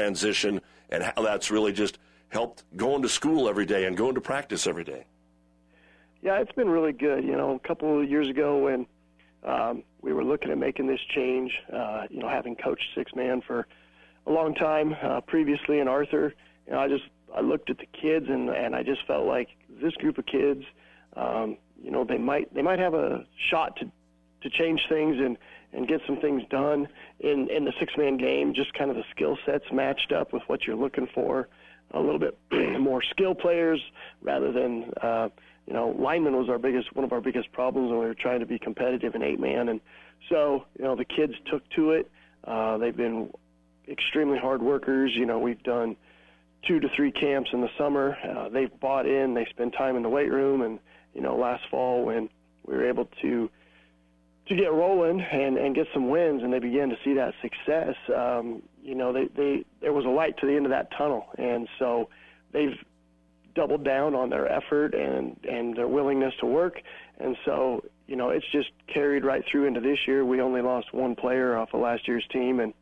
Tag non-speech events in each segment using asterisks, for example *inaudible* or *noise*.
transition and how that's really just helped going to school every day and going to practice every day. Yeah, it's been really good. You know, a couple of years ago when um, we were looking at making this change, uh, you know, having coached six man for a long time uh, previously in Arthur, you know, I just I looked at the kids and and I just felt like this group of kids, um, you know, they might they might have a shot to to change things and and get some things done in in the six man game. Just kind of the skill sets matched up with what you're looking for. A little bit *clears throat* more skill players rather than uh, you know lineman was our biggest one of our biggest problems when we were trying to be competitive in eight man and so you know the kids took to it. Uh, they've been extremely hard workers. You know we've done two to three camps in the summer. Uh, they've bought in. They spend time in the weight room, and you know last fall when we were able to to get rolling and, and get some wins, and they began to see that success. Um, you know, they, they there was a light to the end of that tunnel, and so they've doubled down on their effort and and their willingness to work, and so you know it's just carried right through into this year. We only lost one player off of last year's team, and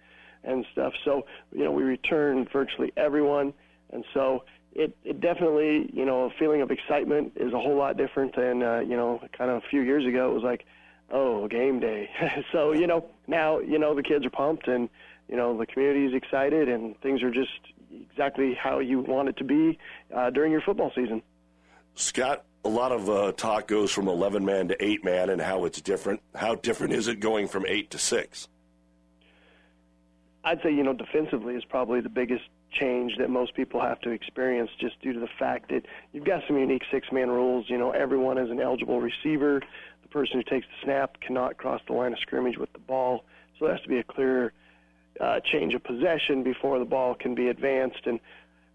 and stuff. So you know we returned virtually everyone, and so it, it definitely, you know, a feeling of excitement is a whole lot different than, uh, you know, kind of a few years ago. It was like, oh, game day. *laughs* so, you know, now, you know, the kids are pumped and, you know, the community is excited and things are just exactly how you want it to be uh, during your football season. Scott, a lot of uh, talk goes from 11 man to 8 man and how it's different. How different is it going from 8 to 6? I'd say, you know, defensively is probably the biggest change that most people have to experience just due to the fact that you've got some unique six man rules. You know, everyone is an eligible receiver person who takes the snap cannot cross the line of scrimmage with the ball. So there has to be a clear uh, change of possession before the ball can be advanced. And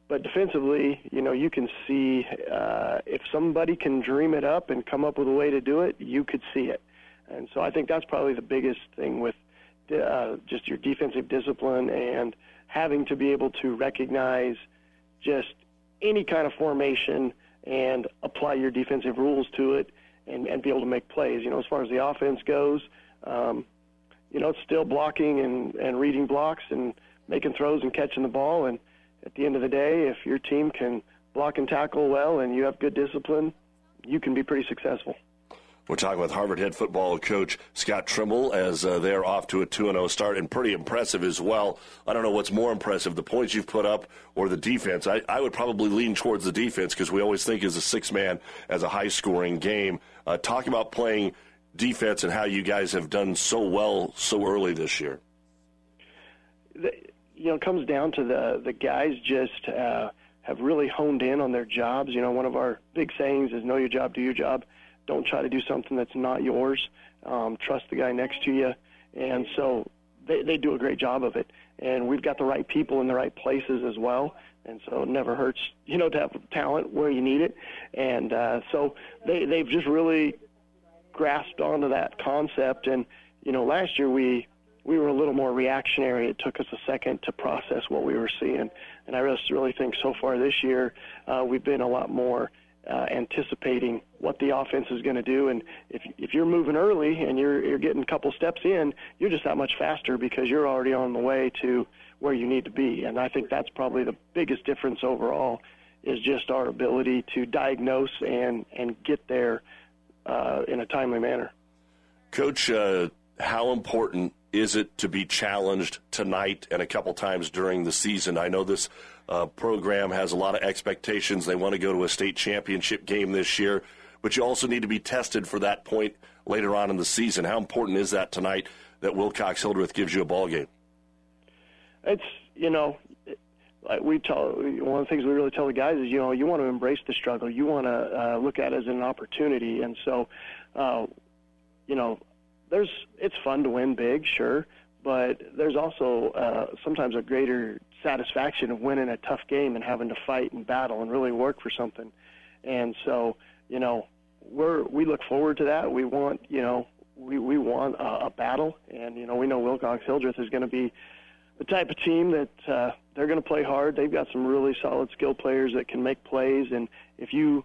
but defensively, you know, you can see uh, if somebody can dream it up and come up with a way to do it, you could see it. And so I think that's probably the biggest thing with uh, just your defensive discipline and having to be able to recognize just any kind of formation and apply your defensive rules to it and, and be able to make plays. You know, as far as the offense goes, um, you know, it's still blocking and, and reading blocks and making throws and catching the ball. And at the end of the day, if your team can block and tackle well and you have good discipline, you can be pretty successful. We're talking with Harvard head football coach Scott Trimble as uh, they're off to a 2 0 start and pretty impressive as well. I don't know what's more impressive, the points you've put up or the defense. I, I would probably lean towards the defense because we always think as a six man as a high scoring game. Uh, talk about playing defense and how you guys have done so well so early this year. The, you know, it comes down to the, the guys just. Uh, have really honed in on their jobs. You know, one of our big sayings is know your job, do your job don't try to do something that's not yours. Um, trust the guy next to you. And so they, they do a great job of it. And we've got the right people in the right places as well. And so it never hurts, you know, to have talent where you need it. And uh, so they, they've just really grasped onto that concept. And, you know, last year we, we were a little more reactionary. It took us a second to process what we were seeing. And I just really think so far this year uh, we've been a lot more uh, anticipating what the offense is going to do. And if if you're moving early and you're you're getting a couple steps in, you're just that much faster because you're already on the way to where you need to be. And I think that's probably the biggest difference overall is just our ability to diagnose and and get there uh, in a timely manner. Coach, uh, how important is it to be challenged tonight and a couple times during the season? I know this uh, program has a lot of expectations. They want to go to a state championship game this year, but you also need to be tested for that point later on in the season. How important is that tonight that Wilcox Hildreth gives you a ball game? It's you know, like we tell one of the things we really tell the guys is you know you want to embrace the struggle. You want to uh, look at it as an opportunity, and so uh, you know there's it's fun to win big, sure, but there's also uh, sometimes a greater satisfaction of winning a tough game and having to fight and battle and really work for something. And so, you know, we're we look forward to that. We want, you know, we we want a, a battle, and you know, we know Wilcox Hildreth is going to be the type of team that uh, they're going to play hard. They've got some really solid skill players that can make plays, and if you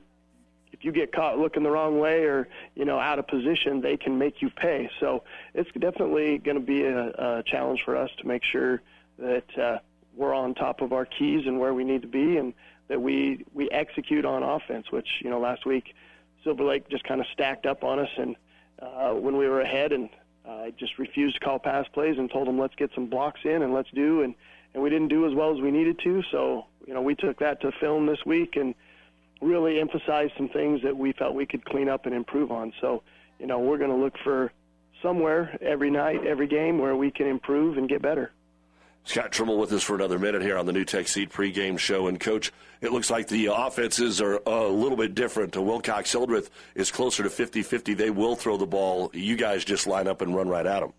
if you get caught looking the wrong way or you know out of position, they can make you pay. So it's definitely going to be a, a challenge for us to make sure that uh, we're on top of our keys and where we need to be, and that we we execute on offense. Which you know last week, Silver Lake just kind of stacked up on us, and uh, when we were ahead, and I just refused to call pass plays and told them let's get some blocks in and let's do, and and we didn't do as well as we needed to. So you know we took that to film this week and really emphasized some things that we felt we could clean up and improve on. So you know we're going to look for somewhere every night, every game where we can improve and get better. Scott Trimble with us for another minute here on the NuTech Seed pregame show. And, Coach, it looks like the offenses are a little bit different. Wilcox Hildreth is closer to 50 50. They will throw the ball. You guys just line up and run right at them.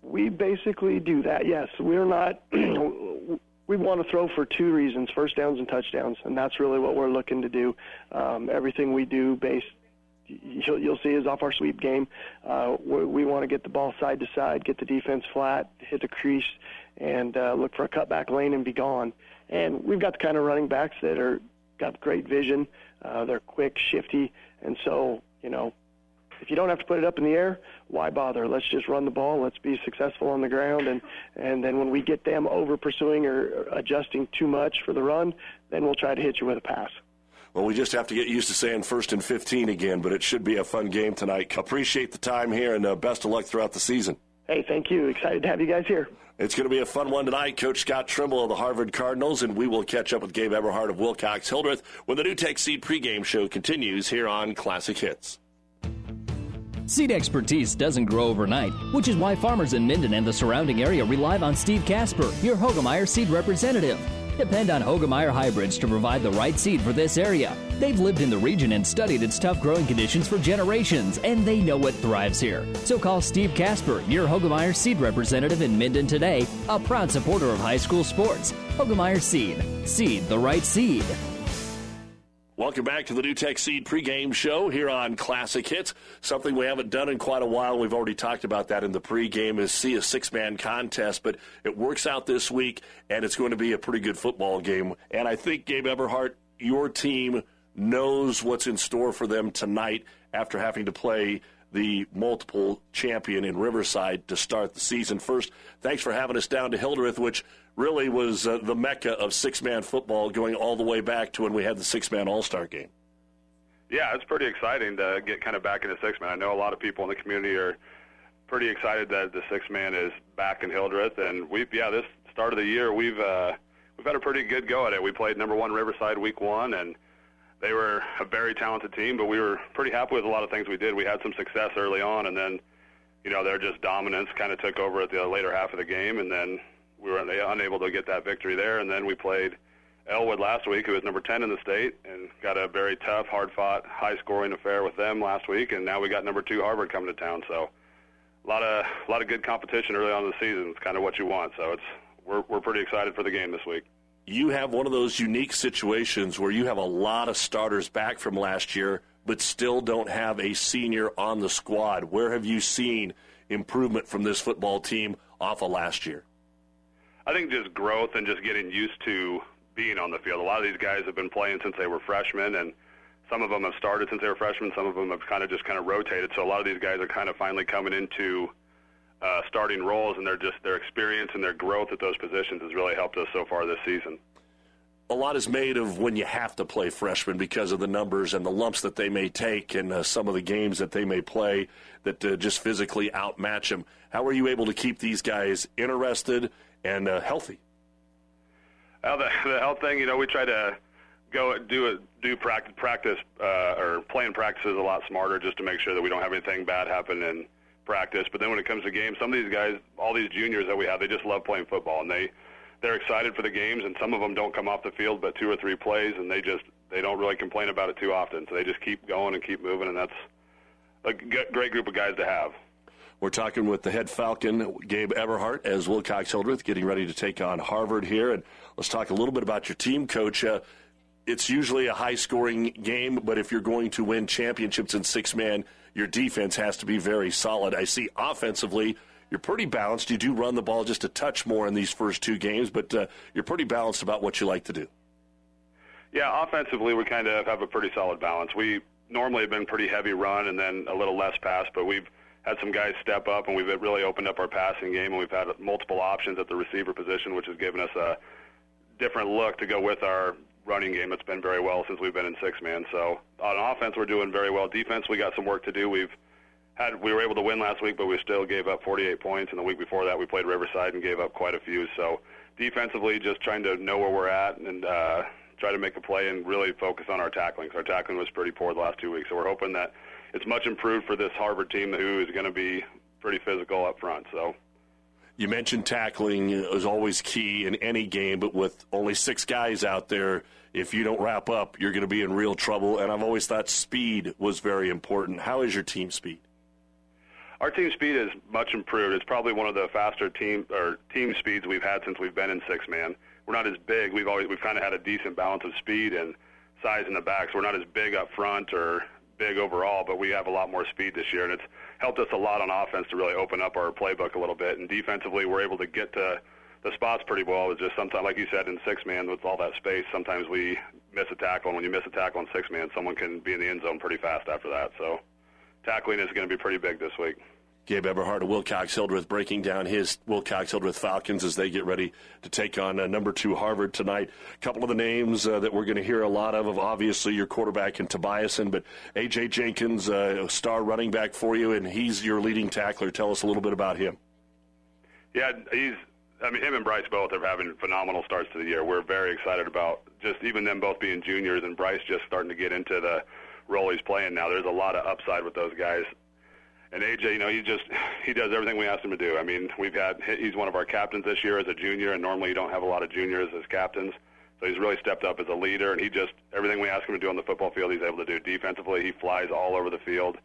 We basically do that, yes. We're not. *clears throat* we want to throw for two reasons first downs and touchdowns, and that's really what we're looking to do. Um, everything we do based you'll, you'll see is off our sweep game. Uh, we, we want to get the ball side to side, get the defense flat, hit the crease, and uh, look for a cutback lane and be gone. And we've got the kind of running backs that are got great vision. Uh, they're quick, shifty, and so you know if you don't have to put it up in the air, why bother? Let's just run the ball. Let's be successful on the ground, and and then when we get them over pursuing or adjusting too much for the run, then we'll try to hit you with a pass. Well, we just have to get used to saying first and 15 again, but it should be a fun game tonight. Appreciate the time here, and uh, best of luck throughout the season. Hey, thank you. Excited to have you guys here. It's going to be a fun one tonight. Coach Scott Trimble of the Harvard Cardinals, and we will catch up with Gabe Eberhart of Wilcox Hildreth when the NuTech Seed pregame show continues here on Classic Hits. Seed expertise doesn't grow overnight, which is why farmers in Minden and the surrounding area rely on Steve Casper, your Hoegemeyer seed representative. Depend on Hoegemeyer hybrids to provide the right seed for this area. They've lived in the region and studied its tough growing conditions for generations, and they know what thrives here. So call Steve Casper, your Hoegemeyer seed representative in Minden today, a proud supporter of high school sports. Hoegemeyer Seed. Seed the right seed. Welcome back to the NuTech Seed pregame show here on Classic Hits. Something we haven't done in quite a while. We've already talked about that in the pregame is see a six-man contest, but it works out this week, and it's going to be a pretty good football game. And I think, Gabe Eberhart, your team knows what's in store for them tonight after having to play the multiple champion in Riverside to start the season. First, thanks for having us down to Hildreth, which really was uh, the mecca of six man football going all the way back to when we had the six man all star game. Yeah, it's pretty exciting to get kind of back into six man. I know a lot of people in the community are pretty excited that the six man is back in Hildreth, and we've yeah this start of the year we've uh, we've had a pretty good go at it. We played number one Riverside week one, and they were a very talented team, but we were pretty happy with a lot of things we did. We had some success early on, and then you know their just dominance kind of took over at the later half of the game, and then we were unable to get that victory there. And then we played Elwood last week, who was number 10 in the state, and got a very tough, hard-fought, high-scoring affair with them last week. And now we got number two Harvard coming to town. So a lot of a lot of good competition early on in the season. It's kind of what you want. So it's we're we're pretty excited for the game this week. You have one of those unique situations where you have a lot of starters back from last year, but still don't have a senior on the squad. Where have you seen improvement from this football team off of last year? I think just growth and just getting used to being on the field. A lot of these guys have been playing since they were freshmen, and some of them have started since they were freshmen. Some of them have kind of just kind of rotated. So a lot of these guys are kind of finally coming into uh, starting roles, and they're just their experience and their growth at those positions has really helped us so far this season. A lot is made of when you have to play freshmen because of the numbers and the lumps that they may take and uh, some of the games that they may play that uh, just physically outmatch them. How are you able to keep these guys interested and uh, healthy. Well, the, the health thing, you know, we try to go do it, do practice, practice uh, or playing practices a lot smarter just to make sure that we don't have anything bad happen in practice. But then when it comes to games, some of these guys, all these juniors that we have, they just love playing football and they they're excited for the games. And some of them don't come off the field but two or three plays, and they just they don't really complain about it too often. So they just keep going and keep moving, and that's a great group of guys to have. We're talking with the head Falcon, Gabe Eberhart, as Wilcox Hildreth getting ready to take on Harvard here. And let's talk a little bit about your team, Coach. Uh, it's usually a high scoring game, but if you're going to win championships in six man, your defense has to be very solid. I see offensively, you're pretty balanced. You do run the ball just a touch more in these first two games, but uh, you're pretty balanced about what you like to do. Yeah, offensively, we kind of have a pretty solid balance. We normally have been pretty heavy run and then a little less pass, but we've had some guys step up, and we've really opened up our passing game, and we've had multiple options at the receiver position, which has given us a different look to go with our running game. It's been very well since we've been in six man. So on offense, we're doing very well. Defense, we got some work to do. We've had we were able to win last week, but we still gave up 48 points. And the week before that, we played Riverside and gave up quite a few. So defensively, just trying to know where we're at and uh, try to make a play and really focus on our tackling. Our tackling was pretty poor the last two weeks. So we're hoping that it's much improved for this Harvard team who is going to be pretty physical up front. So. You mentioned tackling is always key in any game, but with only six guys out there, if you don't wrap up, you're going to be in real trouble. And I've always thought speed was very important. How is your team speed? Our team speed is much improved. It's probably one of the faster team or team speeds we've had since we've been in six man. We're not as big. We've always we've kind of had a decent balance of speed and size in the back. So we're not as big up front or big overall, but we have a lot more speed this year, and it's helped us a lot on offense to really open up our playbook a little bit. And defensively, we're able to get to the spots pretty well. It's just sometimes, like you said, in six man with all that space, sometimes we miss a tackle, and when you miss a tackle in six man, someone can be in the end zone pretty fast after that. So tackling is going to be pretty big this week. Gabe Eberhard of Wilcox Hildreth breaking down his Wilcox Hildreth Falcons as they get ready to take on uh, number two Harvard tonight. A couple of the names uh, that we're going to hear a lot of, of obviously your quarterback in Tobiasen, but A.J. Jenkins, uh, star running back for you, and he's your leading tackler. Tell us a little bit about him. Yeah, he's. I mean, him and Bryce both are having phenomenal starts to the year. We're very excited about just even them both being juniors and Bryce just starting to get into the role he's playing now. There's a lot of upside with those guys and AJ, you know, he just he does everything we asked him to do. I mean, we've had he's one of our captains this year as a junior, and normally you don't have a lot of juniors as captains. So he's really stepped up as a leader, and he just everything we ask him to do on the football field, he's able to do. Defensively, he flies all over the field.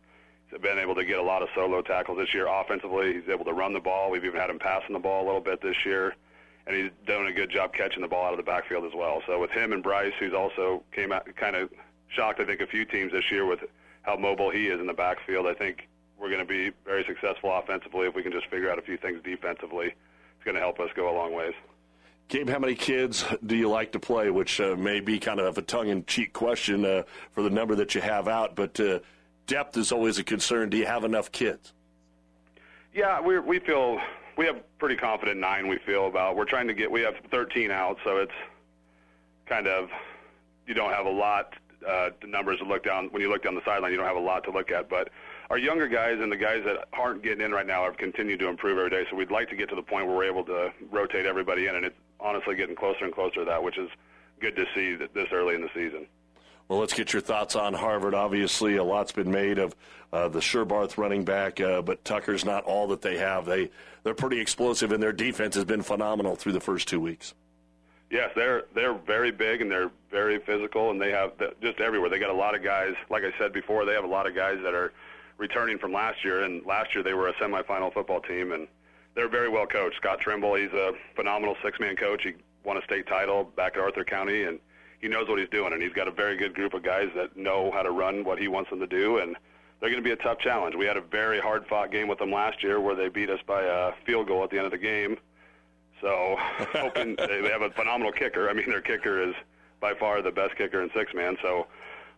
He's been able to get a lot of solo tackles this year. Offensively, he's able to run the ball. We've even had him passing the ball a little bit this year, and he's doing a good job catching the ball out of the backfield as well. So with him and Bryce, who's also came out kind of shocked, I think, a few teams this year with how mobile he is in the backfield. I think we're going to be very successful offensively if we can just figure out a few things defensively. It's going to help us go a long ways. Gabe, how many kids do you like to play? Which uh, may be kind of a tongue-in-cheek question uh, for the number that you have out, but uh, depth is always a concern. Do you have enough kids? Yeah, we we feel we have pretty confident nine. We feel about we're trying to get we have 13 out, so it's kind of you don't have a lot uh, the numbers to look down when you look down the sideline. You don't have a lot to look at, but our younger guys and the guys that aren't getting in right now have continued to improve every day. So we'd like to get to the point where we're able to rotate everybody in, and it's honestly getting closer and closer to that, which is good to see this early in the season. Well, let's get your thoughts on Harvard. Obviously, a lot's been made of uh, the Sherbarth running back, uh, but Tucker's not all that they have. They they're pretty explosive, and their defense has been phenomenal through the first two weeks. Yes, they're they're very big and they're very physical, and they have just everywhere. They got a lot of guys. Like I said before, they have a lot of guys that are returning from last year, and last year they were a semifinal football team, and they're very well coached. Scott Trimble, he's a phenomenal six-man coach. He won a state title back at Arthur County, and he knows what he's doing, and he's got a very good group of guys that know how to run what he wants them to do, and they're going to be a tough challenge. We had a very hard-fought game with them last year where they beat us by a field goal at the end of the game. So, *laughs* hoping they have a phenomenal kicker. I mean, their kicker is by far the best kicker in six-man. So,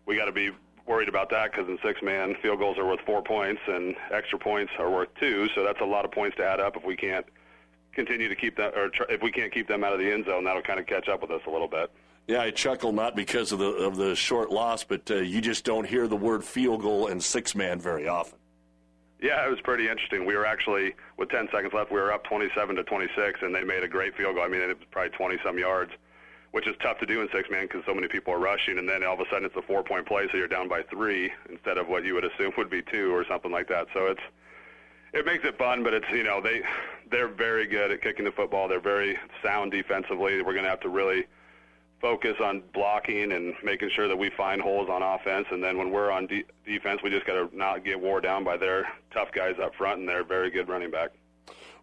we got to be worried about that because in six man, field goals are worth four points and extra points are worth two. So that's a lot of points to add up if we can't continue to keep them, or tr- if we can't keep them out of the end zone, that'll kind of catch up with us a little bit. Yeah, I chuckle not because of the of the short loss, but uh, you just don't hear the word field goal and six man very often. Yeah, it was pretty interesting. We were actually with 10 seconds left, we were up 27 to 26, and they made a great field goal. I mean, it was probably 20 some yards which is tough to do in six man because so many people are rushing, and then all of a sudden it's a four point play, so you're down by three instead of what you would assume would be two or something like that. So it's it makes it fun, but it's you know they they're very good at kicking the football. They're very sound defensively. We're going to have to really focus on blocking and making sure that we find holes on offense. And then when we're on de- defense, we just got to not get wore down by their tough guys up front and their very good running back.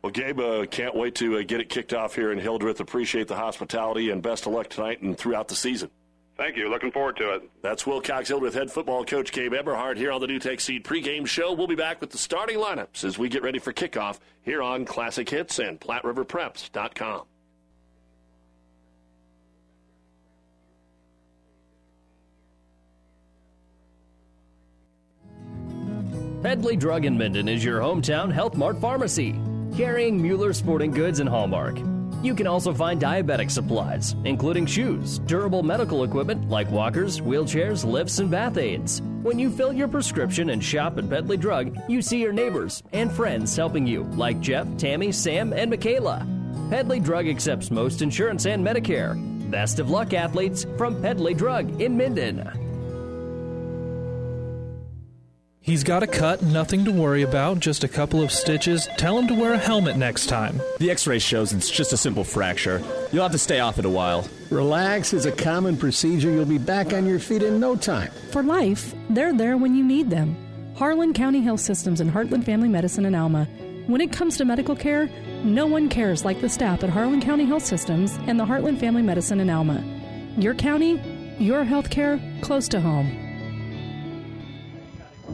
Well, Gabe, uh, can't wait to uh, get it kicked off here in Hildreth. Appreciate the hospitality and best of luck tonight and throughout the season. Thank you. Looking forward to it. That's Will Wilcox Hildreth head football coach Gabe Eberhard here on the NuTech Seed pregame show. We'll be back with the starting lineups as we get ready for kickoff here on Classic Hits and PlatteRiverPreps.com. Pedley Drug in Minden is your hometown Health Mart pharmacy, carrying Mueller sporting goods and Hallmark. You can also find diabetic supplies, including shoes, durable medical equipment like walkers, wheelchairs, lifts, and bath aids. When you fill your prescription and shop at Pedley Drug, you see your neighbors and friends helping you, like Jeff, Tammy, Sam, and Michaela. Pedley Drug accepts most insurance and Medicare. Best of luck, athletes, from Pedley Drug in Minden. He's got a cut, nothing to worry about, just a couple of stitches. Tell him to wear a helmet next time. The x ray shows it's just a simple fracture. You'll have to stay off it a while. Relax is a common procedure. You'll be back on your feet in no time. For life, they're there when you need them. Harlan County Health Systems and Heartland Family Medicine in Alma. When it comes to medical care, no one cares like the staff at Harlan County Health Systems and the Heartland Family Medicine in Alma. Your county, your health care, close to home.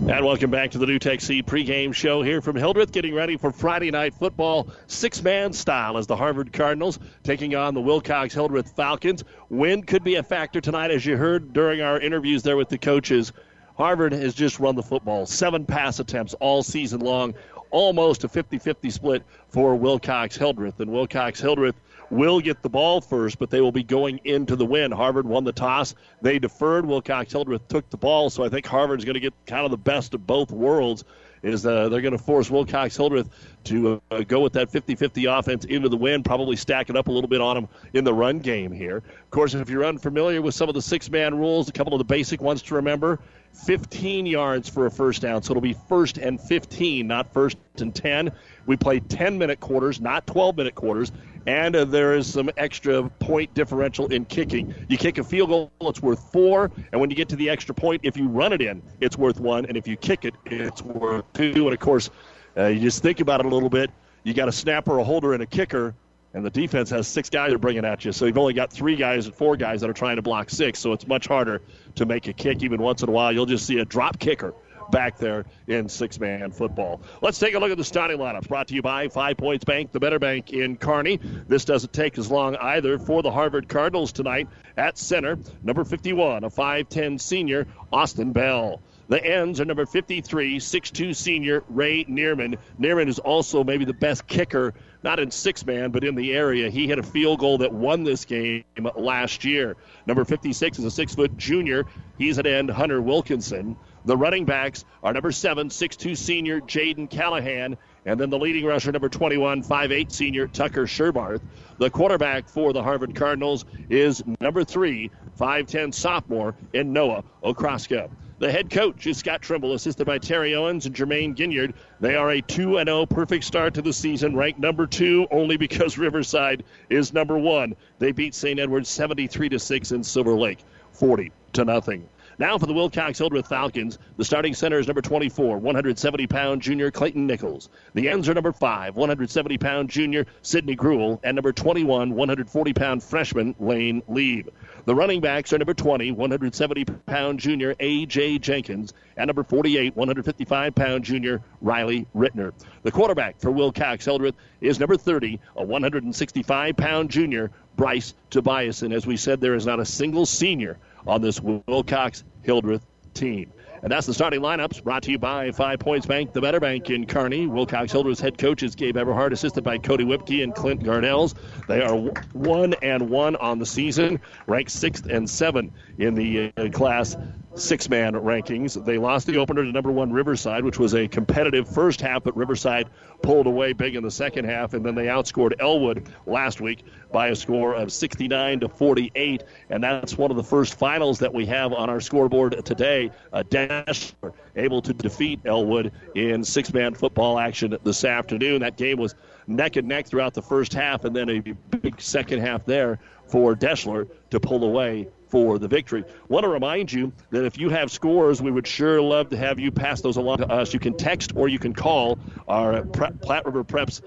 And welcome back to the NuTech Seed pregame show here from Hildreth, getting ready for Friday night football, six-man style as the Harvard Cardinals taking on the Wilcox Hildreth Falcons. Wind could be a factor tonight, as you heard during our interviews there with the coaches. Harvard has just run the football, seven pass attempts all season long, almost a 50-50 split for Wilcox Hildreth, and Wilcox Hildreth will get the ball first, but they will be going into the win. Harvard won the toss. They deferred. Wilcox Hildreth took the ball, so I think Harvard's going to get kind of the best of both worlds. Is uh, they're going to force Wilcox Hildreth to uh, go with that 50-50 offense into the win, probably stack it up a little bit on them in the run game here. Of course, if you're unfamiliar with some of the six-man rules, a couple of the basic ones to remember: 15 yards for a first down, so it'll be first and 15, not first and 10. We play 10-minute quarters, not 12-minute quarters and uh, there is some extra point differential in kicking. You kick a field goal, it's worth four, and when you get to the extra point, if you run it in, it's worth one, and if you kick it, it's worth two. And of course, uh, you just think about it a little bit. You got a snapper, a holder, and a kicker, and the defense has six guys are bringing at you. So you've only got three guys and four guys that are trying to block six. So it's much harder to make a kick. Even once in a while, you'll just see a drop kicker back there in six man football. Let's take a look at the starting lineups brought to you by Five Points Bank, the Better Bank in Kearney. This doesn't take as long either for the Harvard Cardinals tonight at center. Number 51, a 5'10 senior, Austin Bell. The ends are number 53, 6'2 senior Ray Neerman. Neerman is also maybe the best kicker, not in six man, but in the area. He had a field goal that won this game last year. Number 56 is a six foot junior. He's at end Hunter Wilkinson. The running backs are number seven, six-two senior Jaden Callahan, and then the leading rusher, number 21, five-eight senior Tucker Sherbarth. The quarterback for the Harvard Cardinals is number three, five-ten sophomore in Noah Okraska. The head coach is Scott Trimble, assisted by Terry Owens and Jermaine Ginyard. They are a 2 0 perfect start to the season, ranked number two only because *laughs* Riverside is number one. They beat St. Edward's 73 6 in Silver Lake, 40 to nothing. Now for the Wilcox Hildreth Falcons, the starting center is number 24, 170 pound junior Clayton Nichols. The ends are number 5, 170 pound junior Sidney Gruel, and number 21, 140 pound freshman Lane Leib. The running backs are number 20, 170 pound junior A.J. Jenkins, and number 48, 155 pound junior Riley Rittner. The quarterback for Wilcox Hildreth is number 30, a 165 pound junior Bryce Tobias. And as we said, there is not a single senior on this Wilcox Hildreth team. And that's the starting lineups brought to you by Five Points Bank, the Better Bank in Kearney. Wilcox Hildreth's head coach is Gabe Everhart, assisted by Cody Whipke and Clint Garnells. They are one and one on the season, ranked sixth and seven in the uh, class six man rankings. They lost the opener to number one Riverside, which was a competitive first half, but Riverside pulled away big in the second half, and then they outscored Elwood last week by a score of 69 to 48, and that's one of the first finals that we have on our scoreboard today. Uh, Deshler able to defeat Elwood in six man football action this afternoon. That game was neck and neck throughout the first half, and then a big second half there for Deshler to pull away for the victory. Want to remind you that if you have scores, we would sure love to have you pass those along to us. You can text or you can call our Platte River Preps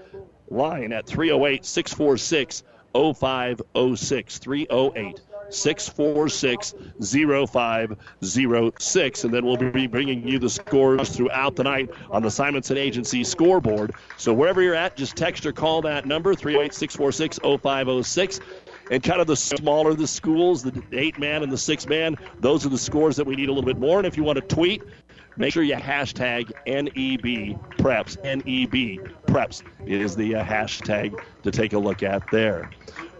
line at 308 646 0506. 308 646 0506. And then we'll be bringing you the scores throughout the night on the Simonson Agency scoreboard. So wherever you're at, just text or call that number 308 646 0506 and kind of the smaller the schools, the eight man and the six man, those are the scores that we need a little bit more. And if you want to tweet, make sure you hashtag NEB Preps. NEB Preps is the uh, hashtag to take a look at there.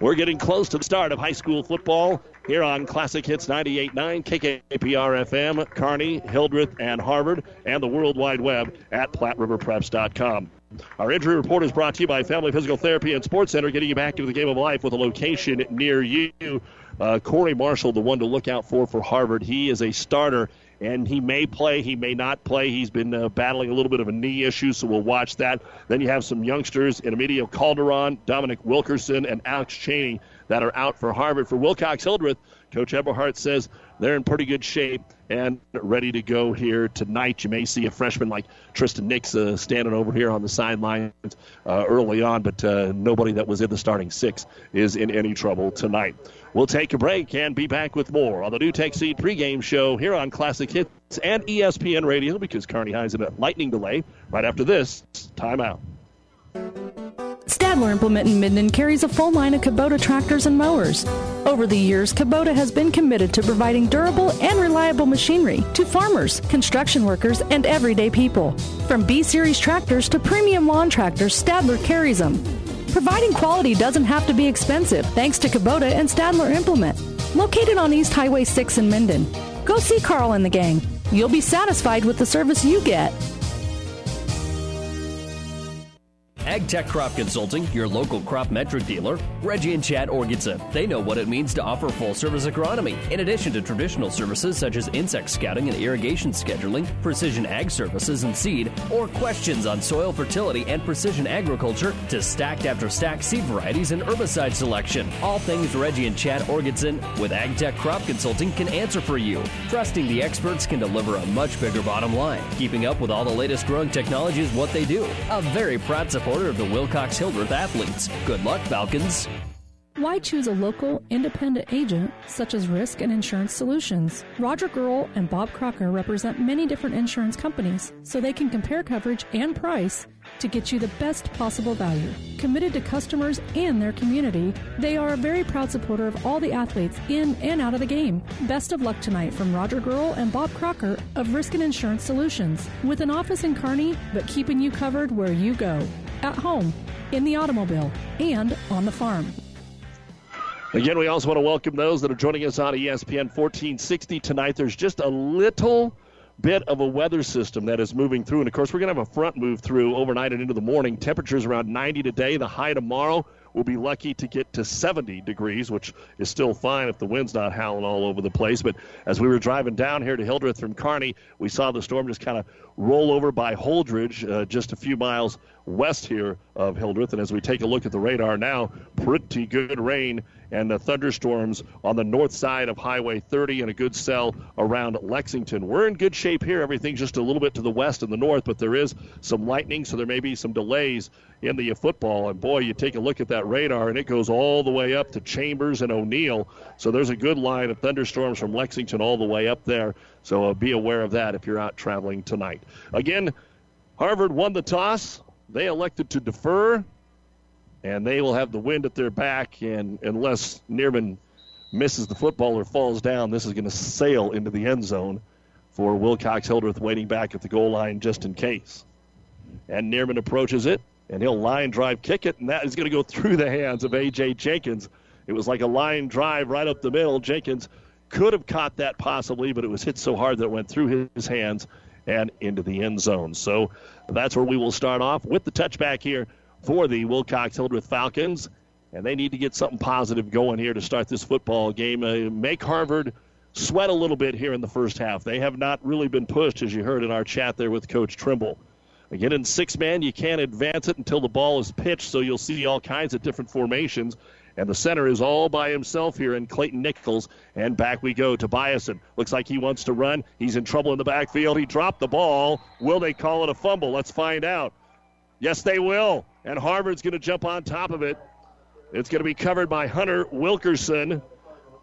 We're getting close to the start of high school football here on Classic Hits 98.9, KKPR FM, Kearney, Hildreth, and Harvard, and the World Wide Web at PlatteRiverPreps.com. Our injury report is brought to you by Family Physical Therapy and Sports Center, getting you back into the game of life with a location near you. Uh, Corey Marshall, the one to look out for for Harvard. He is a starter and he may play, he may not play. He's been uh, battling a little bit of a knee issue, so we'll watch that. Then you have some youngsters in Emilio Calderon, Dominic Wilkerson, and Alex Cheney that are out for Harvard. For Wilcox Hildreth, Coach Eberhardt says they're in pretty good shape and ready to go here tonight. You may see a freshman like Tristan Nix uh, standing over here on the sidelines uh, early on, but uh, nobody that was in the starting six is in any trouble tonight. We'll take a break and be back with more on the NuTech Seed pregame show here on Classic Hits and ESPN Radio because Kearney High's in a lightning delay right after this timeout. Stadler Implement in Minden carries a full line of Kubota tractors and mowers. Over the years, Kubota has been committed to providing durable and reliable machinery to farmers, construction workers, and everyday people. From B Series tractors to premium lawn tractors, Stadler carries them. Providing quality doesn't have to be expensive thanks to Kubota and Stadler Implement. Located on East Highway 6 in Minden. Go see Carl and the gang. You'll be satisfied with the service you get. AgTech Crop Consulting, your local crop metric dealer, Reggie and Chad Orgitson. They know what it means to offer full service agronomy, in addition to traditional services such as insect scouting and irrigation scheduling, precision ag services and seed, or questions on soil fertility and precision agriculture to stacked after stacked seed varieties and herbicide selection. All things Reggie and Chad Orgitson with AgTech Crop Consulting can answer for you. Trusting the experts can deliver a much bigger bottom line. Keeping up with all the latest growing technology is what they do. A very proud supporter of the Wilcox Hildreth athletes. Good luck, Falcons. Why choose a local, independent agent such as Risk and Insurance Solutions? Roger Girl and Bob Crocker represent many different insurance companies, so they can compare coverage and price to get you the best possible value. Committed to customers and their community, they are a very proud supporter of all the athletes in and out of the game. Best of luck tonight from Roger Girl and Bob Crocker of Risk and Insurance Solutions, with an office in Kearney, but keeping you covered where you go at home, in the automobile, and on the farm. Again, we also want to welcome those that are joining us on ESPN 1460 tonight. There's just a little bit of a weather system that is moving through. And of course, we're going to have a front move through overnight and into the morning. Temperatures around 90 today. The high tomorrow We'll be lucky to get to 70 degrees, which is still fine if the wind's not howling all over the place. But as we were driving down here to Hildreth from Kearney, we saw the storm just kind of roll over by Holdrege, uh, just a few miles west here of Hildreth. And as we take a look at the radar now, pretty good rain and the thunderstorms on the north side of Highway 30 and a good cell around Lexington. We're in good shape here. Everything's just a little bit to the west and the north, but there is some lightning, so there may be some delays in the football. And boy, you take a look at that radar, and it goes all the way up to Chambers and O'Neill. So there's a good line of thunderstorms from Lexington all the way up there. So uh, be aware of that if you're out traveling tonight. Again, Harvard won the toss. They elected to defer and they will have the wind at their back. And unless Neerman misses the football or falls down, this is going to sail into the end zone for Wilcox Hildreth waiting back at the goal line just in case. And Neerman approaches it, and he'll line drive kick it, and that is going to go through the hands of A.J. Jenkins. It was like a line drive right up the middle. Jenkins could have caught that possibly, but it was hit so hard that it went through his hands and into the end zone. So that's where we will start off with the touchback here for the Wilcox Hildreth Falcons. And they need to get something positive going here to start this football game. Uh, make Harvard sweat a little bit here in the first half. They have not really been pushed, as you heard in our chat there with Coach Trimble. Again, in six man, you can't advance it until the ball is pitched, so you'll see all kinds of different formations. And the center is all by himself here in Clayton Nichols. And back we go to Biason. Looks like he wants to run. He's in trouble in the backfield. He dropped the ball. Will they call it a fumble? Let's find out. Yes, they will and Harvard's going to jump on top of it. It's going to be covered by Hunter Wilkerson.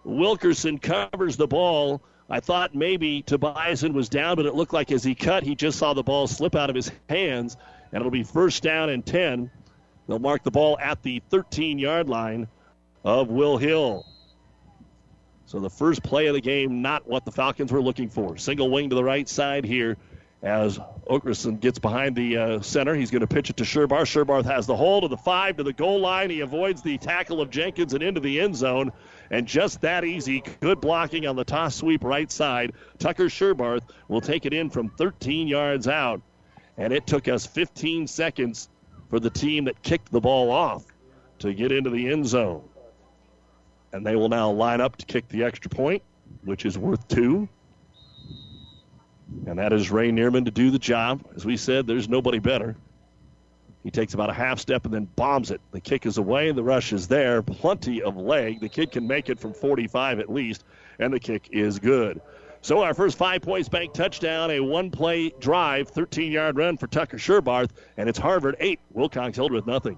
Wilkerson covers the ball. I thought maybe Tobiasen was down, but it looked like as he cut, he just saw the ball slip out of his hands, and it'll be first down and 10. They'll mark the ball at the 13 yard line of Will Hill. So the first play of the game, not what the Falcons were looking for. Single wing to the right side here as Okerson gets behind the uh, center. He's going to pitch it to Sherbarth. Sherbarth has the hole to the five to the goal line. He avoids the tackle of Jenkins and into the end zone. And just that easy, good blocking on the toss sweep right side. Tucker Sherbarth will take it in from 13 yards out. And it took us 15 seconds for the team that kicked the ball off to get into the end zone. And they will now line up to kick the extra point, which is worth two. And that is Ray Neerman to do the job. As we said, there's nobody better. He takes about a half step and then bombs it. The kick is away, the rush is there. Plenty of leg. The kid can make it from 45 at least, and the kick is good. So our first five points bank touchdown, a one play drive, 13 yard run for Tucker Sherbarth, and it's Harvard 8, Wilcox Hildreth nothing.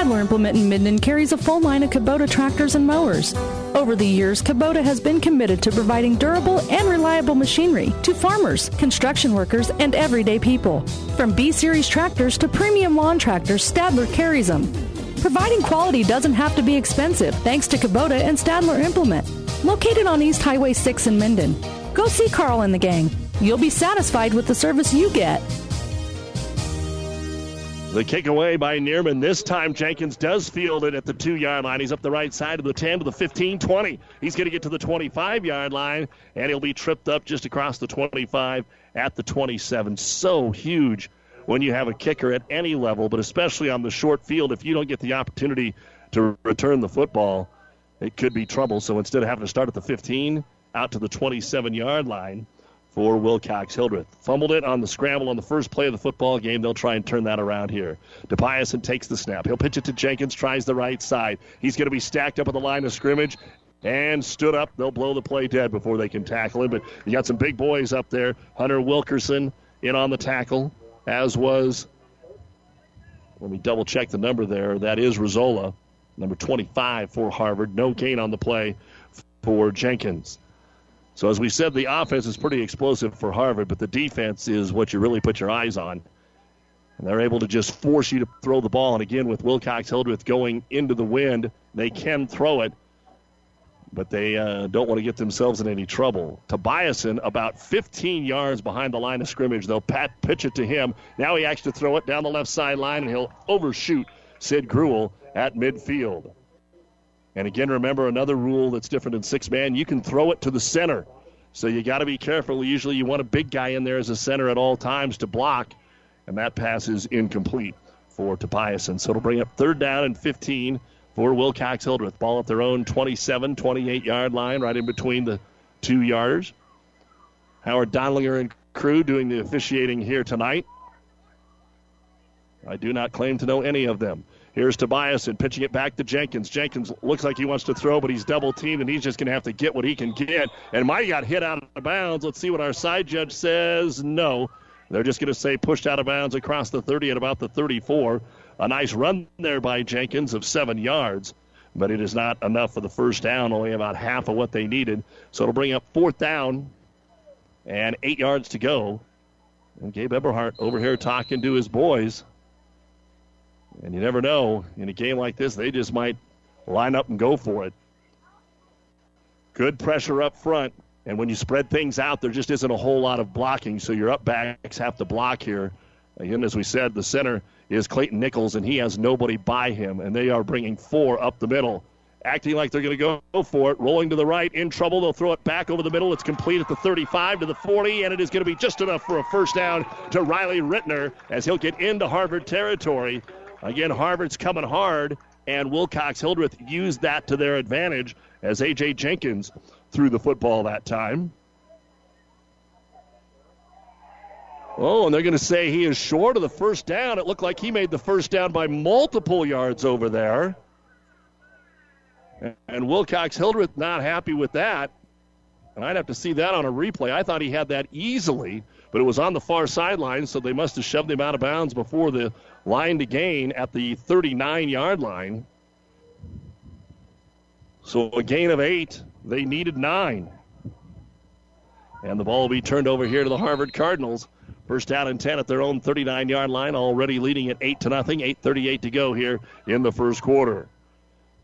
Stadler Implement in Minden carries a full line of Kubota tractors and mowers. Over the years, Kubota has been committed to providing durable and reliable machinery to farmers, construction workers, and everyday people. From B Series tractors to premium lawn tractors, Stadler carries them. Providing quality doesn't have to be expensive thanks to Kubota and Stadler Implement. Located on East Highway 6 in Minden. Go see Carl and the gang. You'll be satisfied with the service you get. The kick away by Neerman. This time Jenkins does field it at the two yard line. He's up the right side of the 10 to the 15 20. He's going to get to the 25 yard line, and he'll be tripped up just across the 25 at the 27. So huge when you have a kicker at any level, but especially on the short field. If you don't get the opportunity to return the football, it could be trouble. So instead of having to start at the 15, out to the 27 yard line for Wilcox Hildreth. Fumbled it on the scramble on the first play of the football game. They'll try and turn that around here. DePiason takes the snap. He'll pitch it to Jenkins, tries the right side. He's going to be stacked up at the line of scrimmage and stood up. They'll blow the play dead before they can tackle him. But you got some big boys up there. Hunter Wilkerson in on the tackle, as was. Let me double check the number there. That is Rizzola, number 25 for Harvard. No gain on the play for Jenkins. So, as we said, the offense is pretty explosive for Harvard, but the defense is what you really put your eyes on. And they're able to just force you to throw the ball. And again, with Wilcox Hildreth going into the wind, they can throw it, but they uh, don't want to get themselves in any trouble. Tobiason, about 15 yards behind the line of scrimmage, they'll pat pitch it to him. Now he has to throw it down the left sideline, and he'll overshoot Sid Gruel at midfield. And again, remember another rule that's different in six man you can throw it to the center. So you got to be careful. Usually you want a big guy in there as a center at all times to block, and that pass is incomplete for Tobiason. So it'll bring up third down and 15 for Wilcox Hildreth. Ball at their own 27, 28 yard line, right in between the two yarders. Howard Donlinger and crew doing the officiating here tonight. I do not claim to know any of them. Here's Tobias and pitching it back to Jenkins. Jenkins looks like he wants to throw, but he's double teamed, and he's just going to have to get what he can get. And Mighty got hit out of bounds. Let's see what our side judge says. No. They're just going to say pushed out of bounds across the 30 at about the 34. A nice run there by Jenkins of seven yards, but it is not enough for the first down, only about half of what they needed. So it'll bring up fourth down and eight yards to go. And Gabe Eberhardt over here talking to his boys. And you never know. In a game like this, they just might line up and go for it. Good pressure up front. And when you spread things out, there just isn't a whole lot of blocking. So your up backs have to block here. Again, as we said, the center is Clayton Nichols, and he has nobody by him. And they are bringing four up the middle. Acting like they're going to go for it. Rolling to the right. In trouble. They'll throw it back over the middle. It's complete at the 35 to the 40, and it is going to be just enough for a first down to Riley Rittner as he'll get into Harvard territory. Again, Harvard's coming hard, and Wilcox Hildreth used that to their advantage as A.J. Jenkins threw the football that time. Oh, and they're going to say he is short of the first down. It looked like he made the first down by multiple yards over there. And Wilcox Hildreth not happy with that. And I'd have to see that on a replay. I thought he had that easily but it was on the far sideline, so they must have shoved him out of bounds before the line to gain at the 39 yard line. So a gain of eight. They needed nine. And the ball will be turned over here to the Harvard Cardinals. First down and 10 at their own 39 yard line, already leading at 8 to nothing. 8.38 to go here in the first quarter.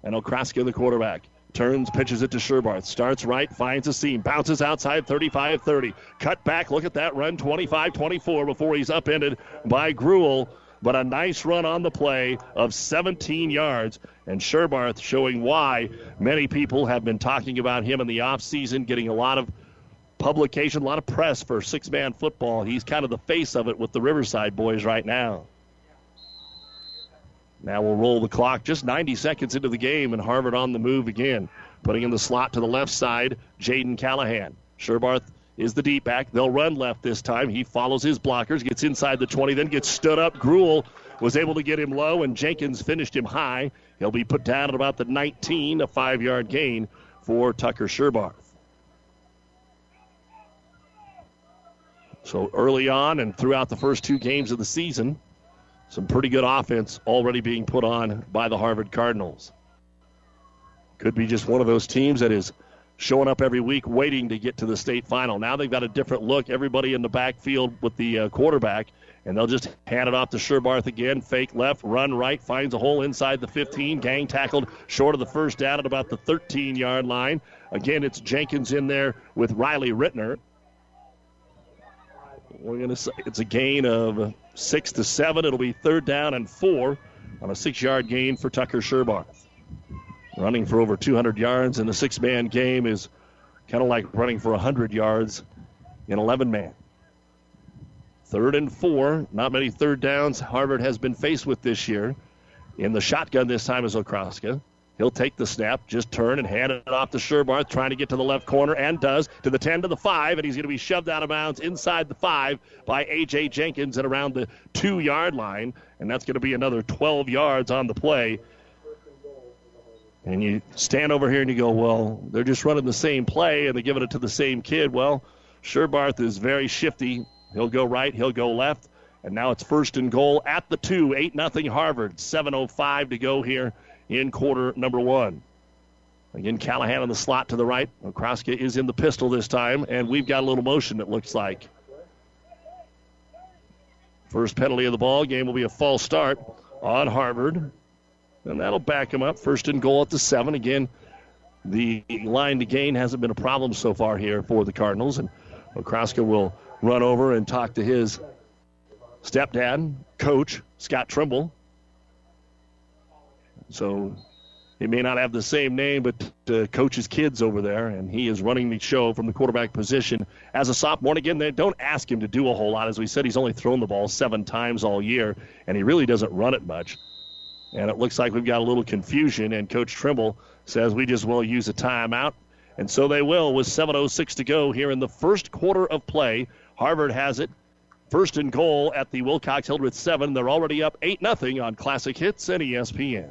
And Okraska, the quarterback, turns, pitches it to Sherbarth. Starts right, finds a seam, bounces outside 35 30. Cut back, look at that run 25 24 before he's upended by Gruel. But a nice run on the play of 17 yards. And Sherbarth showing why many people have been talking about him in the offseason, getting a lot of publication, a lot of press for six man football. He's kind of the face of it with the Riverside boys right now. Now we'll roll the clock just 90 seconds into the game, and Harvard on the move again. Putting in the slot to the left side, Jaden Callahan. Sherbarth is the deep back. They'll run left this time. He follows his blockers, gets inside the 20, then gets stood up. Gruel was able to get him low, and Jenkins finished him high. He'll be put down at about the 19, a five yard gain for Tucker Sherbarth. So early on and throughout the first two games of the season, some pretty good offense already being put on by the Harvard Cardinals. Could be just one of those teams that is showing up every week waiting to get to the state final. Now they've got a different look. Everybody in the backfield with the uh, quarterback, and they'll just hand it off to Sherbarth again. Fake left, run right, finds a hole inside the 15. Gang tackled short of the first down at about the 13 yard line. Again, it's Jenkins in there with Riley Rittner. We're going to say it's a gain of six to seven. It'll be third down and four on a six yard gain for Tucker Sherbarth. Running for over 200 yards in a six man game is kind of like running for 100 yards in 11 man. Third and four. Not many third downs Harvard has been faced with this year. In the shotgun this time is Okraska. He'll take the snap, just turn and hand it off to Sherbarth, trying to get to the left corner, and does to the 10 to the 5, and he's going to be shoved out of bounds inside the 5 by A.J. Jenkins at around the two yard line, and that's going to be another 12 yards on the play. And you stand over here and you go, well, they're just running the same play and they're giving it to the same kid. Well, Sherbarth is very shifty. He'll go right, he'll go left. And now it's first and goal at the two, 8 nothing Harvard. 7.05 to go here in quarter number one. Again, Callahan in the slot to the right. Okraska is in the pistol this time, and we've got a little motion, it looks like. First penalty of the ball game will be a false start on Harvard. And that'll back him up. First and goal at the seven. Again, the line to gain hasn't been a problem so far here for the Cardinals. And Okraska will run over and talk to his stepdad, coach, Scott Trimble. So he may not have the same name, but uh, coaches kids over there, and he is running the show from the quarterback position as a sophomore. And again, they don't ask him to do a whole lot. As we said, he's only thrown the ball seven times all year, and he really doesn't run it much. And it looks like we've got a little confusion, and Coach Trimble says we just will use a timeout. And so they will with 7.06 to go here in the first quarter of play. Harvard has it. First and goal at the Wilcox Hildreth 7. They're already up 8 0 on Classic Hits and ESPN.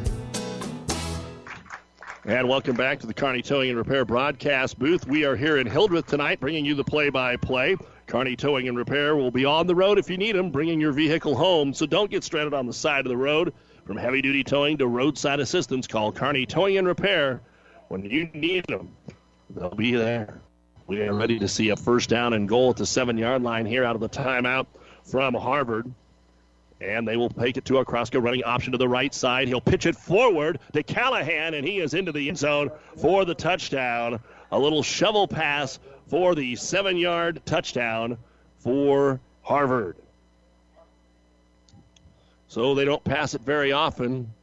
And welcome back to the Carney Towing and Repair broadcast booth. We are here in Hildreth tonight bringing you the play by play. Carney Towing and Repair will be on the road if you need them, bringing your vehicle home. So don't get stranded on the side of the road. From heavy duty towing to roadside assistance, call Carney Towing and Repair. When you need them, they'll be there. We are ready to see a first down and goal at the seven yard line here out of the timeout from Harvard. And they will take it to Okraska, running option to the right side. He'll pitch it forward to Callahan, and he is into the end zone for the touchdown. A little shovel pass for the seven yard touchdown for Harvard. So they don't pass it very often,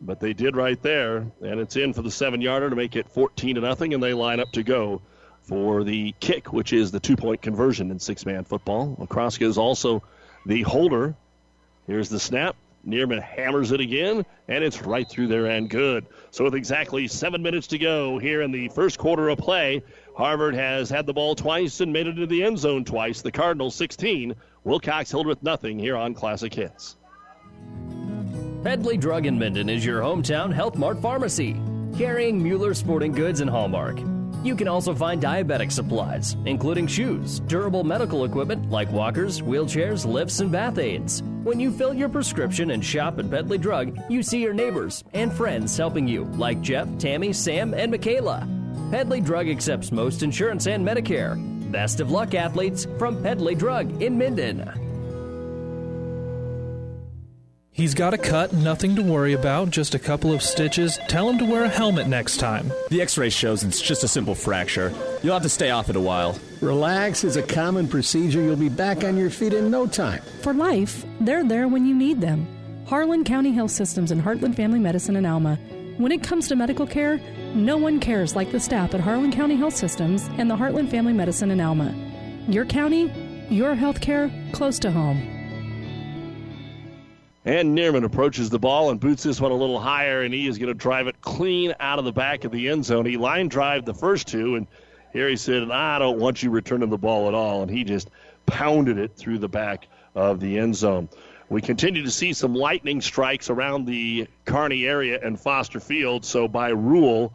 but they did right there, and it's in for the seven yarder to make it 14 to nothing, and they line up to go for the kick, which is the two point conversion in six man football. Okraska is also the holder. Here's the snap. Neerman hammers it again, and it's right through there and good. So, with exactly seven minutes to go here in the first quarter of play, Harvard has had the ball twice and made it into the end zone twice. The Cardinals 16, Wilcox Hildreth nothing here on Classic Hits. Pedley Drug in Minden is your hometown Health Mart pharmacy, carrying Mueller Sporting Goods and Hallmark. You can also find diabetic supplies, including shoes, durable medical equipment like walkers, wheelchairs, lifts, and bath aids. When you fill your prescription and shop at Pedley Drug, you see your neighbors and friends helping you, like Jeff, Tammy, Sam, and Michaela. Pedley Drug accepts most insurance and Medicare. Best of luck, athletes, from Pedley Drug in Minden. He's got a cut, nothing to worry about, just a couple of stitches. Tell him to wear a helmet next time. The x ray shows it's just a simple fracture. You'll have to stay off it a while. Relax, it's a common procedure. You'll be back on your feet in no time. For life, they're there when you need them. Harlan County Health Systems and Heartland Family Medicine in Alma. When it comes to medical care, no one cares like the staff at Harlan County Health Systems and the Heartland Family Medicine in Alma. Your county, your health care, close to home. And Neerman approaches the ball and boots this one a little higher, and he is going to drive it clean out of the back of the end zone. He line drive the first two, and here he said, I don't want you returning the ball at all. And he just pounded it through the back of the end zone. We continue to see some lightning strikes around the Kearney area and Foster Field, so by rule,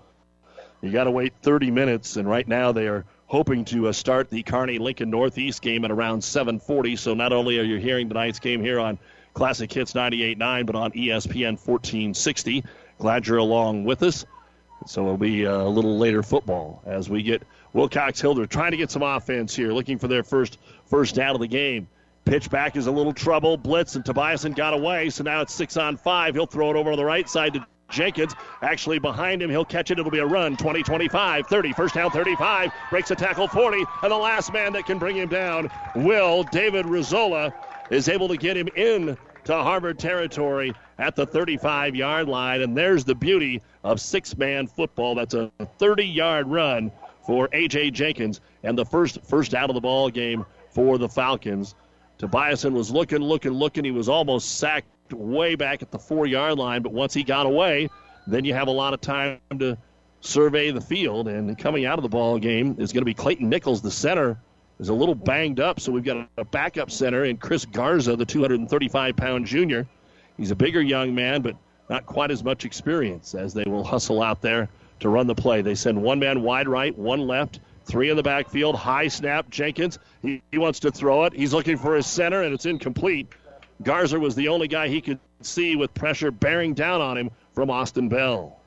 you got to wait 30 minutes, and right now they are hoping to uh, start the Kearney Lincoln Northeast game at around 7:40. So not only are you hearing tonight's game here on Classic Hits 98.9, but on ESPN 1460. Glad you're along with us. So it'll be uh, a little later football as we get Wilcox Hildreth trying to get some offense here, looking for their first first down of the game. Pitch back is a little trouble. Blitz and Tobiasen got away, so now it's six on five. He'll throw it over on the right side to Jenkins. Actually behind him, he'll catch it. It'll be a run. 20, 25, 30. First down, 35. Breaks a tackle, 40. And the last man that can bring him down, Will David Rizzola, is able to get him in to Harvard territory at the 35 yard line. And there's the beauty of six man football. That's a 30 yard run for A.J. Jenkins and the first first out of the ball game for the Falcons. Tobiasen was looking, looking, looking. He was almost sacked way back at the four yard line, but once he got away, then you have a lot of time to survey the field. And coming out of the ball game is going to be Clayton Nichols, the center is a little banged up, so we've got a backup center in Chris Garza, the 235 pound junior. He's a bigger young man, but not quite as much experience as they will hustle out there to run the play. They send one man wide right, one left, three in the backfield. High snap, Jenkins. He, he wants to throw it. He's looking for his center, and it's incomplete. Garza was the only guy he could see with pressure bearing down on him from Austin Bell.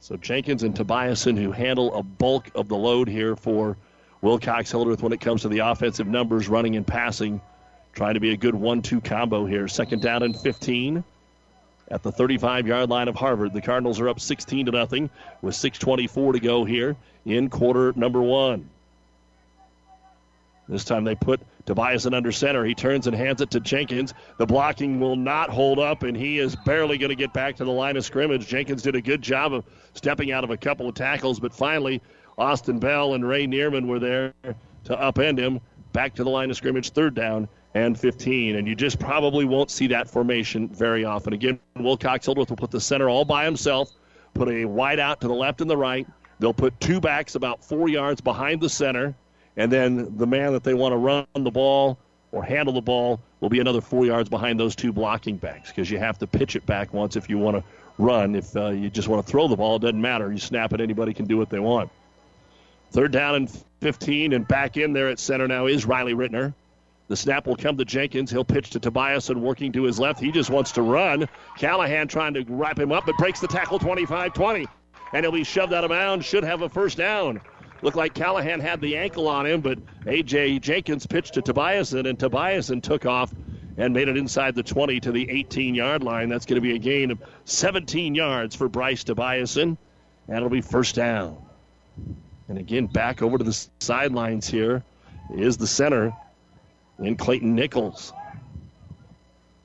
So Jenkins and Tobiasen, who handle a bulk of the load here for Wilcox Hildreth when it comes to the offensive numbers, running and passing, trying to be a good one-two combo here. Second down and 15 at the 35-yard line of Harvard. The Cardinals are up 16 to nothing with 6:24 to go here in quarter number one. This time they put Tobiasen under center. He turns and hands it to Jenkins. The blocking will not hold up, and he is barely going to get back to the line of scrimmage. Jenkins did a good job of stepping out of a couple of tackles, but finally Austin Bell and Ray Neerman were there to upend him. Back to the line of scrimmage, third down and 15. And you just probably won't see that formation very often. Again, Wilcox Hildreth will put the center all by himself, put a wide out to the left and the right. They'll put two backs about four yards behind the center, and then the man that they want to run the ball or handle the ball will be another four yards behind those two blocking backs because you have to pitch it back once if you want to run. If uh, you just want to throw the ball, it doesn't matter. You snap it, anybody can do what they want. Third down and 15, and back in there at center now is Riley Rittner. The snap will come to Jenkins. He'll pitch to Tobiasen working to his left. He just wants to run. Callahan trying to wrap him up, but breaks the tackle 25 20. And he'll be shoved out of bounds. Should have a first down. Looked like Callahan had the ankle on him, but A.J. Jenkins pitched to Tobiasen, and Tobiasen took off and made it inside the 20 to the 18 yard line. That's going to be a gain of 17 yards for Bryce Tobiasen, and it'll be first down. And again, back over to the sidelines here is the center in Clayton Nichols.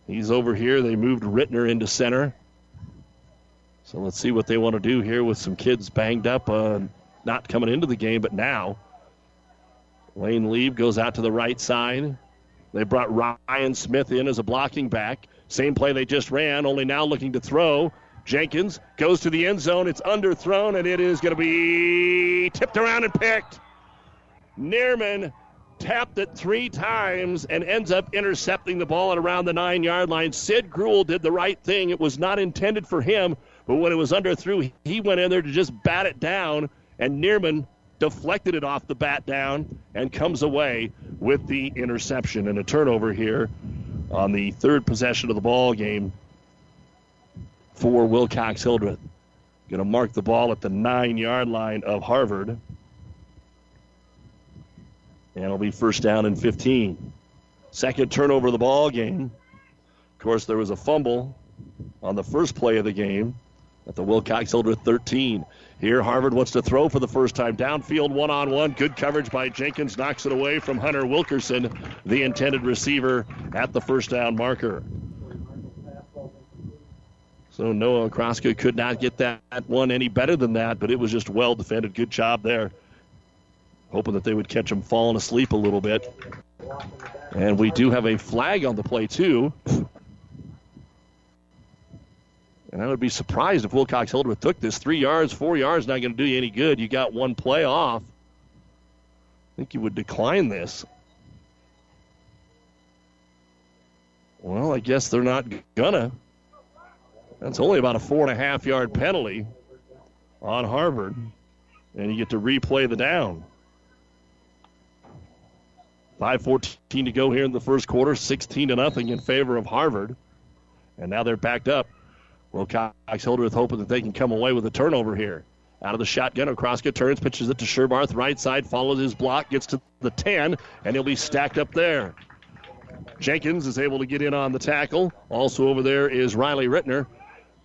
He's over here. They moved Rittner into center. So let's see what they want to do here with some kids banged up, uh, not coming into the game, but now. Wayne Lieb goes out to the right side. They brought Ryan Smith in as a blocking back. Same play they just ran, only now looking to throw. Jenkins goes to the end zone. It's underthrown, and it is going to be tipped around and picked. Neerman tapped it three times and ends up intercepting the ball at around the nine yard line. Sid Gruel did the right thing. It was not intended for him, but when it was underthrown, he went in there to just bat it down, and Neerman deflected it off the bat down and comes away with the interception and a turnover here on the third possession of the ball game for Wilcox Hildreth. Going to mark the ball at the nine yard line of Harvard. And it'll be first down and 15. Second turnover of the ball game. Of course, there was a fumble on the first play of the game at the Wilcox Hildreth 13. Here, Harvard wants to throw for the first time. Downfield, one on one. Good coverage by Jenkins. Knocks it away from Hunter Wilkerson, the intended receiver at the first down marker. So Noah Okraska could not get that one any better than that, but it was just well defended. Good job there. Hoping that they would catch him falling asleep a little bit. And we do have a flag on the play, too. And I would be surprised if Wilcox Hildreth took this. Three yards, four yards, not going to do you any good. You got one play off. I think you would decline this. Well, I guess they're not gonna. That's only about a four and a half yard penalty on Harvard. And you get to replay the down. 5.14 to go here in the first quarter, 16 to nothing in favor of Harvard. And now they're backed up. Wilcox Hildreth hoping that they can come away with a turnover here. Out of the shotgun, Okraska turns, pitches it to Sherbarth, right side, follows his block, gets to the 10, and he'll be stacked up there. Jenkins is able to get in on the tackle. Also over there is Riley Rittner.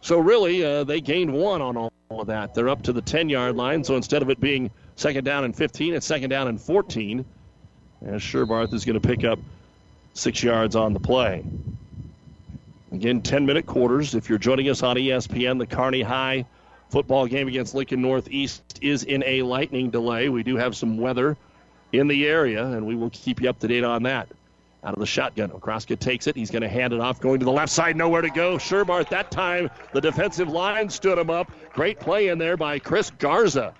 So really, uh, they gained one on all of that. They're up to the 10 yard line, so instead of it being second down and 15, it's second down and 14. And Sherbarth is going to pick up six yards on the play. Again, 10 minute quarters. If you're joining us on ESPN, the Kearney High football game against Lincoln Northeast is in a lightning delay. We do have some weather in the area, and we will keep you up to date on that. Out of the shotgun, Okraska takes it. He's going to hand it off, going to the left side, nowhere to go. Sherbarth, that time, the defensive line stood him up. Great play in there by Chris Garza.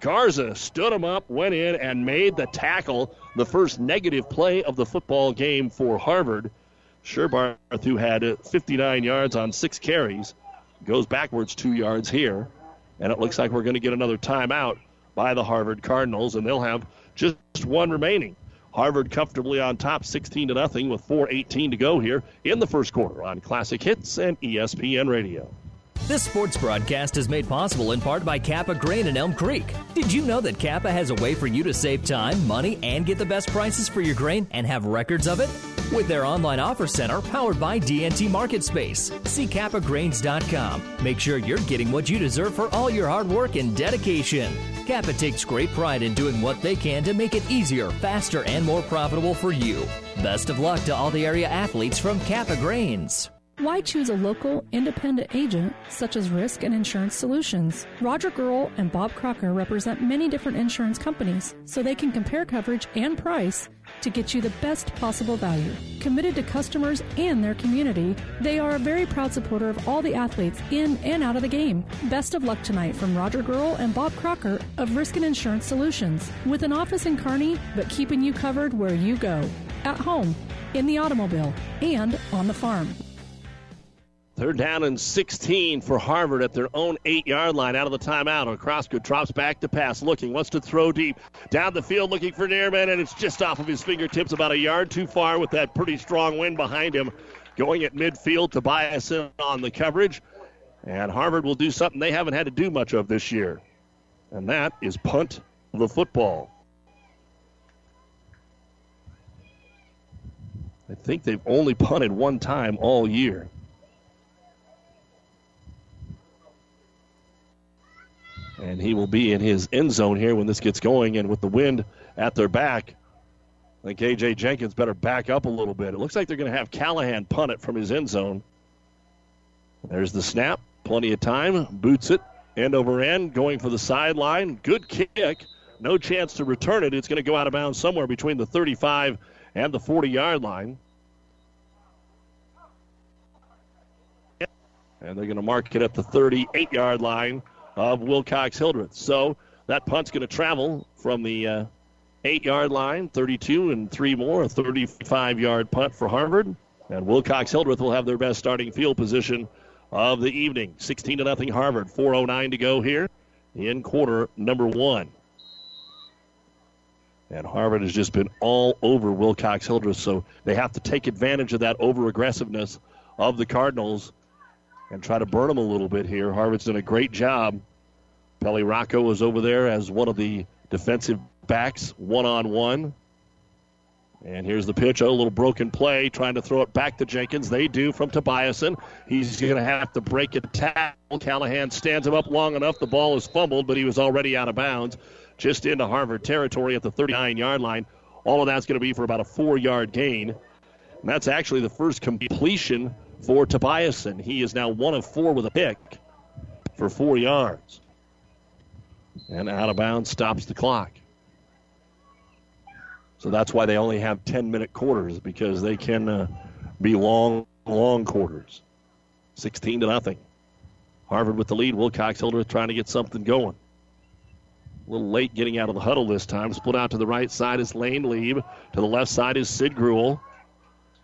Garza stood him up, went in, and made the tackle. The first negative play of the football game for Harvard. Sherbarth, who had 59 yards on six carries, goes backwards two yards here. And it looks like we're going to get another timeout by the Harvard Cardinals, and they'll have just one remaining. Harvard comfortably on top, 16 to nothing, with 4:18 to go here in the first quarter on Classic Hits and ESPN Radio. This sports broadcast is made possible in part by Kappa Grain in Elm Creek. Did you know that Kappa has a way for you to save time, money, and get the best prices for your grain and have records of it? With their online offer center powered by DNT Market Space. See kappagrains.com. Make sure you're getting what you deserve for all your hard work and dedication. Kappa takes great pride in doing what they can to make it easier, faster, and more profitable for you. Best of luck to all the area athletes from Kappa Grains. Why choose a local, independent agent such as Risk and Insurance Solutions? Roger Girl and Bob Crocker represent many different insurance companies, so they can compare coverage and price to get you the best possible value. Committed to customers and their community, they are a very proud supporter of all the athletes in and out of the game. Best of luck tonight from Roger Girl and Bob Crocker of Risk and Insurance Solutions, with an office in Kearney, but keeping you covered where you go at home, in the automobile, and on the farm. They're down in 16 for Harvard at their own eight yard line out of the timeout. Okraska drops back to pass, looking, wants to throw deep. Down the field looking for Neerman, and it's just off of his fingertips, about a yard too far with that pretty strong wind behind him. Going at midfield, Tobiasen on the coverage. And Harvard will do something they haven't had to do much of this year. And that is punt the football. I think they've only punted one time all year. And he will be in his end zone here when this gets going. And with the wind at their back, I think A.J. Jenkins better back up a little bit. It looks like they're going to have Callahan punt it from his end zone. There's the snap. Plenty of time. Boots it. End over end. Going for the sideline. Good kick. No chance to return it. It's going to go out of bounds somewhere between the 35 and the 40 yard line. And they're going to mark it at the 38 yard line of Wilcox Hildreth. So that punt's going to travel from the uh, 8 yard line, 32 and three more, a 35 yard punt for Harvard. And Wilcox Hildreth will have their best starting field position of the evening. 16 to nothing Harvard. 409 to go here in quarter number 1. And Harvard has just been all over Wilcox Hildreth, so they have to take advantage of that over aggressiveness of the Cardinals and try to burn them a little bit here. Harvard's done a great job. Pelly Rocco was over there as one of the defensive backs, one on one. And here's the pitch. Oh, a little broken play, trying to throw it back to Jenkins. They do from Tobiasen. He's going to have to break a tackle. Callahan stands him up long enough. The ball is fumbled, but he was already out of bounds, just into Harvard territory at the 39 yard line. All of that's going to be for about a four yard gain. And that's actually the first completion for Tobiasen. He is now one of four with a pick for four yards. And out of bounds stops the clock. So that's why they only have 10 minute quarters because they can uh, be long, long quarters. 16 to nothing. Harvard with the lead. Wilcox Hildreth trying to get something going. A little late getting out of the huddle this time. Split out to the right side is Lane Lieb. To the left side is Sid Gruel.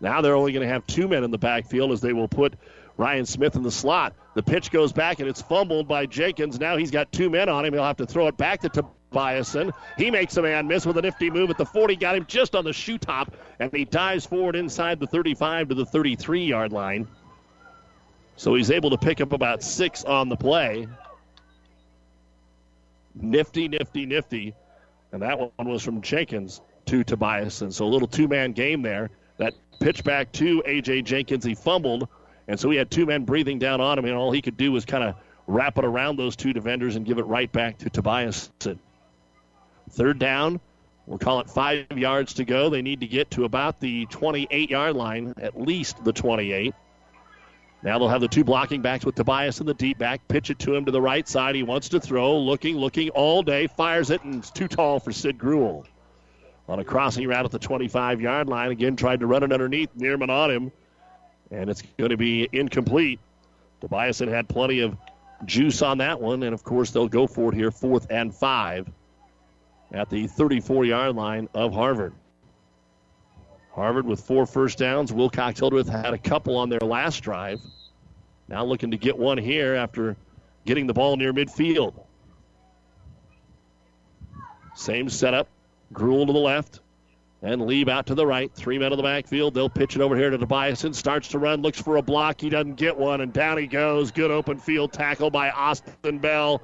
Now they're only going to have two men in the backfield as they will put Ryan Smith in the slot. The pitch goes back and it's fumbled by Jenkins. Now he's got two men on him. He'll have to throw it back to Tobiasen. He makes a man miss with a nifty move at the 40. Got him just on the shoe top, and he dives forward inside the 35 to the 33 yard line. So he's able to pick up about six on the play. Nifty, nifty, nifty. And that one was from Jenkins to Tobiasen. So a little two man game there. That pitch back to A.J. Jenkins. He fumbled, and so he had two men breathing down on him, and all he could do was kind of wrap it around those two defenders and give it right back to Tobias. Third down. We'll call it five yards to go. They need to get to about the 28 yard line, at least the 28. Now they'll have the two blocking backs with Tobiasen the deep back. Pitch it to him to the right side. He wants to throw, looking, looking all day, fires it, and it's too tall for Sid Gruel. On a crossing route at the 25 yard line. Again, tried to run it underneath. Neerman on him. And it's going to be incomplete. Tobiasen had plenty of juice on that one. And of course, they'll go for it here, fourth and five at the 34 yard line of Harvard. Harvard with four first downs. Wilcox Hildreth had a couple on their last drive. Now looking to get one here after getting the ball near midfield. Same setup. Gruel to the left. And Lieb out to the right. Three men in the backfield. They'll pitch it over here to Tobiasen. Starts to run, looks for a block. He doesn't get one, and down he goes. Good open field tackle by Austin Bell.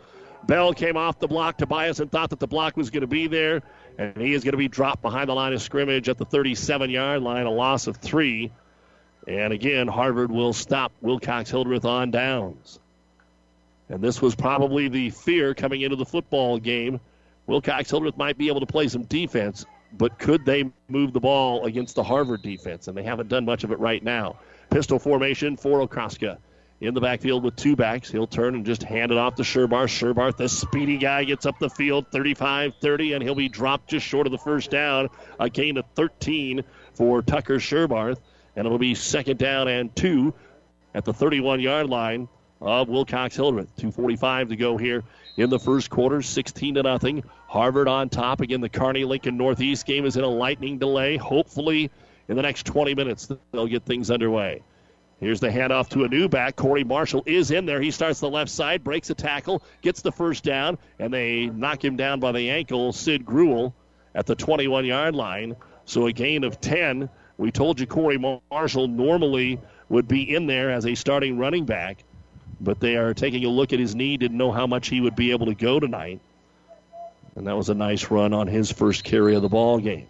Bell came off the block. Tobiasen thought that the block was going to be there, and he is going to be dropped behind the line of scrimmage at the 37 yard line, a loss of three. And again, Harvard will stop Wilcox Hildreth on downs. And this was probably the fear coming into the football game. Wilcox Hildreth might be able to play some defense, but could they move the ball against the Harvard defense? And they haven't done much of it right now. Pistol formation for Okraska. In the backfield with two backs. He'll turn and just hand it off to Sherbarth. Sherbarth, the speedy guy, gets up the field 35 30, and he'll be dropped just short of the first down. A gain of 13 for Tucker Sherbarth. And it'll be second down and two at the 31 yard line of Wilcox Hildreth. 2.45 to go here in the first quarter, 16 to nothing. Harvard on top. Again, the Kearney Lincoln Northeast game is in a lightning delay. Hopefully, in the next 20 minutes, they'll get things underway. Here's the handoff to a new back. Corey Marshall is in there. He starts the left side, breaks a tackle, gets the first down, and they knock him down by the ankle. Sid Gruel at the 21 yard line. So a gain of 10. We told you Corey Marshall normally would be in there as a starting running back, but they are taking a look at his knee, didn't know how much he would be able to go tonight. And that was a nice run on his first carry of the ball game.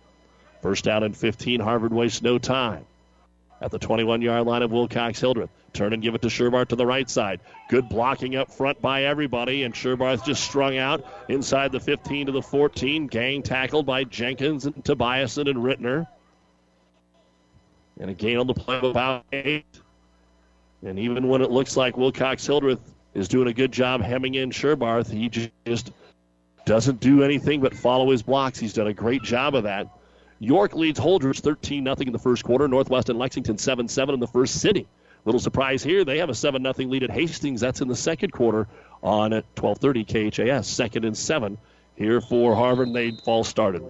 First down and 15. Harvard wastes no time at the 21 yard line of Wilcox Hildreth. Turn and give it to Sherbarth to the right side. Good blocking up front by everybody, and Sherbarth just strung out inside the 15 to the 14. Gang tackled by Jenkins and Tobiasen and Rittner. And a gain on the play of about eight. And even when it looks like Wilcox Hildreth is doing a good job hemming in Sherbarth, he just doesn't do anything but follow his blocks. He's done a great job of that. York leads Holdrege 13 0 in the first quarter. Northwest and Lexington 7 7 in the first city. Little surprise here. They have a 7 0 lead at Hastings. That's in the second quarter on 1230 KHAS. Second and seven here for Harvard. They fall started.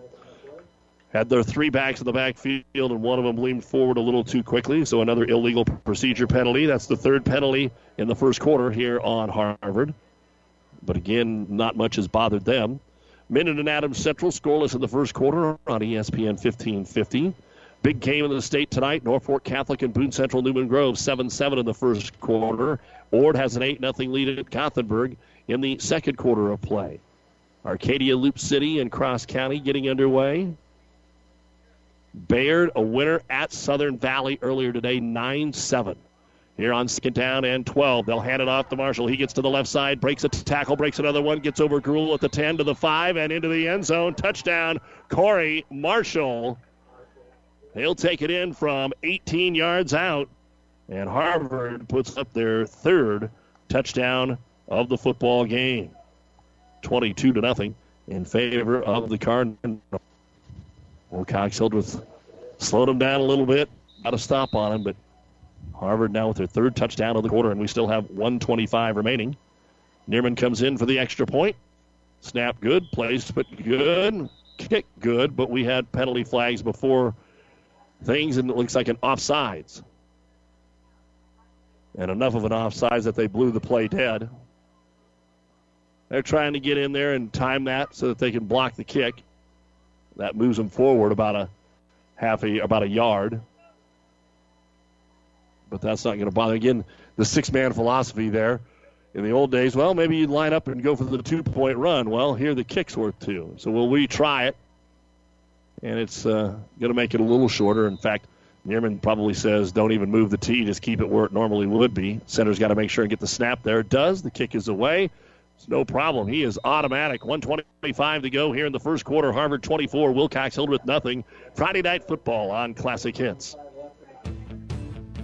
Had their three backs in the backfield, and one of them leaned forward a little too quickly, so another illegal procedure penalty. That's the third penalty in the first quarter here on Harvard. But again, not much has bothered them. Minden and Adams Central scoreless in the first quarter on ESPN 1550. Big game in the state tonight. Norfolk Catholic and Boone Central Newman Grove 7 7 in the first quarter. Ord has an 8 0 lead at Gothenburg in the second quarter of play. Arcadia Loop City and Cross County getting underway. Baird, a winner at Southern Valley earlier today, 9 7. Here on second down and 12. They'll hand it off to Marshall. He gets to the left side, breaks a tackle, breaks another one, gets over Gruel at the 10 to the 5 and into the end zone. Touchdown, Corey Marshall. He'll take it in from 18 yards out, and Harvard puts up their third touchdown of the football game. 22 to nothing in favor of the Cardinals. Wilcox Hildreth slowed him down a little bit, got a stop on him, but Harvard now with their third touchdown of the quarter, and we still have 125 remaining. Neerman comes in for the extra point. Snap good, plays but good, kick good, but we had penalty flags before things, and it looks like an offsides. And enough of an offsides that they blew the play dead. They're trying to get in there and time that so that they can block the kick. That moves them forward about a half a about a yard. But that's not going to bother. Again, the six man philosophy there. In the old days, well, maybe you'd line up and go for the two point run. Well, here the kick's worth two. So will we try it? And it's uh, going to make it a little shorter. In fact, Neerman probably says, don't even move the tee, just keep it where it normally would be. Center's got to make sure and get the snap there. It does. The kick is away. It's no problem. He is automatic. 125 to go here in the first quarter. Harvard 24, Wilcox Hildreth nothing. Friday night football on Classic Hits.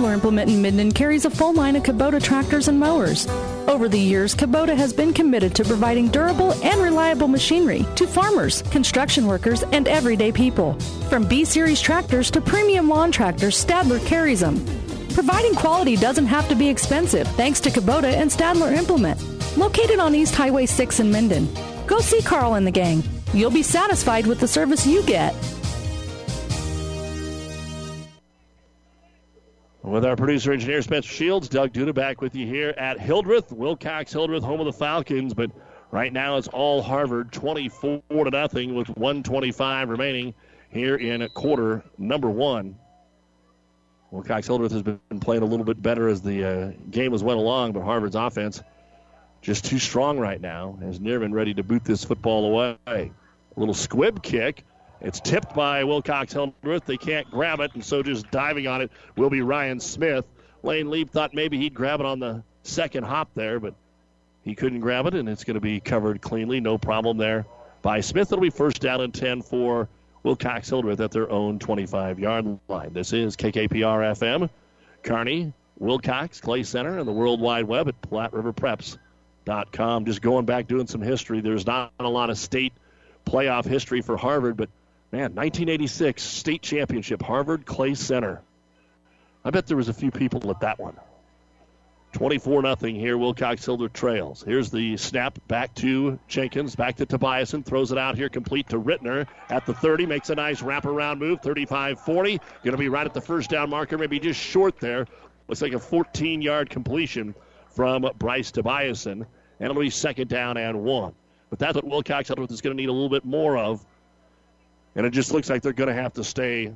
Stadler Implement in Minden carries a full line of Kubota tractors and mowers. Over the years, Kubota has been committed to providing durable and reliable machinery to farmers, construction workers, and everyday people. From B Series tractors to premium lawn tractors, Stadler carries them. Providing quality doesn't have to be expensive thanks to Kubota and Stadler Implement. Located on East Highway 6 in Minden. Go see Carl and the gang. You'll be satisfied with the service you get. With our producer engineer Spencer Shields, Doug Duda back with you here at Hildreth, Wilcox Hildreth, home of the Falcons. But right now it's all Harvard, 24 to nothing, with 125 remaining here in quarter number one. Wilcox Hildreth has been playing a little bit better as the uh, game has went along, but Harvard's offense just too strong right now. As Neerman ready to boot this football away. A little squib kick it's tipped by Wilcox Hildreth. They can't grab it, and so just diving on it will be Ryan Smith. Lane Lieb thought maybe he'd grab it on the second hop there, but he couldn't grab it, and it's going to be covered cleanly. No problem there by Smith. It'll be first down and 10 for Wilcox Hildreth at their own 25 yard line. This is KKPR FM, Kearney, Wilcox, Clay Center, and the World Wide Web at PlatteRiverPreps.com. Just going back doing some history. There's not a lot of state playoff history for Harvard, but Man, 1986 state championship, Harvard Clay Center. I bet there was a few people at that one. 24 nothing here. Wilcox Hildreth trails. Here's the snap back to Jenkins, back to Tobiasen, throws it out here complete to Rittner at the 30, makes a nice wraparound move, 35-40. Going to be right at the first down marker, maybe just short there. Looks like a 14-yard completion from Bryce Tobiasen, and it'll be second down and one. But that's what Wilcox Hildreth is going to need a little bit more of and it just looks like they're going to have to stay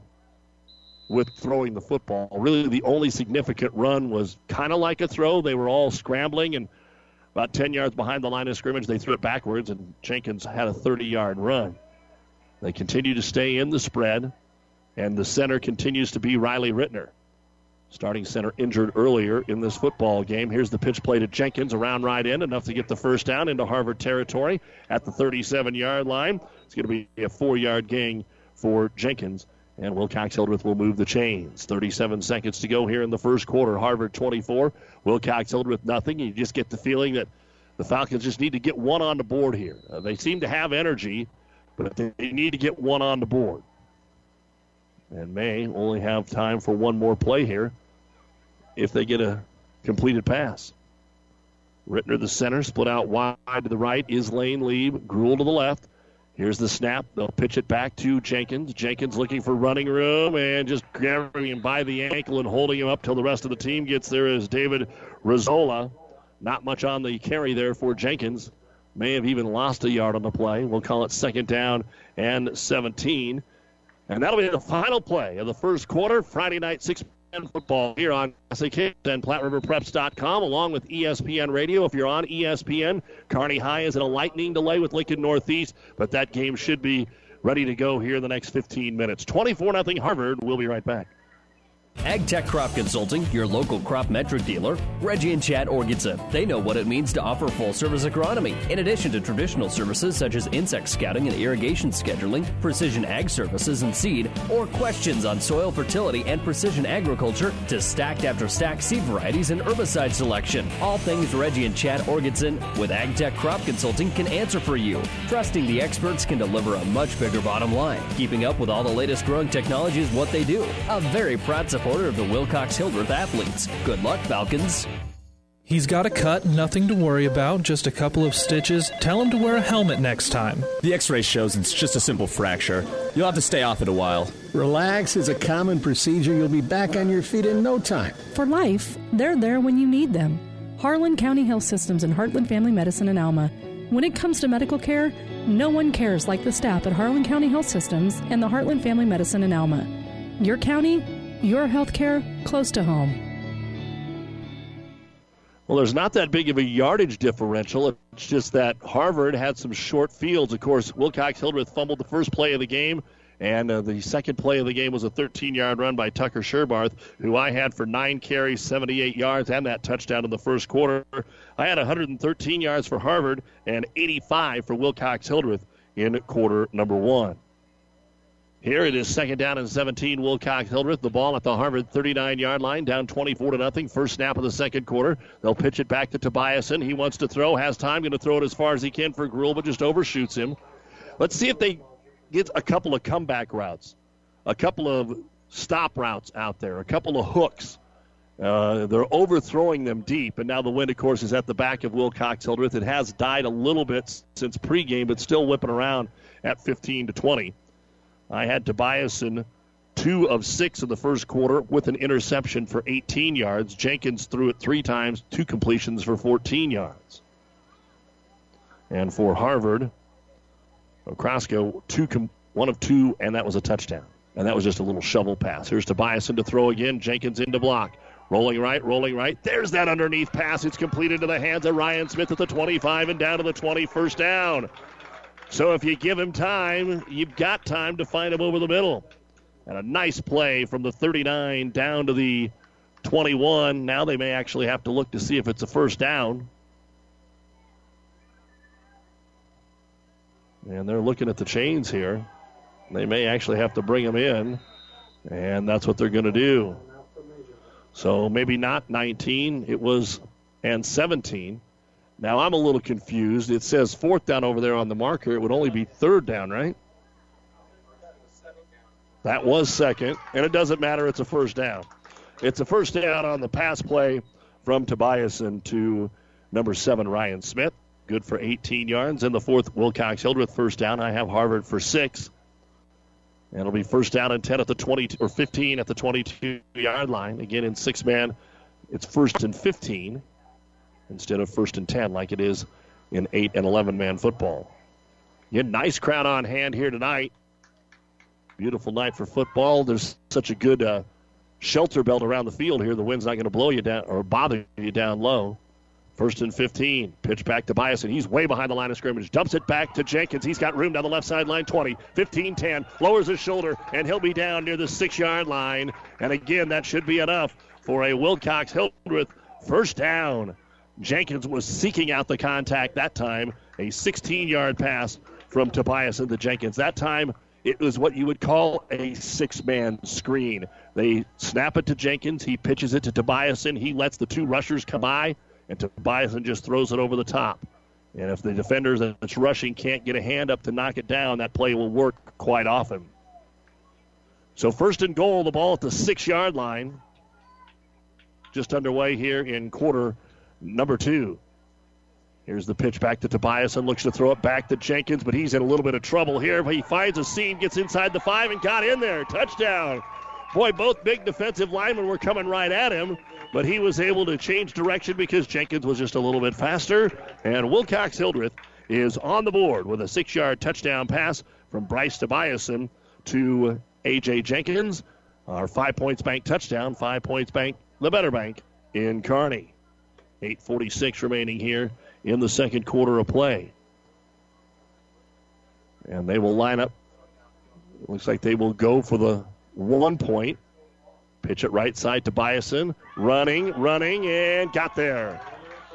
with throwing the football. Really, the only significant run was kind of like a throw. They were all scrambling, and about 10 yards behind the line of scrimmage, they threw it backwards, and Jenkins had a 30 yard run. They continue to stay in the spread, and the center continues to be Riley Rittner. Starting center injured earlier in this football game. Here's the pitch play to Jenkins around right end, enough to get the first down into Harvard territory at the 37 yard line. It's going to be a four yard gain for Jenkins. And Wilcox Hildreth will move the chains. 37 seconds to go here in the first quarter. Harvard 24, Wilcox Hildreth nothing. You just get the feeling that the Falcons just need to get one on the board here. Uh, they seem to have energy, but they need to get one on the board. And may only have time for one more play here if they get a completed pass. Rittner, the center, split out wide to the right. Is Lane Lieb. Gruel to the left. Here's the snap. They'll pitch it back to Jenkins. Jenkins looking for running room and just grabbing him by the ankle and holding him up till the rest of the team gets there is David Rizzola. Not much on the carry there for Jenkins. May have even lost a yard on the play. We'll call it second down and 17. And that'll be the final play of the first quarter. Friday night, 6 football here on SAK and PlatteRiverPreps.com along with ESPN Radio. If you're on ESPN, Kearney High is in a lightning delay with Lincoln Northeast, but that game should be ready to go here in the next 15 minutes. 24 0 Harvard. We'll be right back. AgTech Crop Consulting, your local crop metric dealer, Reggie and Chad Orgitson. They know what it means to offer full service agronomy, in addition to traditional services such as insect scouting and irrigation scheduling, precision ag services and seed, or questions on soil fertility and precision agriculture to stacked after stacked seed varieties and herbicide selection. All things Reggie and Chad Orgitson with AgTech Crop Consulting can answer for you. Trusting the experts can deliver a much bigger bottom line. Keeping up with all the latest growing technology is what they do. A very proud supporter supporter of the Wilcox Hildreth athletes. Good luck, Falcons. He's got a cut, nothing to worry about, just a couple of stitches. Tell him to wear a helmet next time. The x ray shows it's just a simple fracture. You'll have to stay off it a while. Relax is a common procedure. You'll be back on your feet in no time. For life, they're there when you need them. Harlan County Health Systems and Heartland Family Medicine in Alma. When it comes to medical care, no one cares like the staff at Harlan County Health Systems and the Heartland Family Medicine in Alma. Your county, your health care close to home. Well, there's not that big of a yardage differential. It's just that Harvard had some short fields. Of course, Wilcox Hildreth fumbled the first play of the game, and uh, the second play of the game was a 13 yard run by Tucker Sherbarth, who I had for nine carries, 78 yards, and that touchdown in the first quarter. I had 113 yards for Harvard and 85 for Wilcox Hildreth in quarter number one. Here it is second down and 17. Wilcox Hildreth. The ball at the Harvard 39 yard line, down 24 to nothing. First snap of the second quarter. They'll pitch it back to Tobiasen. He wants to throw, has time, going to throw it as far as he can for Gruel, but just overshoots him. Let's see if they get a couple of comeback routes, a couple of stop routes out there, a couple of hooks. Uh, they're overthrowing them deep, and now the wind, of course, is at the back of Wilcox Hildreth. It has died a little bit since pregame, but still whipping around at 15 to 20. I had Tobiasen two of six in the first quarter with an interception for 18 yards. Jenkins threw it three times, two completions for 14 yards. And for Harvard, Okraska, two com- one of two, and that was a touchdown. And that was just a little shovel pass. Here's Tobiasen to throw again. Jenkins into block. Rolling right, rolling right. There's that underneath pass. It's completed to the hands of Ryan Smith at the 25 and down to the 20. First down. So if you give him time, you've got time to find him over the middle. And a nice play from the 39 down to the 21. Now they may actually have to look to see if it's a first down. And they're looking at the chains here. They may actually have to bring him in. And that's what they're going to do. So maybe not 19. It was and 17. Now I'm a little confused. It says fourth down over there on the marker. It would only be third down, right? That was second, and it doesn't matter. It's a first down. It's a first down on the pass play from Tobiasen to number seven, Ryan Smith. Good for 18 yards. And the fourth, Wilcox Hildreth first down. I have Harvard for six. And it'll be first down and 10 at the 20 or 15 at the 22 yard line. Again, in six man, it's first and 15 instead of first and 10 like it is in 8 and 11 man football. You had nice crowd on hand here tonight. Beautiful night for football. There's such a good uh, shelter belt around the field here. The wind's not going to blow you down or bother you down low. First and 15. Pitch back to Bias, and he's way behind the line of scrimmage. Dumps it back to Jenkins. He's got room down the left sideline. 20, 15, 10. Lowers his shoulder, and he'll be down near the six yard line. And again, that should be enough for a Wilcox Hildreth first down. Jenkins was seeking out the contact that time. A 16 yard pass from Tobiasen to Jenkins. That time, it was what you would call a six man screen. They snap it to Jenkins. He pitches it to Tobiasen. He lets the two rushers come by and Tobiasen just throws it over the top. And if the defenders that's rushing can't get a hand up to knock it down, that play will work quite often. So first and goal, the ball at the six yard line. Just underway here in quarter number two. Here's the pitch back to Tobiasen looks to throw it back to Jenkins, but he's in a little bit of trouble here. He finds a seam, gets inside the five, and got in there. Touchdown. Boy, both big defensive linemen were coming right at him but he was able to change direction because Jenkins was just a little bit faster. And Wilcox Hildreth is on the board with a six yard touchdown pass from Bryce Tobiasen to A.J. Jenkins. Our five points bank touchdown, five points bank, the better bank in Kearney. 8.46 remaining here in the second quarter of play. And they will line up. Looks like they will go for the one point. Pitch it right side to Biason. Running, running, and got there.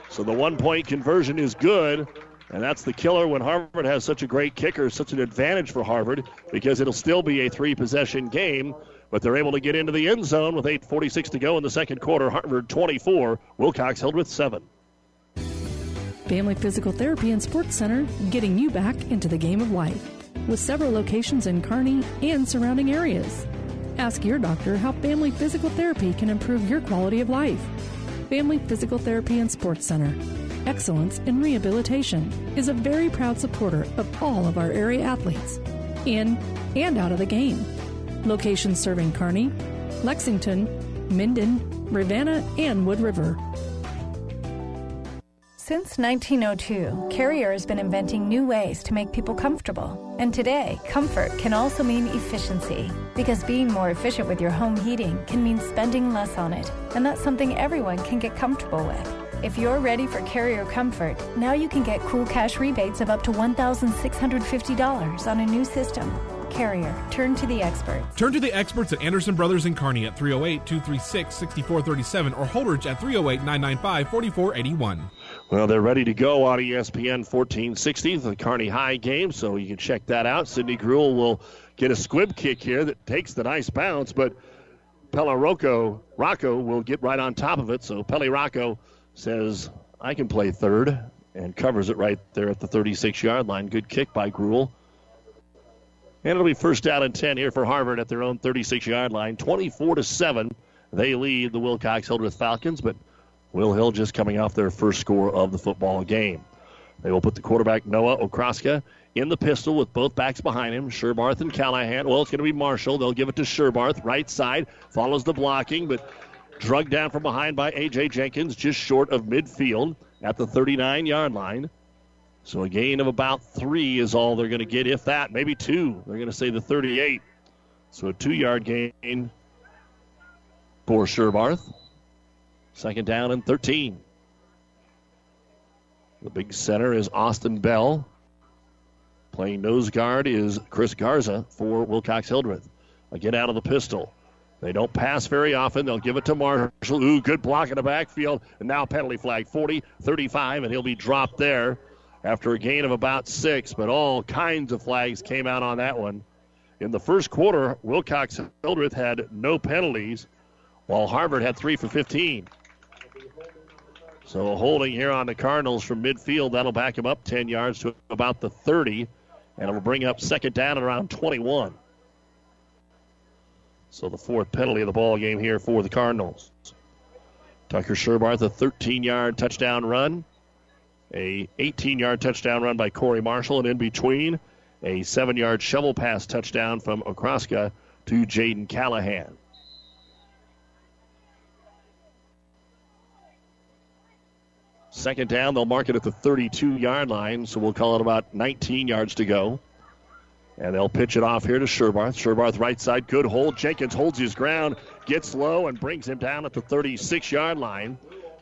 So the one point conversion is good. And that's the killer when Harvard has such a great kicker, such an advantage for Harvard because it'll still be a three possession game. But they're able to get into the end zone with 8.46 to go in the second quarter. Harvard 24, Wilcox Hildreth 7. Family Physical Therapy and Sports Center, getting you back into the game of life with several locations in Kearney and surrounding areas. Ask your doctor how family physical therapy can improve your quality of life. Family Physical Therapy and Sports Center. Excellence in Rehabilitation is a very proud supporter of all of our area athletes, in and out of the game. Locations serving Kearney, Lexington, Minden, Ravenna, and Wood River. Since 1902, Carrier has been inventing new ways to make people comfortable. And today, comfort can also mean efficiency. Because being more efficient with your home heating can mean spending less on it. And that's something everyone can get comfortable with. If you're ready for Carrier Comfort, now you can get cool cash rebates of up to $1,650 on a new system. Carrier, turn to the experts. Turn to the experts at Anderson Brothers in Kearney at 308 236 6437 or Holdrege at 308 995 4481. Well, they're ready to go on ESPN 1460, the Kearney High game, so you can check that out. Sidney Gruel will get a squib kick here that takes the nice bounce, but Pella Rocco, Rocco will get right on top of it. So Pelly Rocco says, I can play third, and covers it right there at the 36 yard line. Good kick by Gruel. And it'll be first down and 10 here for Harvard at their own 36 yard line. 24 to 7. They lead the Wilcox Hildreth Falcons, but Will Hill just coming off their first score of the football game. They will put the quarterback Noah Okraska in the pistol with both backs behind him. Sherbarth and Callahan. Well, it's going to be Marshall. They'll give it to Sherbarth. Right side follows the blocking, but drugged down from behind by A.J. Jenkins, just short of midfield at the 39 yard line. So a gain of about three is all they're going to get, if that, maybe two. They're going to say the 38. So a two yard gain for Sherbarth. Second down and 13. The big center is Austin Bell. Playing nose guard is Chris Garza for Wilcox Hildreth. Again out of the pistol. They don't pass very often. They'll give it to Marshall. Ooh, good block in the backfield. And now penalty flag 40, 35, and he'll be dropped there after a gain of about six. But all kinds of flags came out on that one. In the first quarter, Wilcox Hildreth had no penalties, while Harvard had three for 15. So holding here on the Cardinals from midfield. That'll back him up 10 yards to about the 30. And it will bring up second down at around 21. So the fourth penalty of the ball game here for the Cardinals. Tucker Sherbarth, a 13-yard touchdown run. A 18-yard touchdown run by Corey Marshall. And in between, a 7-yard shovel pass touchdown from Okraska to Jaden Callahan. Second down, they'll mark it at the 32 yard line, so we'll call it about 19 yards to go. And they'll pitch it off here to Sherbarth. Sherbarth right side, good hold. Jenkins holds his ground, gets low, and brings him down at the 36 yard line.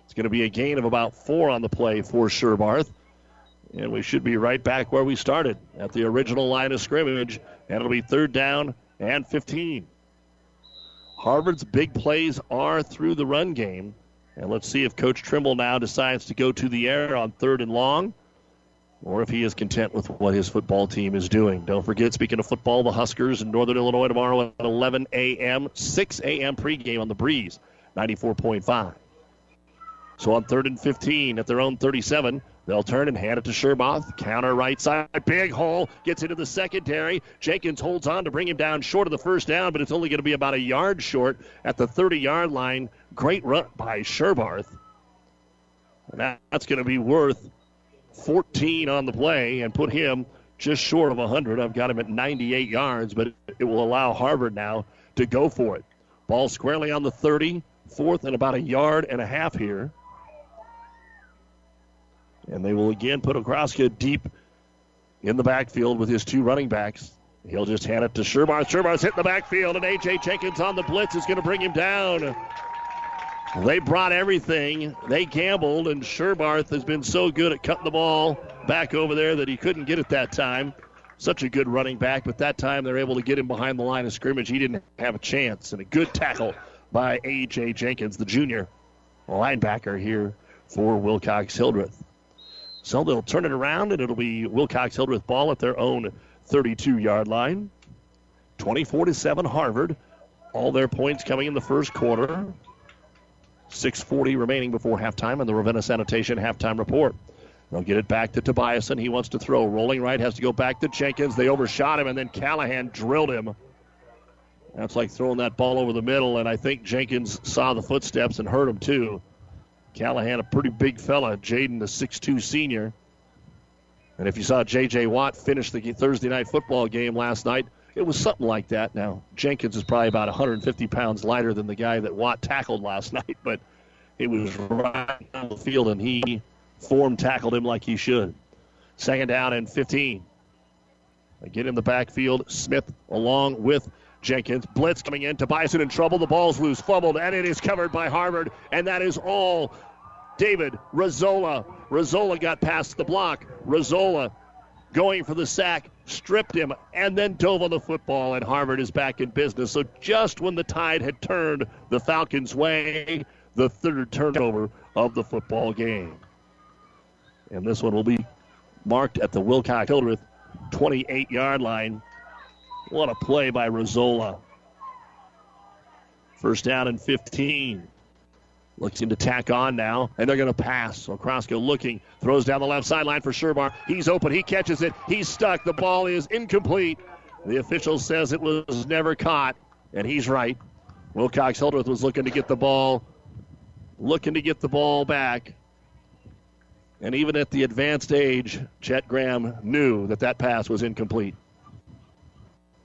It's going to be a gain of about four on the play for Sherbarth. And we should be right back where we started at the original line of scrimmage. And it'll be third down and 15. Harvard's big plays are through the run game. And let's see if Coach Trimble now decides to go to the air on third and long or if he is content with what his football team is doing. Don't forget, speaking of football, the Huskers in Northern Illinois tomorrow at 11 a.m., 6 a.m. pregame on the Breeze, 94.5. So on third and 15 at their own 37, they'll turn and hand it to Sherbarth. Counter right side, big hole, gets into the secondary. Jenkins holds on to bring him down short of the first down, but it's only going to be about a yard short at the 30 yard line. Great run by Sherbarth. And that's going to be worth 14 on the play and put him just short of 100. I've got him at 98 yards, but it will allow Harvard now to go for it. Ball squarely on the 30, fourth and about a yard and a half here. And they will again put Okraska deep in the backfield with his two running backs. He'll just hand it to Sherbarth. Sherbarth's hit the backfield, and A.J. Jenkins on the blitz is going to bring him down. They brought everything. They gambled, and Sherbarth has been so good at cutting the ball back over there that he couldn't get it that time. Such a good running back, but that time they're able to get him behind the line of scrimmage. He didn't have a chance, and a good tackle by A.J. Jenkins, the junior linebacker here for Wilcox Hildreth. So they'll turn it around, and it'll be Wilcox Hildreth ball at their own 32 yard line. 24 to 7 Harvard. All their points coming in the first quarter. 6.40 remaining before halftime on the Ravenna Sanitation halftime report. They'll get it back to Tobiasen. He wants to throw. Rolling right has to go back to Jenkins. They overshot him, and then Callahan drilled him. That's like throwing that ball over the middle, and I think Jenkins saw the footsteps and heard him too. Callahan, a pretty big fella. Jaden, the 6'2 senior. And if you saw J.J. Watt finish the Thursday night football game last night, it was something like that. Now, Jenkins is probably about 150 pounds lighter than the guy that Watt tackled last *laughs* night, but it was right down the field, and he form tackled him like he should. Second down and 15. Again in the backfield, Smith along with Jenkins. Blitz coming in. Tobias in trouble. The ball's loose, fumbled, and it is covered by Harvard. And that is all David Rizzola. Rizzola got past the block. Rizzola going for the sack, stripped him, and then dove on the football, and Harvard is back in business. So just when the tide had turned the Falcons' way, the third turnover of the football game. And this one will be marked at the Wilcox Hildreth 28 yard line. What a play by Rizzola. First down and 15. Looking to tack on now, and they're going to pass. So Okraska looking, throws down the left sideline for Sherbarth. He's open, he catches it, he's stuck. The ball is incomplete. The official says it was never caught, and he's right. Wilcox Hildreth was looking to get the ball, looking to get the ball back. And even at the advanced age, Chet Graham knew that that pass was incomplete.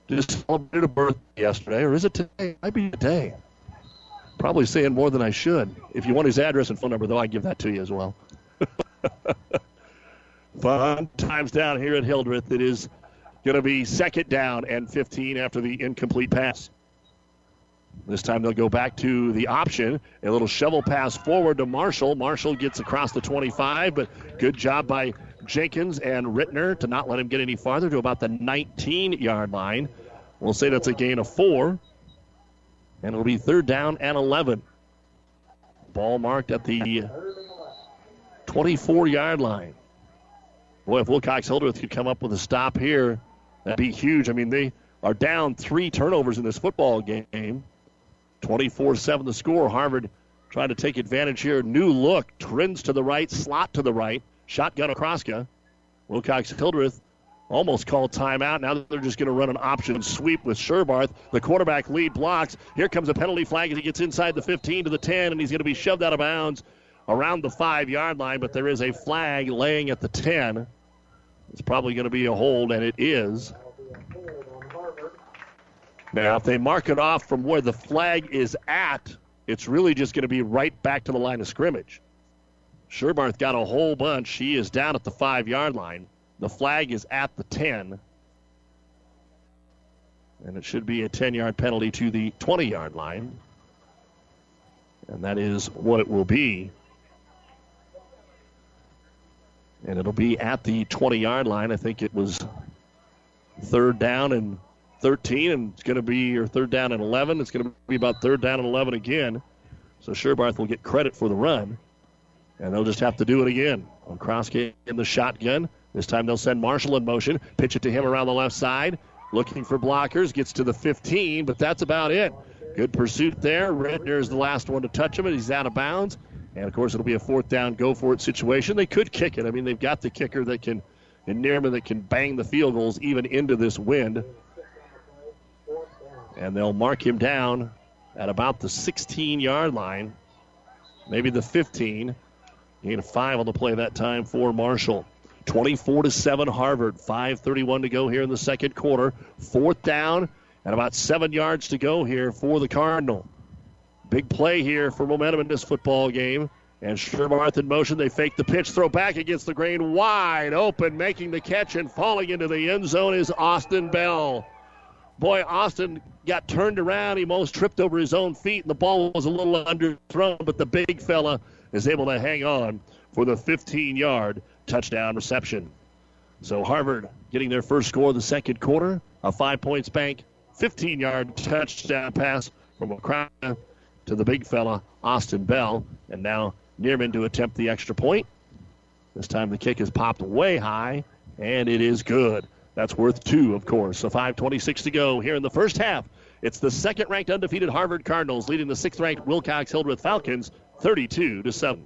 Just celebrated a birthday yesterday, or is it today? Might be today. Probably saying more than I should. If you want his address and phone number, though, I'd give that to you as well. *laughs* Fun times down here at Hildreth. It is going to be second down and 15 after the incomplete pass. This time they'll go back to the option. A little shovel pass forward to Marshall. Marshall gets across the 25, but good job by Jenkins and Rittner to not let him get any farther to about the 19 yard line. We'll say that's a gain of four. And it'll be third down and 11. Ball marked at the 24 yard line. Boy, if Wilcox Hildreth could come up with a stop here, that'd be huge. I mean, they are down three turnovers in this football game. 24 7 the score. Harvard trying to take advantage here. New look. Trends to the right, slot to the right. Shotgun Okraska. Wilcox Hildreth almost called timeout. Now they're just going to run an option sweep with Sherbarth. The quarterback lead blocks. Here comes a penalty flag as he gets inside the 15 to the 10, and he's going to be shoved out of bounds around the five yard line, but there is a flag laying at the 10. It's probably going to be a hold, and it is. Now, if they mark it off from where the flag is at, it's really just going to be right back to the line of scrimmage. Sherbarth got a whole bunch. She is down at the five yard line. The flag is at the 10. And it should be a 10 yard penalty to the 20 yard line. And that is what it will be. And it'll be at the 20 yard line. I think it was third down and 13, and it's going to be, or third down and 11. It's going to be about third down and 11 again. So Sherbarth will get credit for the run, and they'll just have to do it again. Okraska in the shotgun. This time they'll send Marshall in motion, pitch it to him around the left side, looking for blockers, gets to the 15, but that's about it. Good pursuit there. Redner is the last one to touch him, and he's out of bounds. And of course, it'll be a fourth down, go for it situation. They could kick it. I mean, they've got the kicker that can, and Neerman that can bang the field goals even into this wind. And they'll mark him down at about the 16 yard line, maybe the 15. He had a five on the play that time for Marshall. 24 to 7 Harvard. 5:31 to go here in the second quarter. Fourth down and about seven yards to go here for the Cardinal. Big play here for momentum in this football game. And Sherbarth in motion. They fake the pitch, throw back against the grain, wide open, making the catch and falling into the end zone is Austin Bell. Boy, Austin got turned around. He almost tripped over his own feet, and the ball was a little underthrown, but the big fella is able to hang on for the 15 yard touchdown reception. So Harvard getting their first score of the second quarter, a five points bank, 15 yard touchdown pass from O'Connor to the big fella, Austin Bell. And now Neerman to attempt the extra point. This time the kick is popped way high, and it is good. That's worth two, of course. So 5.26 to go here in the first half. It's the second ranked undefeated Harvard Cardinals leading the sixth ranked Wilcox Hildreth Falcons 32 to 7.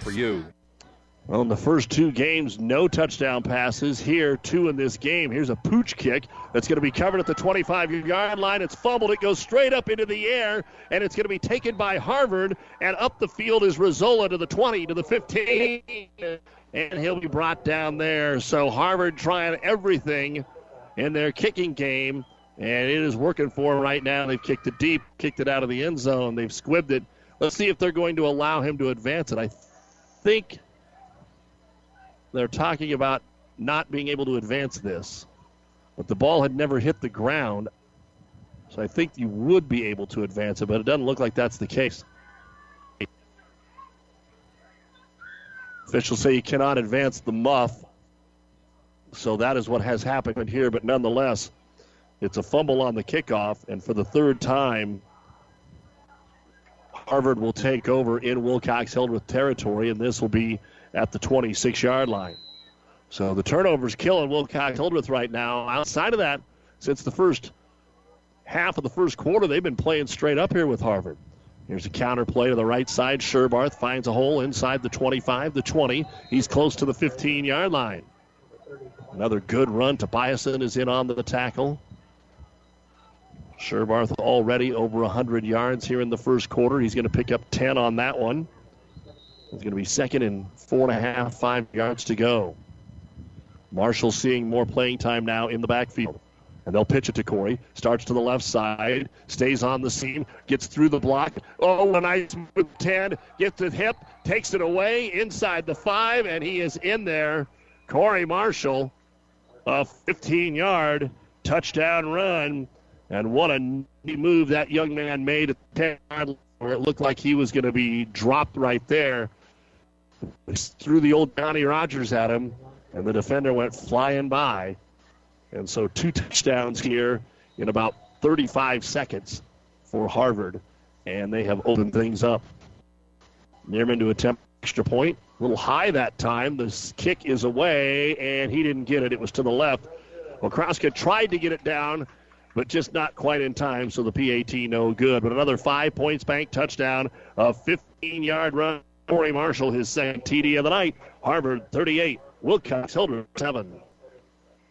for you. Well, in the first two games, no touchdown passes. Here, two in this game. Here's a pooch kick that's going to be covered at the 25 yard line. It's fumbled. It goes straight up into the air, and it's going to be taken by Harvard. And up the field is Rizzola to the 20, to the 15, and he'll be brought down there. So Harvard trying everything in their kicking game, and it is working for them right now. They've kicked it deep, kicked it out of the end zone. They've squibbed it. Let's see if they're going to allow him to advance it. I think they're talking about not being able to advance this, but the ball had never hit the ground. So I think you would be able to advance it, but it doesn't look like that's the case. Officials say you cannot advance the muff. So that is what has happened here, but nonetheless, it's a fumble on the kickoff, and for the third time, Harvard will take over in Wilcox Hildreth territory, and this will be at the 26 yard line. So the turnover's killing Wilcox Hildreth right now. Outside of that, since the first half of the first quarter, they've been playing straight up here with Harvard. Here's a counter play to the right side. Sherbarth finds a hole inside the 25, the 20. He's close to the 15 yard line. Another good run. Tobiasen is in on the tackle. Sherbarth already over 100 yards here in the first quarter. He's going to pick up 10 on that one. It's going to be second and four and a half, five yards to go. Marshall seeing more playing time now in the backfield. And they'll pitch it to Corey. Starts to the left side, stays on the seam, gets through the block. Oh, a nice move, 10, gets it hip, takes it away inside the five, and he is in there. Corey Marshall, a 15 yard touchdown run. And what a move that young man made at the 10 yard where it looked like he was going to be dropped right there. Threw the old Johnny Rodgers at him, and the defender went flying by. And so two touchdowns here in about 35 seconds for Harvard, and they have opened things up. Neerman to attempt extra point. A little high that time. The kick is away, and he didn't get it. It was to the left. Well, Kraska tried to get it down, but just not quite in time, so the PAT no good. But another five points bank touchdown, a 15 yard run. Corey Marshall, his second TD of the night. Harvard 38, Wilcox Hildreth 7.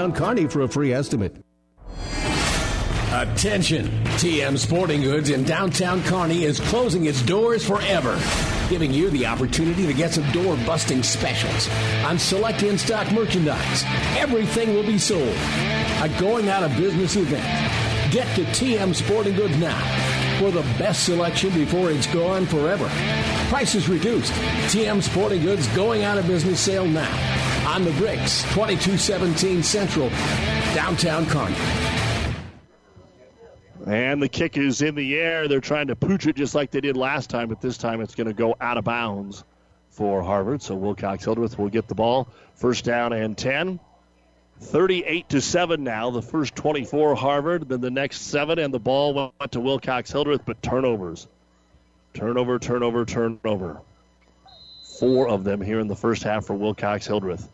downtown Kearney for a free estimate. Attention! TM Sporting Goods in downtown Kearney is closing its doors forever, giving you the opportunity to get some door busting specials on select in stock merchandise. Everything will be sold. A going out of business event. Get to TM Sporting Goods now for the best selection before it's gone forever. Prices reduced. TM Sporting Goods going out of business sale now on the bricks, 2217 Central, downtown Kearney. And the kick is in the air. They're trying to pooch it just like they did last time, but this time it's going to go out of bounds for Harvard. So Wilcox Hildreth will get the ball. First down and 10. 38 to 7 now. The first 24 Harvard, then the next 7 and the ball went to Wilcox Hildreth, but turnovers. Turnover, turnover, turnover. Four of them here in the first half for Wilcox Hildreth.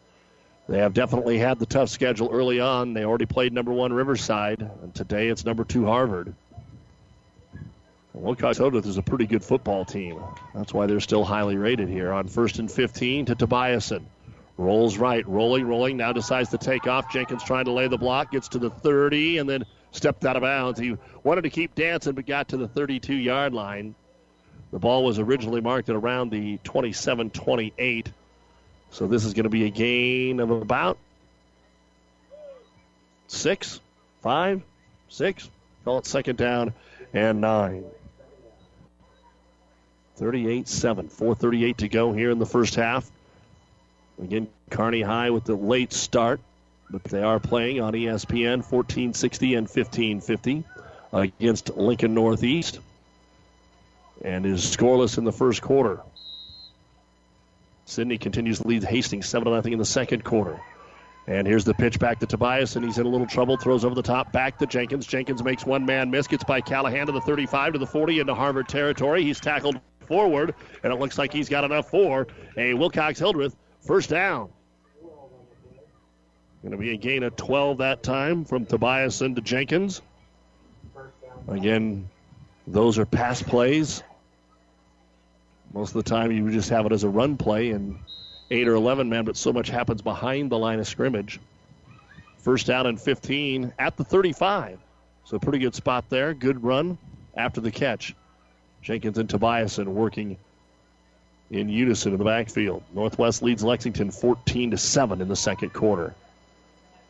They have definitely had the tough schedule early on. They already played number one Riverside, and today it's number two Harvard. Wilcox Hildreth is a pretty good football team. That's why they're still highly rated here. On first and 15 to Tobiasen. Rolls right, rolling, rolling. Now decides to take off. Jenkins trying to lay the block, gets to the 30, and then stepped out of bounds. He wanted to keep dancing, but got to the 32 yard line. The ball was originally marked at around the 27 28. So this is going to be a gain of about six, five, six. Call it second down and nine. 38 7. 4.38 to go here in the first half. Again, Kearney High with the late start, but they are playing on ESPN 1460 and 1550 against Lincoln Northeast and is scoreless in the first quarter. Sidney continues to lead Hastings 7 0 in the second quarter. And here's the pitch back to Tobias, and he's in a little trouble. Throws over the top, back to Jenkins. Jenkins makes one man miss, gets by Callahan to the 35 to the 40 into Harvard territory. He's tackled forward, and it looks like he's got enough for a Wilcox Hildreth first down. Going to be a gain of 12 that time from Tobiasen to Jenkins. Again, those are pass plays. Most of the time, you just have it as a run play and eight or 11 men, but so much happens behind the line of scrimmage. First down and 15 at the 35. So, pretty good spot there. Good run after the catch. Jenkins and Tobiasen working in unison in the backfield. Northwest leads Lexington 14 to 7 in the second quarter.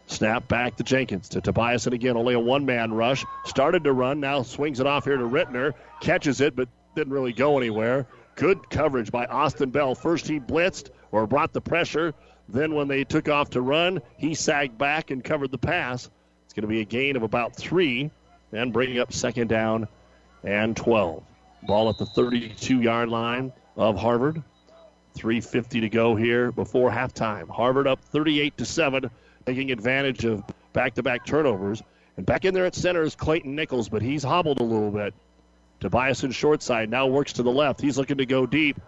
Snap back to Jenkins to Tobiasen again. Only a one man rush. Started to run. Now swings it off here to Rittner. Catches it, but didn't really go anywhere. Good coverage by Austin Bell. First he blitzed or brought the pressure. Then when they took off to run, he sagged back and covered the pass. It's going to be a gain of about three and bringing up second down and 12. Ball at the 32 yard line of Harvard. 350 to go here before halftime. Harvard up 38 to 7, taking advantage of back-to-back turnovers. And back in there at center is Clayton Nichols, but he's hobbled a little bit. Tobiasen short side now works to the left. He's looking to go deep.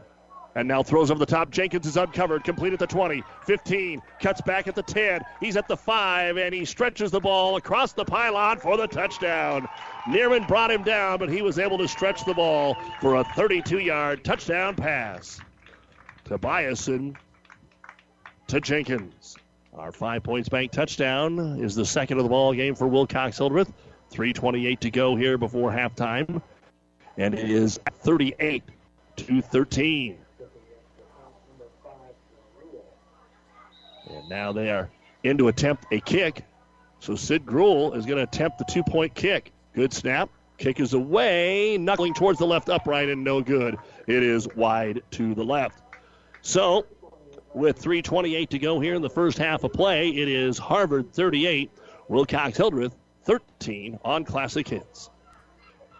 And now throws over the top. Jenkins is uncovered. Complete at the 20, 15. Cuts back at the 10. He's at the 5, and he stretches the ball across the pylon for the touchdown. Neerman brought him down, but he was able to stretch the ball for a 32 yard touchdown pass. Tobiasen to Jenkins. Our five points bank touchdown is the second of the ball game for Wilcox Hildreth. 3.28 to go here before halftime and it is 38 to 13. And now they are in to attempt a kick. So Sid Gruel is going to attempt the two point kick. Good snap. Kick is away, knuckling towards the left upright and no good. It is wide to the left. So, with 3.28 to go here in the first half of play, it is Harvard 38, Wilcox Hildreth 13 on Classic Hits.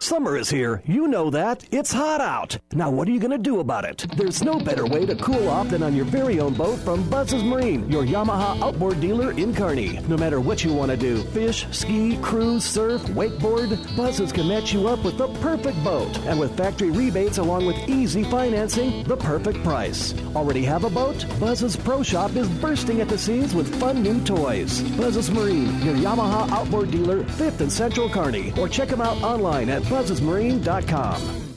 Summer is here. You know that. It's hot out. Now, what are you going to do about it? There's no better way to cool off than on your very own boat from Buzz's Marine, your Yamaha outboard dealer in Kearney. No matter what you want to do fish, ski, cruise, surf, wakeboard Buzz's can match you up with the perfect boat. And with factory rebates along with easy financing, the perfect price. Already have a boat? Buzz's Pro Shop is bursting at the seams with fun new toys. Buzz's Marine, your Yamaha outboard dealer, 5th and Central Kearney. Or check them out online at buzzesmarine.com.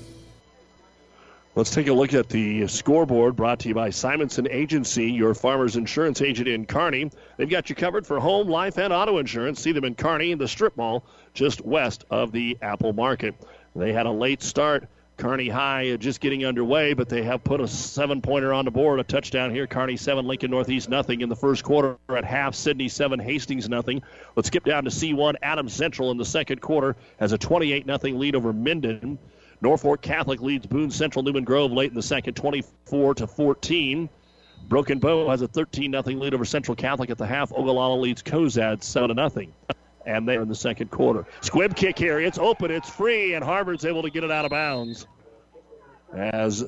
Let's take a look at the scoreboard brought to you by Simonson Agency, your farmer's insurance agent in Kearney. They've got you covered for home, life, and auto insurance. See them in Kearney, the strip mall just west of the Apple Market. They had a late start. Kearney High just getting underway, but they have put a seven pointer on the board, a touchdown here. Kearney 7, Lincoln Northeast nothing in the first quarter at half. Sydney 7, Hastings nothing. Let's skip down to C1. Adams Central in the second quarter has a 28 nothing lead over Minden. Norfolk Catholic leads Boone Central Newman Grove late in the second, 24 to 14. Broken Bow has a 13 0 lead over Central Catholic at the half. Ogallala leads Cozad 7 0 and they're in the second quarter. Squib kick here. It's open. It's free, and Harvard's able to get it out of bounds. As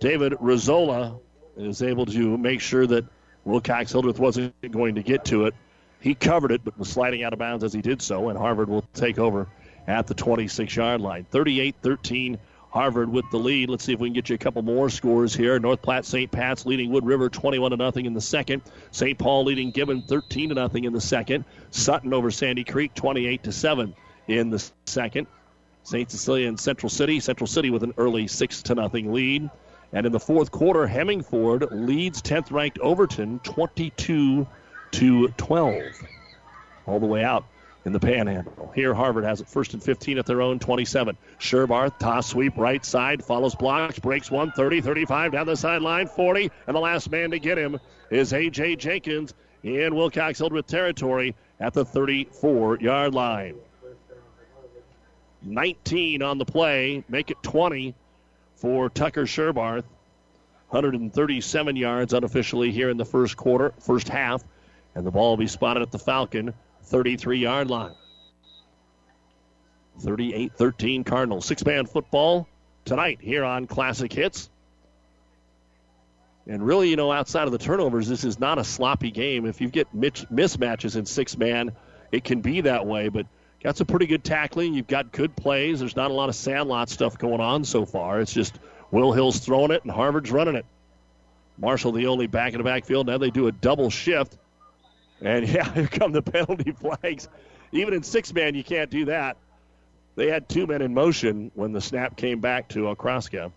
David Rizzola is able to make sure that Wilcox Hildreth wasn't going to get to it. He covered it, but was sliding out of bounds as he did so, and Harvard will take over at the 26 yard line. 38 13. Harvard with the lead. Let's see if we can get you a couple more scores here. North Platte St. Pat's leading Wood River 21 to nothing in the second. St. Paul leading Gibbon 13 to nothing in the second. Sutton over Sandy Creek 28 to 7 in the second. St. Cecilia and Central City. Central City with an early 6 to nothing lead. And in the fourth quarter, Hemingford leads 10th ranked Overton 22 to 12. All the way out in the panhandle. Here, Harvard has it first and 15 at their own 27. Sherbarth, toss sweep right side, follows blocks, breaks one, 30, 35 down the sideline, 40, and the last man to get him is A.J. Jenkins in Wilcox Hildreth territory at the 34 yard line. 19 on the play, make it 20 for Tucker Sherbarth. 137 yards unofficially here in the first quarter, first half, and the ball will be spotted at the Falcon 33 yard line. 38 13 Cardinals. Six man football tonight here on Classic Hits. And really, you know, outside of the turnovers, this is not a sloppy game. If you get mismatches in six man, it can be that way. But got some pretty good tackling. You've got good plays. There's not a lot of sandlot stuff going on so far. It's just Will Hill's throwing it and Harvard's running it. Marshall, the only back in the backfield. Now they do a double shift. And *laughs* yeah, here come the penalty flags. Even in six man, you can't do that. They had two men in motion when the snap came back to Okraska.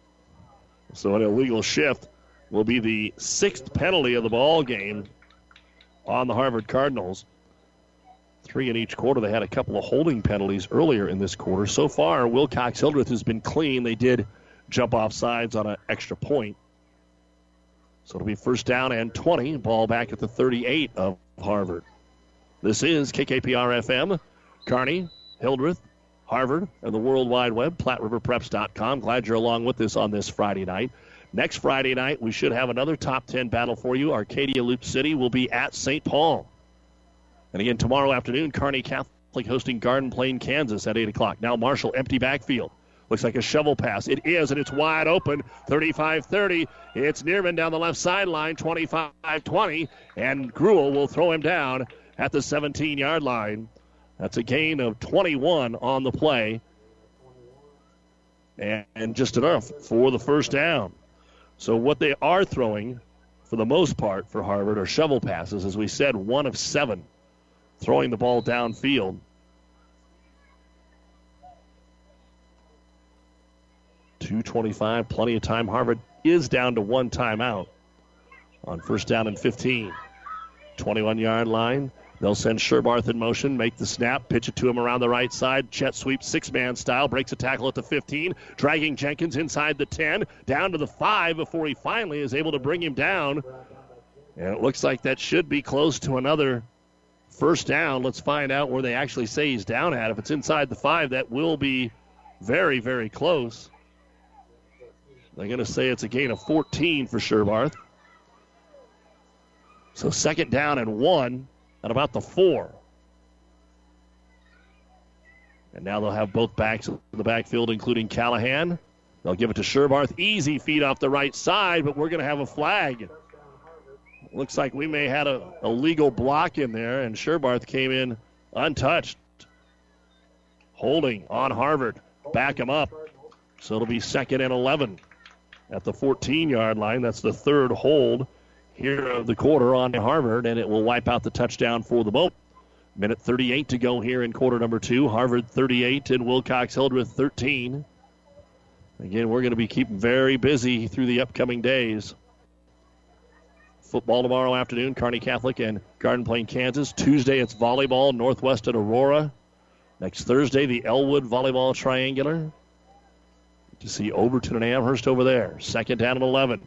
So an illegal shift will be the sixth penalty of the ball game on the Harvard Cardinals. Three in each quarter. They had a couple of holding penalties earlier in this quarter. So far, Wilcox Hildreth has been clean. They did jump off sides on an extra point. So it'll be first down and 20. Ball back at the 38 of Harvard. This is KKPR FM, Kearney, Hildreth, Harvard, and the World Wide Web, PlatteRiverPreps.com. Glad you're along with us on this Friday night. Next Friday night, we should have another top 10 battle for you. Arcadia Loop City will be at St. Paul. And again, tomorrow afternoon, Kearney Catholic hosting Garden Plain, Kansas at 8 o'clock. Now, Marshall, empty backfield. Looks like a shovel pass. It is, and it's wide open. 35 30. It's Neerman down the left sideline, 25 20. And Gruel will throw him down at the 17 yard line. That's a gain of 21 on the play. And just enough for the first down. So, what they are throwing, for the most part, for Harvard are shovel passes. As we said, one of seven throwing the ball downfield. 225, plenty of time. Harvard is down to one timeout on first down and 15. 21 yard line. They'll send Sherbarth in motion, make the snap, pitch it to him around the right side. jet sweep, six man style, breaks a tackle at the 15, dragging Jenkins inside the 10, down to the 5 before he finally is able to bring him down. And it looks like that should be close to another first down. Let's find out where they actually say he's down at. If it's inside the 5, that will be very, very close. They're going to say it's a gain of 14 for Sherbarth. So second down and one at about the four. And now they'll have both backs in the backfield, including Callahan. They'll give it to Sherbarth. Easy feed off the right side, but we're going to have a flag. Looks like we may have a, a legal block in there, and Sherbarth came in untouched. Holding on Harvard. Back him up. So it'll be second and 11 at the 14 yard line. That's the third hold here of the quarter on Harvard, and it will wipe out the touchdown for the boat. Minute 38 to go here in quarter number two. Harvard 38 and Wilcox Hildreth 13. Again, we're going to be keeping very busy through the upcoming days. Football tomorrow afternoon, Kearney Catholic and Garden Plain, Kansas. Tuesday, it's volleyball, Northwest at Aurora. Next Thursday, the Elwood Volleyball Triangular. To see Overton and Amherst over there. Second down and 11.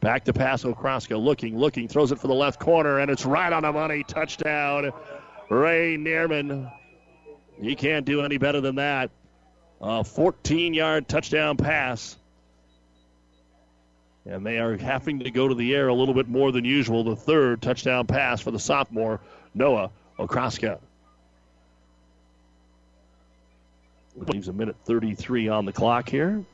Back to pass Okraska. Looking, looking, throws it for the left corner, and it's right on the money. Touchdown, Ray Neerman. He can't do any better than that. A 14 yard touchdown pass. And they are having to go to the air a little bit more than usual. The third touchdown pass for the sophomore, Noah Okraska. Leaves a minute 33 on the clock here.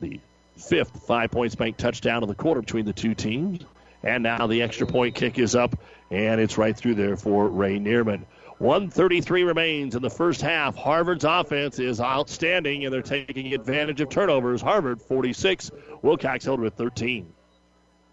The fifth five points bank touchdown of the quarter between the two teams. And now the extra point kick is up, and it's right through there for Ray Neerman. 133 remains in the first half. Harvard's offense is outstanding, and they're taking advantage of turnovers. Harvard 46, Wilcox Hildreth 13.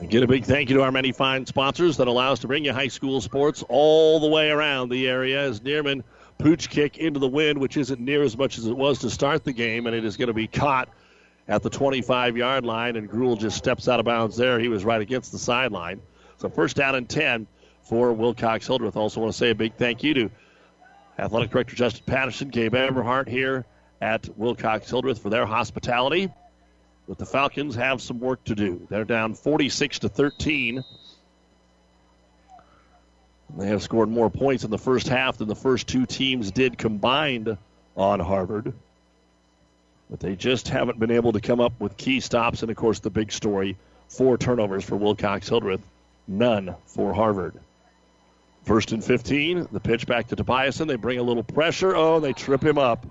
Again, a big thank you to our many fine sponsors that allow us to bring you high school sports all the way around the area as Neerman pooch kick into the wind, which isn't near as much as it was to start the game, and it is going to be caught at the 25 yard line, and Gruel just steps out of bounds there. He was right against the sideline. So first down and 10 for Wilcox Hildreth. Also want to say a big thank you to Athletic Director Justin Patterson, Gabe Eberhardt here at Wilcox Hildreth for their hospitality. But the Falcons have some work to do. They're down 46 to 13. They have scored more points in the first half than the first two teams did combined on Harvard. But they just haven't been able to come up with key stops. And of course, the big story four turnovers for Wilcox Hildreth, none for Harvard. First and 15, the pitch back to Tobiasen. They bring a little pressure. Oh, they trip him up.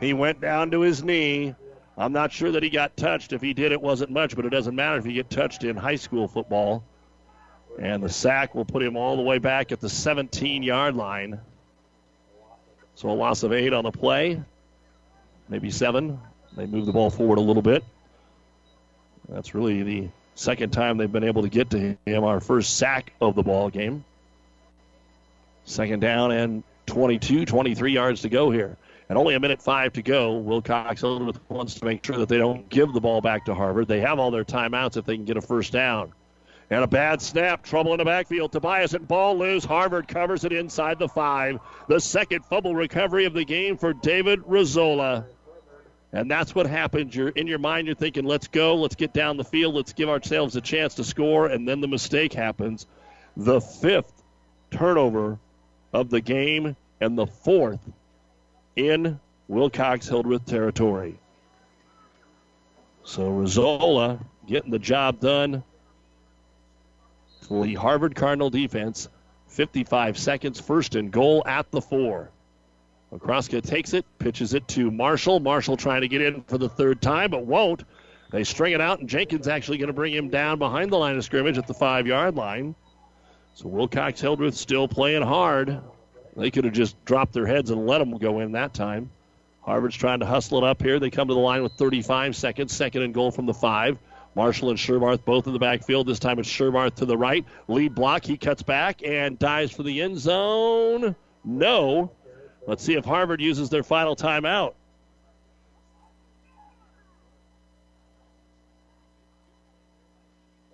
He went down to his knee. I'm not sure that he got touched. If he did, it wasn't much, but it doesn't matter if you get touched in high school football. And the sack will put him all the way back at the 17 yard line. So a loss of eight on the play, maybe seven. They move the ball forward a little bit. That's really the second time they've been able to get to him. Our first sack of the ball game. Second down and 22, 23 yards to go here. And only a minute five to go. Wilcox Hildreth wants to make sure that they don't give the ball back to Harvard. They have all their timeouts if they can get a first down. And a bad snap, trouble in the backfield. Tobiasen ball loose. Harvard covers it inside the five. The second fumble recovery of the game for David Rizzola. And that's what happens. You're in your mind, you're thinking, let's go, let's get down the field, let's give ourselves a chance to score, and then the mistake happens. The fifth turnover of the game and the fourth in Wilcox Hildreth territory. So Rizzola getting the job done for the Harvard Cardinal defense. 55 seconds, first and goal at the four. Okraska takes it, pitches it to Marshall. Marshall trying to get in for the third time, but won't. They string it out, and Jenkins actually going to bring him down behind the line of scrimmage at the five yard line. So Wilcox Hildreth still playing hard. They could have just dropped their heads and let them go in that time. Harvard's trying to hustle it up here. They come to the line with 35 seconds, second and goal from the five. Marshall and Sherbarth both in the backfield. This time it's Sherbarth to the right. Lead block. He cuts back and dives for the end zone. No. Let's see if Harvard uses their final timeout.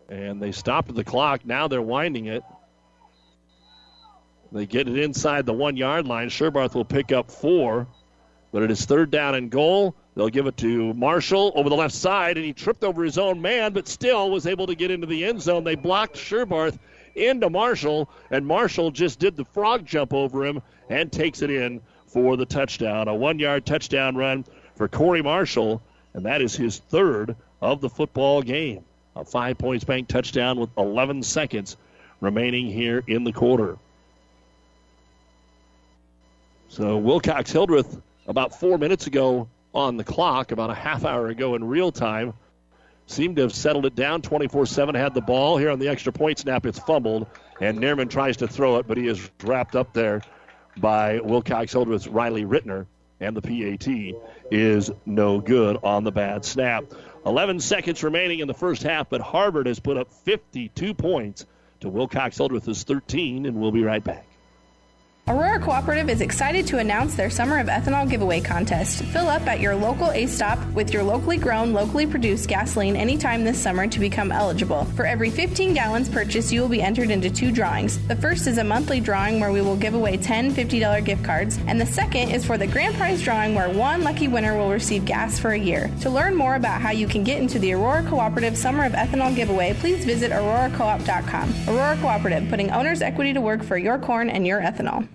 And they stopped the clock. Now they're winding it. They get it inside the one yard line. Sherbarth will pick up four, but it is third down and goal. They'll give it to Marshall over the left side, and he tripped over his own man, but still was able to get into the end zone. They blocked Sherbarth into Marshall, and Marshall just did the frog jump over him and takes it in for the touchdown. A one yard touchdown run for Corey Marshall, and that is his third of the football game. A five points bank touchdown with 11 seconds remaining here in the quarter. So Wilcox Hildreth, about four minutes ago on the clock, about a half hour ago in real time, seemed to have settled it down. 24 7 had the ball. Here on the extra point snap, it's fumbled, and Neerman tries to throw it, but he is wrapped up there by Wilcox Hildreth's Riley Rittner, and the PAT is no good on the bad snap. 11 seconds remaining in the first half, but Harvard has put up 52 points to Wilcox Hildreth's 13, and we'll be right back. Aurora Cooperative is excited to announce their Summer of Ethanol giveaway contest. Fill up at your local A stop with your locally grown, locally produced gasoline anytime this summer to become eligible. For every 15 gallons purchased, you will be entered into two drawings. The first is a monthly drawing where we will give away 10 $50 gift cards, and the second is for the grand prize drawing where one lucky winner will receive gas for a year. To learn more about how you can get into the Aurora Cooperative Summer of Ethanol giveaway, please visit auroracoop.com. Aurora Cooperative, putting owner's equity to work for your corn and your ethanol.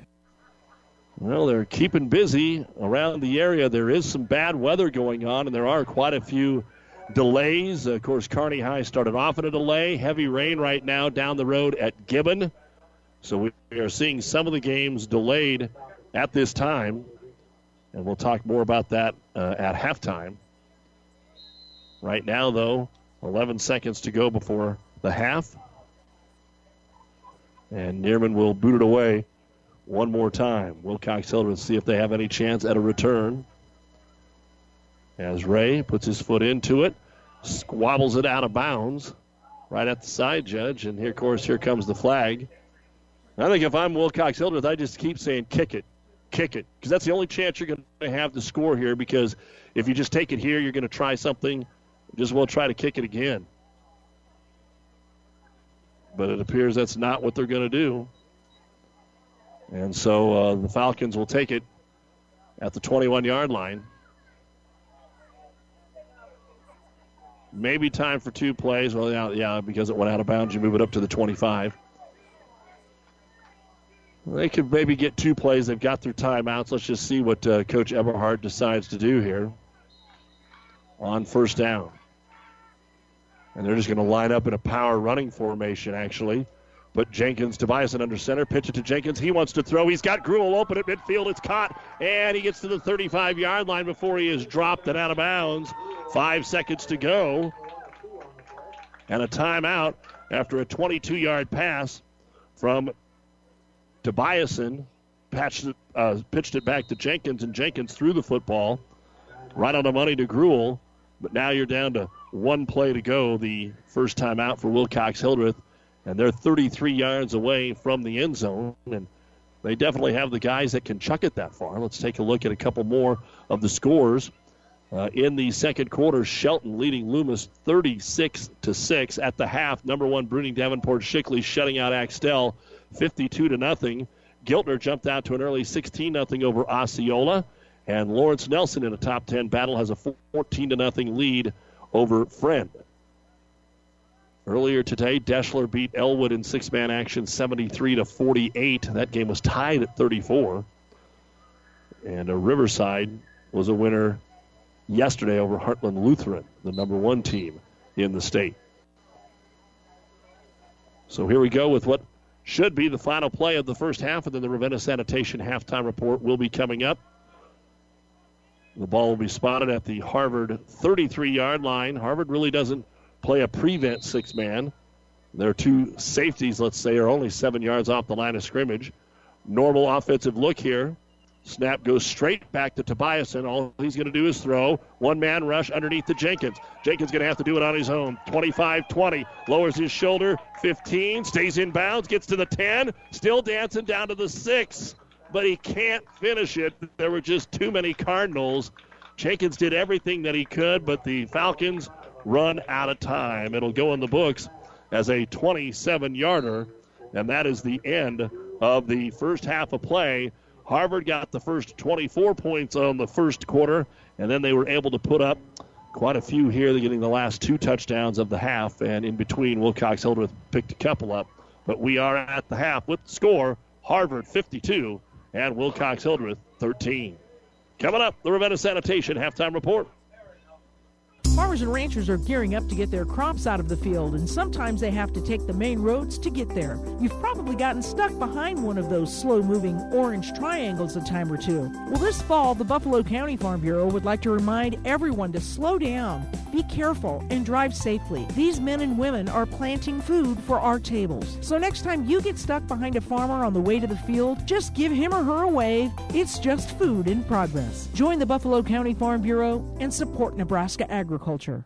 Well, they're keeping busy around the area. There is some bad weather going on, and there are quite a few delays. Of course, Kearney High started off in a delay. Heavy rain right now down the road at Gibbon. So we are seeing some of the games delayed at this time. And we'll talk more about that uh, at halftime. Right now, though, 11 seconds to go before the half. And Neerman will boot it away one more time. Wilcox Hildreth see if they have any chance at a return. As Ray puts his foot into it, squabbles it out of bounds right at the side judge. And here, of course, here comes the flag. I think if I'm Wilcox Hildreth, I just keep saying kick it, kick it, because that's the only chance you're going to have to score here. Because if you just take it here, you're going to try something. Just will try to kick it again. But it appears that's not what they're going to do. And so uh, the Falcons will take it at the 21 yard line. Maybe time for two plays. Well, yeah, yeah, because it went out of bounds, you move it up to the 25. They could maybe get two plays. They've got their timeouts. Let's just see what uh, Coach Eberhardt decides to do here on first down. And they're just going to line up in a power running formation, actually. But Jenkins, Tobiasen under center, pitch it to Jenkins. He wants to throw. He's got Gruel open at midfield. It's caught, and he gets to the 35 yard line before he is dropped and out of bounds. Five seconds to go. And a timeout after a 22 yard pass from Tobiasen. Patched it, uh, pitched it back to Jenkins, and Jenkins threw the football right on the money to Gruel. But now you're down to one play to go. The first time out for Wilcox Hildreth and they're 33 yards away from the end zone. And they definitely have the guys that can chuck it that far. Let's take a look at a couple more of the scores. Uh, in the second quarter, Shelton leading Loomis 36 to six at the half. Number one, Bruning Davenport Shickley shutting out Axtell 52 to nothing. Giltner jumped out to an early 16 nothing over Osceola, and Lawrence Nelson in a top 10 battle has a 14 to nothing lead over Friend. Earlier today, Deshler beat Elwood in six-man action 73 to 48. That game was tied at 34. And a Riverside was a winner yesterday over Heartland Lutheran, the number one team in the state. So here we go with what should be the final play of the first half, and then the Ravenna Sanitation halftime report will be coming up. The ball will be spotted at the Harvard 33 yard line. Harvard really doesn't play a prevent six man. Their two safeties, let's say, are only seven yards off the line of scrimmage. Normal offensive look here. Snap goes straight back to Tobiasen, and all he's going to do is throw. One man rush underneath to Jenkins. Jenkins going to have to do it on his own. 25 20. Lowers his shoulder. 15. Stays in bounds. Gets to the 10. Still dancing down to the 6. But he can't finish it. There were just too many Cardinals. Jenkins did everything that he could, but the Falcons run out of time. It'll go in the books as a 27 yarder, and that is the end of the first half of play. Harvard got the first 24 points on the first quarter, and then they were able to put up quite a few here. They're getting the last two touchdowns of the half, and in between, Wilcox Hildreth picked a couple up. But we are at the half with the score Harvard 52 and Wilcox Hildreth 13. Coming up, the Ravenna Sanitation halftime report. Farmers and ranchers are gearing up to get their crops out of the field, and sometimes they have to take the main roads to get there. You've probably gotten stuck behind one of those slow moving orange triangles a time or two. Well, this fall, the Buffalo County Farm Bureau would like to remind everyone to slow down, be careful, and drive safely. These men and women are planting food for our tables. So next time you get stuck behind a farmer on the way to the field, just give him or her a wave. It's just food in progress. Join the Buffalo County Farm Bureau and support Nebraska agriculture agriculture.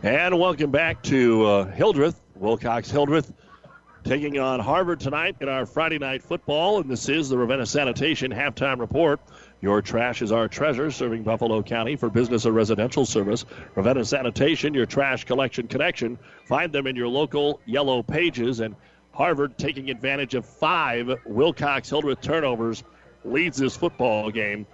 And welcome back to uh, Hildreth, Wilcox Hildreth, taking on Harvard tonight in our Friday night football. And this is the Ravenna Sanitation halftime report. Your trash is our treasure, serving Buffalo County for business or residential service. Ravenna Sanitation, your trash collection connection. Find them in your local yellow pages. And Harvard, taking advantage of five Wilcox Hildreth turnovers, leads this football game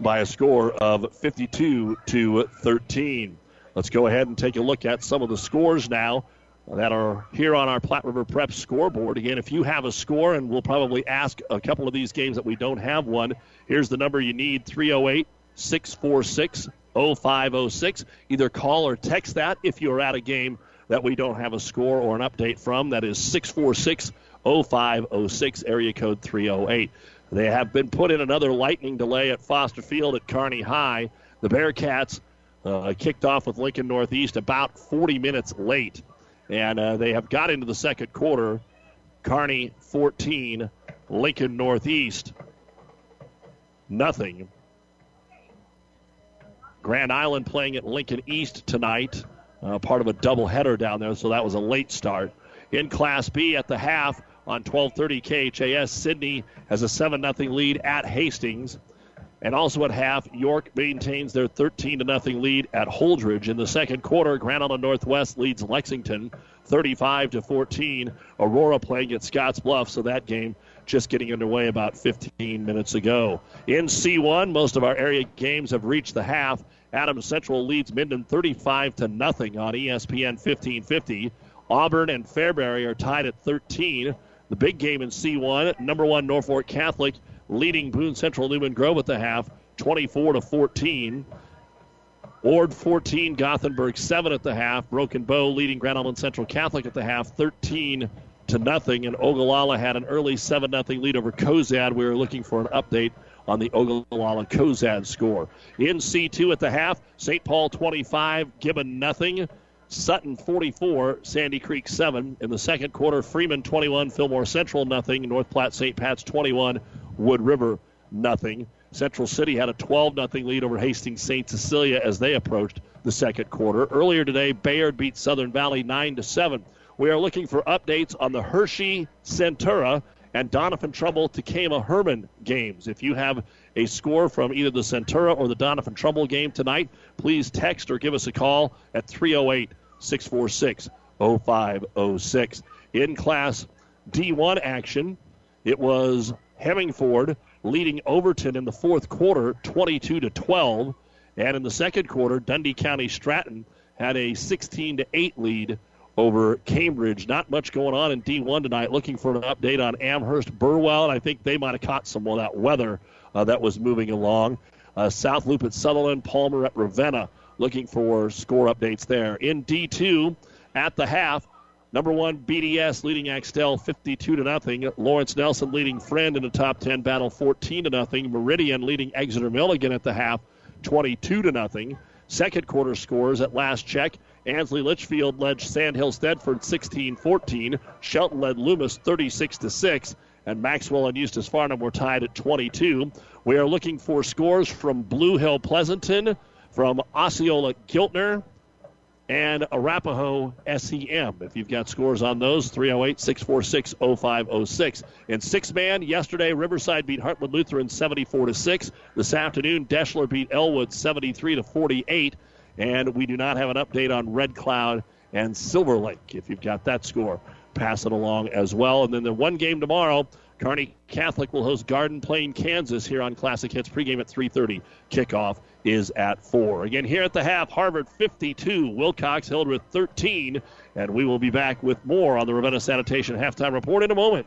by a score of 52 to 13. Let's go ahead and take a look at some of the scores now that are here on our Platte River Prep scoreboard. Again, if you have a score, and we'll probably ask a couple of these games that we don't have one, here's the number you need 308 646 0506. Either call or text that if you're at a game that we don't have a score or an update from. That is 646 0506, area code 308. They have been put in another lightning delay at Foster Field at Kearney High. The Bearcats uh, kicked off with Lincoln Northeast about 40 minutes late. And uh, they have got into the second quarter. Kearney 14, Lincoln Northeast nothing. Grand Island playing at Lincoln East tonight, uh, part of a doubleheader down there, so that was a late start. In Class B at the half on 12:30 KHAS, Sidney has a 7 0 lead at Hastings. And also at half, York maintains their 13 to nothing lead at Holdrege. In the second quarter, Grand Island Northwest leads Lexington 35 to 14. Aurora playing at Scottsbluff, so that game just getting underway about 15 minutes ago. In C1, most of our area games have reached the half. Adams Central leads Minden 35 to nothing on ESPN 1550. Auburn and Fairbury are tied at 13. The big game in C1, number one Norfolk Catholic leading Boone Central Newman Grove at the half, 24 to 14. Ord 14, Gothenburg 7 at the half. Broken Bow leading Grand Island Central Catholic at the half, 13 to nothing. And Ogallala had an early 7 0 lead over Cozad. We were looking for an update on the Ogallala Cozad score. In C2 at the half, St. Paul 25, Gibbon nothing. Sutton 44, Sandy Creek 7. In the second quarter, Freeman 21, Fillmore Central nothing. North Platte St. Pat's 21, Wood River nothing. Central City had a 12 0 lead over Hastings St. Cecilia as they approached the second quarter. Earlier today, Bayard beat Southern Valley 9 to 7. We are looking for updates on the Hershey Centura and Doniphan Trumbull Tekamah Herman games. If you have a score from either the Centura or the Doniphan Trumbull game tonight, please text or give us a call at 308 646 0506. In Class D1 action, it was Hemingford leading Overton in the fourth quarter 22 to 12. And in the second quarter, Dundee County Stratton had a 16 to 8 lead over Cambridge. Not much going on in D1 tonight. Looking for an update on Amherst Burwell, and I think they might have caught some of that weather uh, that was moving along. Uh, South Loop at Sutherland, Palmer at Ravenna. Looking for score updates there. In D2, at the half, number one BDS leading Axtell 52 to nothing. Lawrence Nelson leading Friend in the top 10 battle 14 to nothing. Meridian leading Exeter Milligan at the half 22 to nothing. Second quarter scores at last check. Ansley Litchfield led Sandhill Thedford 16-14. Shelton led Loomis 36 to 6 and Maxwell and Eustis Farnam were tied at 22. We are looking for scores from Blue Hill Pleasanton, from Osceola Giltner, and Arapahoe SEM. If you've got scores on those, 308 646 0506. In six man, yesterday Riverside beat Heartland Lutheran 74 to 6. This afternoon, Deshler beat Elwood 73 to 48. And we do not have an update on Red Cloud and Silver Lake. If you've got that score, pass it along as well. And then the one game tomorrow, Kearney Catholic will host Garden Plain, Kansas here on Classic Hits pregame at 3:30. Kickoff is at 4. Again here at the half, Harvard 52, Wilcox Hildreth 13, and we will be back with more on the Ravenna Sanitation halftime report in a moment.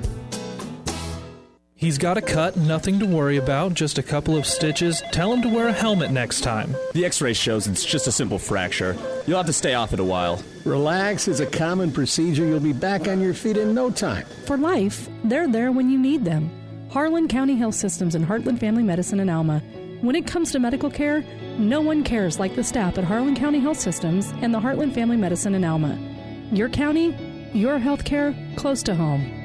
He's got a cut, nothing to worry about, just a couple of stitches. Tell him to wear a helmet next time. The x ray shows it's just a simple fracture. You'll have to stay off it a while. Relax, it's a common procedure. You'll be back on your feet in no time. For life, they're there when you need them. Harlan County Health Systems and Heartland Family Medicine in Alma. When it comes to medical care, no one cares like the staff at Harlan County Health Systems and the Heartland Family Medicine in Alma. Your county, your health care, close to home.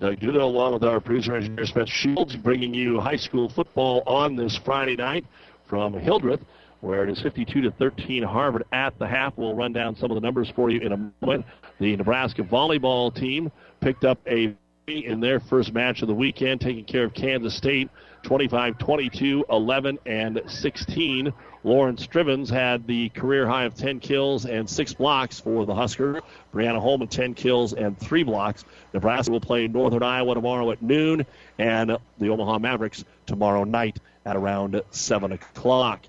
Doug Duda, along with our producer engineer Spencer Shields, bringing you high school football on this Friday night from Hildreth, where it is 52 to 13 Harvard at the half. We'll run down some of the numbers for you in a moment. The Nebraska volleyball team picked up a in their first match of the weekend, taking care of Kansas State 25 22, 11, and 16. Lauren Stivrins had the career high of 10 kills and 6 blocks for the Huskers. Brianna Holman, 10 kills and 3 blocks. Nebraska will play Northern Iowa tomorrow at noon, and the Omaha Mavericks tomorrow night at around 7 o'clock.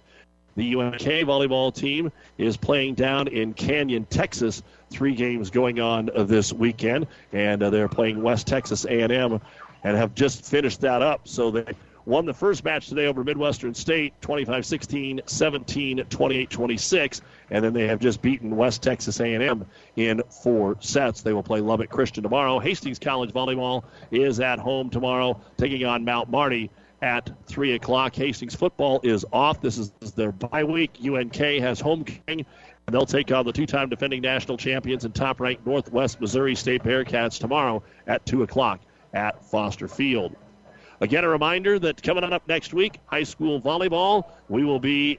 The UNK volleyball team is playing down in Canyon, Texas. Three games going on this weekend, and uh, they're playing West Texas A&M, and have just finished that up. So they won the first match today over Midwestern State 25 16, 17, 28 26. And then they have just beaten West Texas A&M in four sets. They will play Lubbock Christian tomorrow. Hastings College Volleyball is at home tomorrow, taking on Mount Marty at 3 o'clock. Hastings football is off. This is their bye week. UNK has homecoming. And they'll take on the two time defending national champions and top ranked Northwest Missouri State Bearcats tomorrow at 2 o'clock at Foster Field. Again, a reminder that coming on up next week, high school volleyball, we will be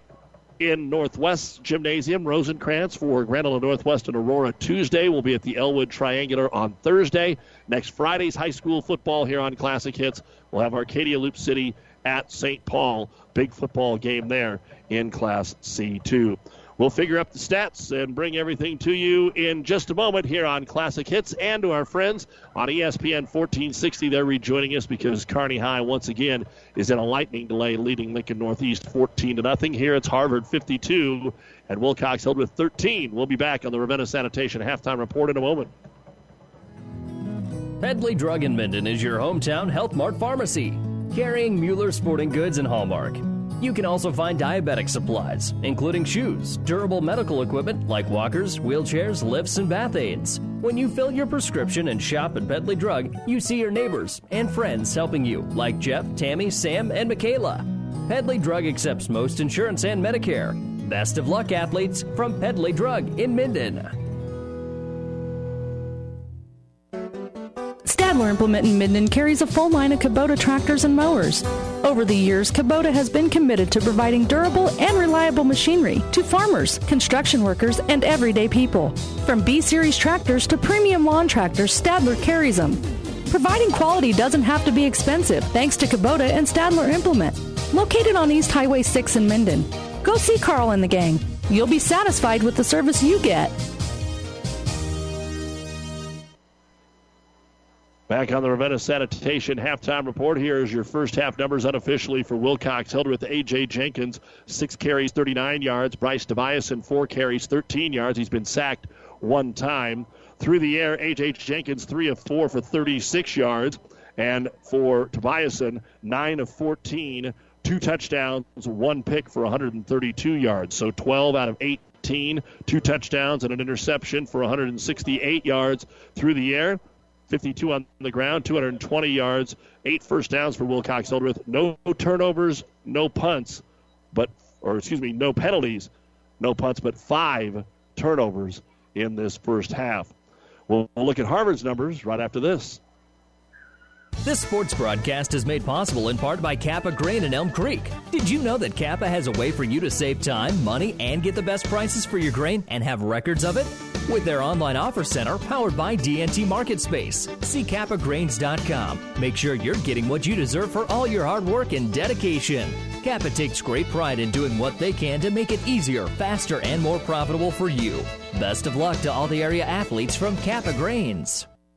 in Northwest Gymnasium, Rosencrantz for Island Northwest and Aurora Tuesday. We'll be at the Elwood Triangular on Thursday. Next Friday's high school football here on Classic Hits. We'll have Arcadia Loop City at St. Paul. Big football game there in Class C2. We'll figure up the stats and bring everything to you in just a moment here on Classic Hits and to our friends on ESPN 1460. They're rejoining us because Kearney High once again is in a lightning delay, leading Lincoln Northeast 14 to nothing. Here it's Harvard 52 and Wilcox Hildreth 13. We'll be back on the Ravenna Sanitation halftime report in a moment. Pedley Drug in Minden is your hometown Health Mart pharmacy, carrying Mueller Sporting Goods and Hallmark. You can also find diabetic supplies, including shoes, durable medical equipment like walkers, wheelchairs, lifts, and bath aids. When you fill your prescription and shop at Pedley Drug, you see your neighbors and friends helping you, like Jeff, Tammy, Sam, and Michaela. Pedley Drug accepts most insurance and Medicare. Best of luck, athletes, from Pedley Drug in Minden. Stadler Implement in Minden carries a full line of Kubota tractors and mowers. Over the years, Kubota has been committed to providing durable and reliable machinery to farmers, construction workers, and everyday people. From B Series tractors to premium lawn tractors, Stadler carries them. Providing quality doesn't have to be expensive thanks to Kubota and Stadler Implement. Located on East Highway 6 in Minden. Go see Carl and the gang. You'll be satisfied with the service you get. Back on the Ravenna Sanitation halftime report. Here is your first half numbers unofficially for Wilcox. Hildreth A.J. Jenkins, six carries, 39 yards. Bryce Tobiasen, four carries, 13 yards. He's been sacked one time. Through the air, A.J. Jenkins, three of four for 36 yards. And for Tobiasen, nine of 14, two touchdowns, one pick for 132 yards. So 12 out of 18, two touchdowns and an interception for 168 yards through the air. 52 on the ground, 220 yards, eight first downs for Wilcox Hildreth. No turnovers, no punts, but or excuse me, no penalties, no punts, but five turnovers in this first half. We'll, look at Harvard's numbers right after this. This sports broadcast is made possible in part by Kappa Grain in Elm Creek. Did you know that Kappa has a way for you to save time, money, and get the best prices for your grain and have records of it? With their online offer center powered by DNT Market Space. See kappagrains.com. Make sure you're getting what you deserve for all your hard work and dedication. Kappa takes great pride in doing what they can to make it easier, faster, and more profitable for you. Best of luck to all the area athletes from Kappa Grains.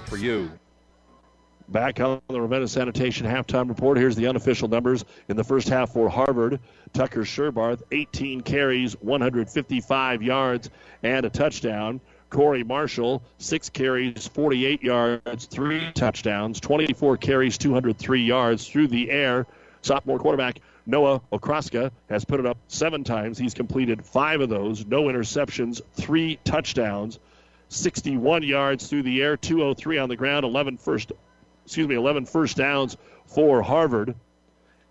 for you. Back on the Ravenna Sanitation halftime report. Here's the unofficial numbers in the first half for Harvard. Tucker Sherbarth, 18 carries, 155 yards, and a touchdown. Corey Marshall, six carries, 48 yards, three touchdowns, 24 carries, 203 yards through the air. Sophomore quarterback Noah Okraska has put it up seven times. He's completed five of those, no interceptions, three touchdowns. 61 yards through the air, 203 on the ground, 11 first, excuse me, 11 first downs for Harvard,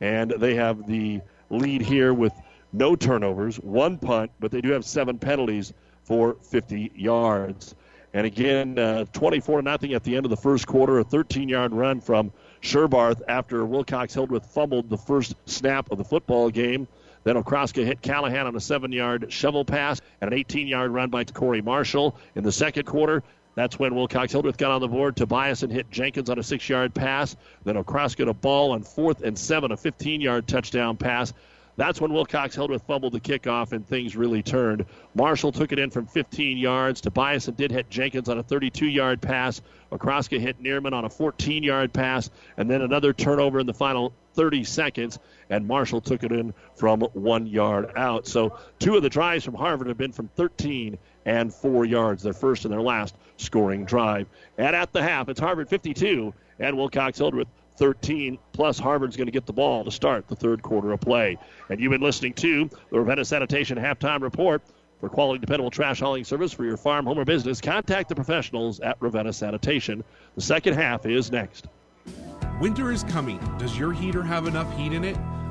and they have the lead here with no turnovers, one punt, but they do have seven penalties for 50 yards. And again, uh, 24 nothing at the end of the first quarter, a 13-yard run from Sherbarth after Wilcox Hildreth fumbled the first snap of the football game. Then Okraska hit Callahan on a seven yard shovel pass and an 18 yard run by Corey Marshall. In the second quarter, that's when Wilcox Hildreth got on the board. Tobiasen hit Jenkins on a six yard pass. Then Okraska a ball on fourth and seven, a 15 yard touchdown pass. That's when Wilcox Hildreth fumbled the kickoff and things really turned. Marshall took it in from 15 yards. Tobiasen did hit Jenkins on a 32 yard pass. Okraska hit Neerman on a 14 yard pass. And then another turnover in the final 30 seconds. And Marshall took it in from one yard out. So two of the drives from Harvard have been from 13 and four yards, their first and their last scoring drive. And at the half, it's Harvard 52 and Wilcox Hildreth 13, plus Harvard's going to get the ball to start the third quarter of play. And you've been listening to the Ravenna Sanitation Halftime Report. For quality, dependable trash hauling service for your farm, home, or business, contact the professionals at Ravenna Sanitation. The second half is next. Winter is coming. Does your heater have enough heat in it?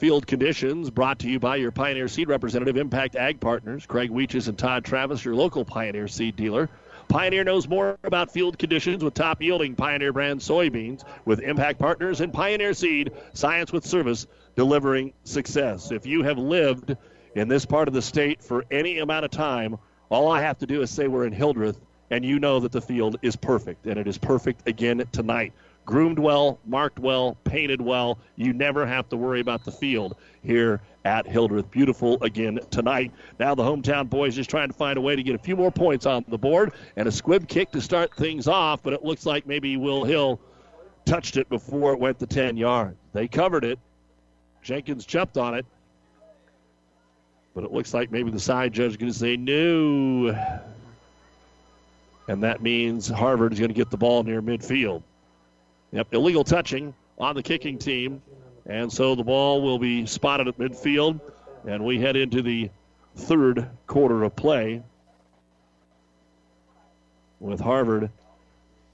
field conditions brought to you by your Pioneer Seed representative, Impact Ag Partners, Craig Weeches and Todd Travis, your local Pioneer Seed dealer. Pioneer knows more about field conditions with top yielding Pioneer brand soybeans with Impact Partners and Pioneer Seed, science with service, delivering success. If you have lived in this part of the state for any amount of time, all I have to do is say we're in Hildreth, and you know that the field is perfect, and it is perfect again tonight groomed well, marked well, painted well. You never have to worry about the field here at Hildreth. Beautiful again tonight. Now the hometown boys just trying to find a way to get a few more points on the board and a squib kick to start things off, but it looks like maybe Will Hill touched it before it went the 10 yard. They covered it. Jenkins jumped on it. But it looks like maybe the side judge is going to say no. And that means Harvard is going to get the ball near midfield. Yep, illegal touching on the kicking team. And so the ball will be spotted at midfield. And we head into the third quarter of play with Harvard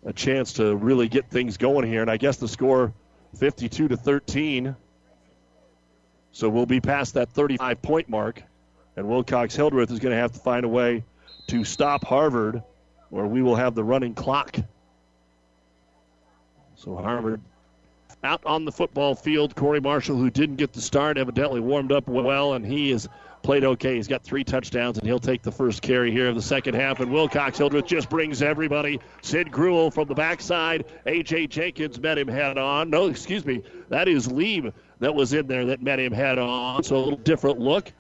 a chance to really get things going here. And I guess the score 52 to 13. So we'll be past that 35 point mark. And Wilcox Hildreth is going to have to find a way to stop Harvard, or we will have the running clock. So Harvard out on the football field. Corey Marshall, who didn't get the start, evidently warmed up well, and he has played okay. He's got three touchdowns, and he'll take the first carry here of the second half. And Wilcox Hildreth just brings everybody. Sid Gruel from the backside. A.J. Jenkins met him head on. No, excuse me. That is Lieb that was in there that met him head on. So a little different look.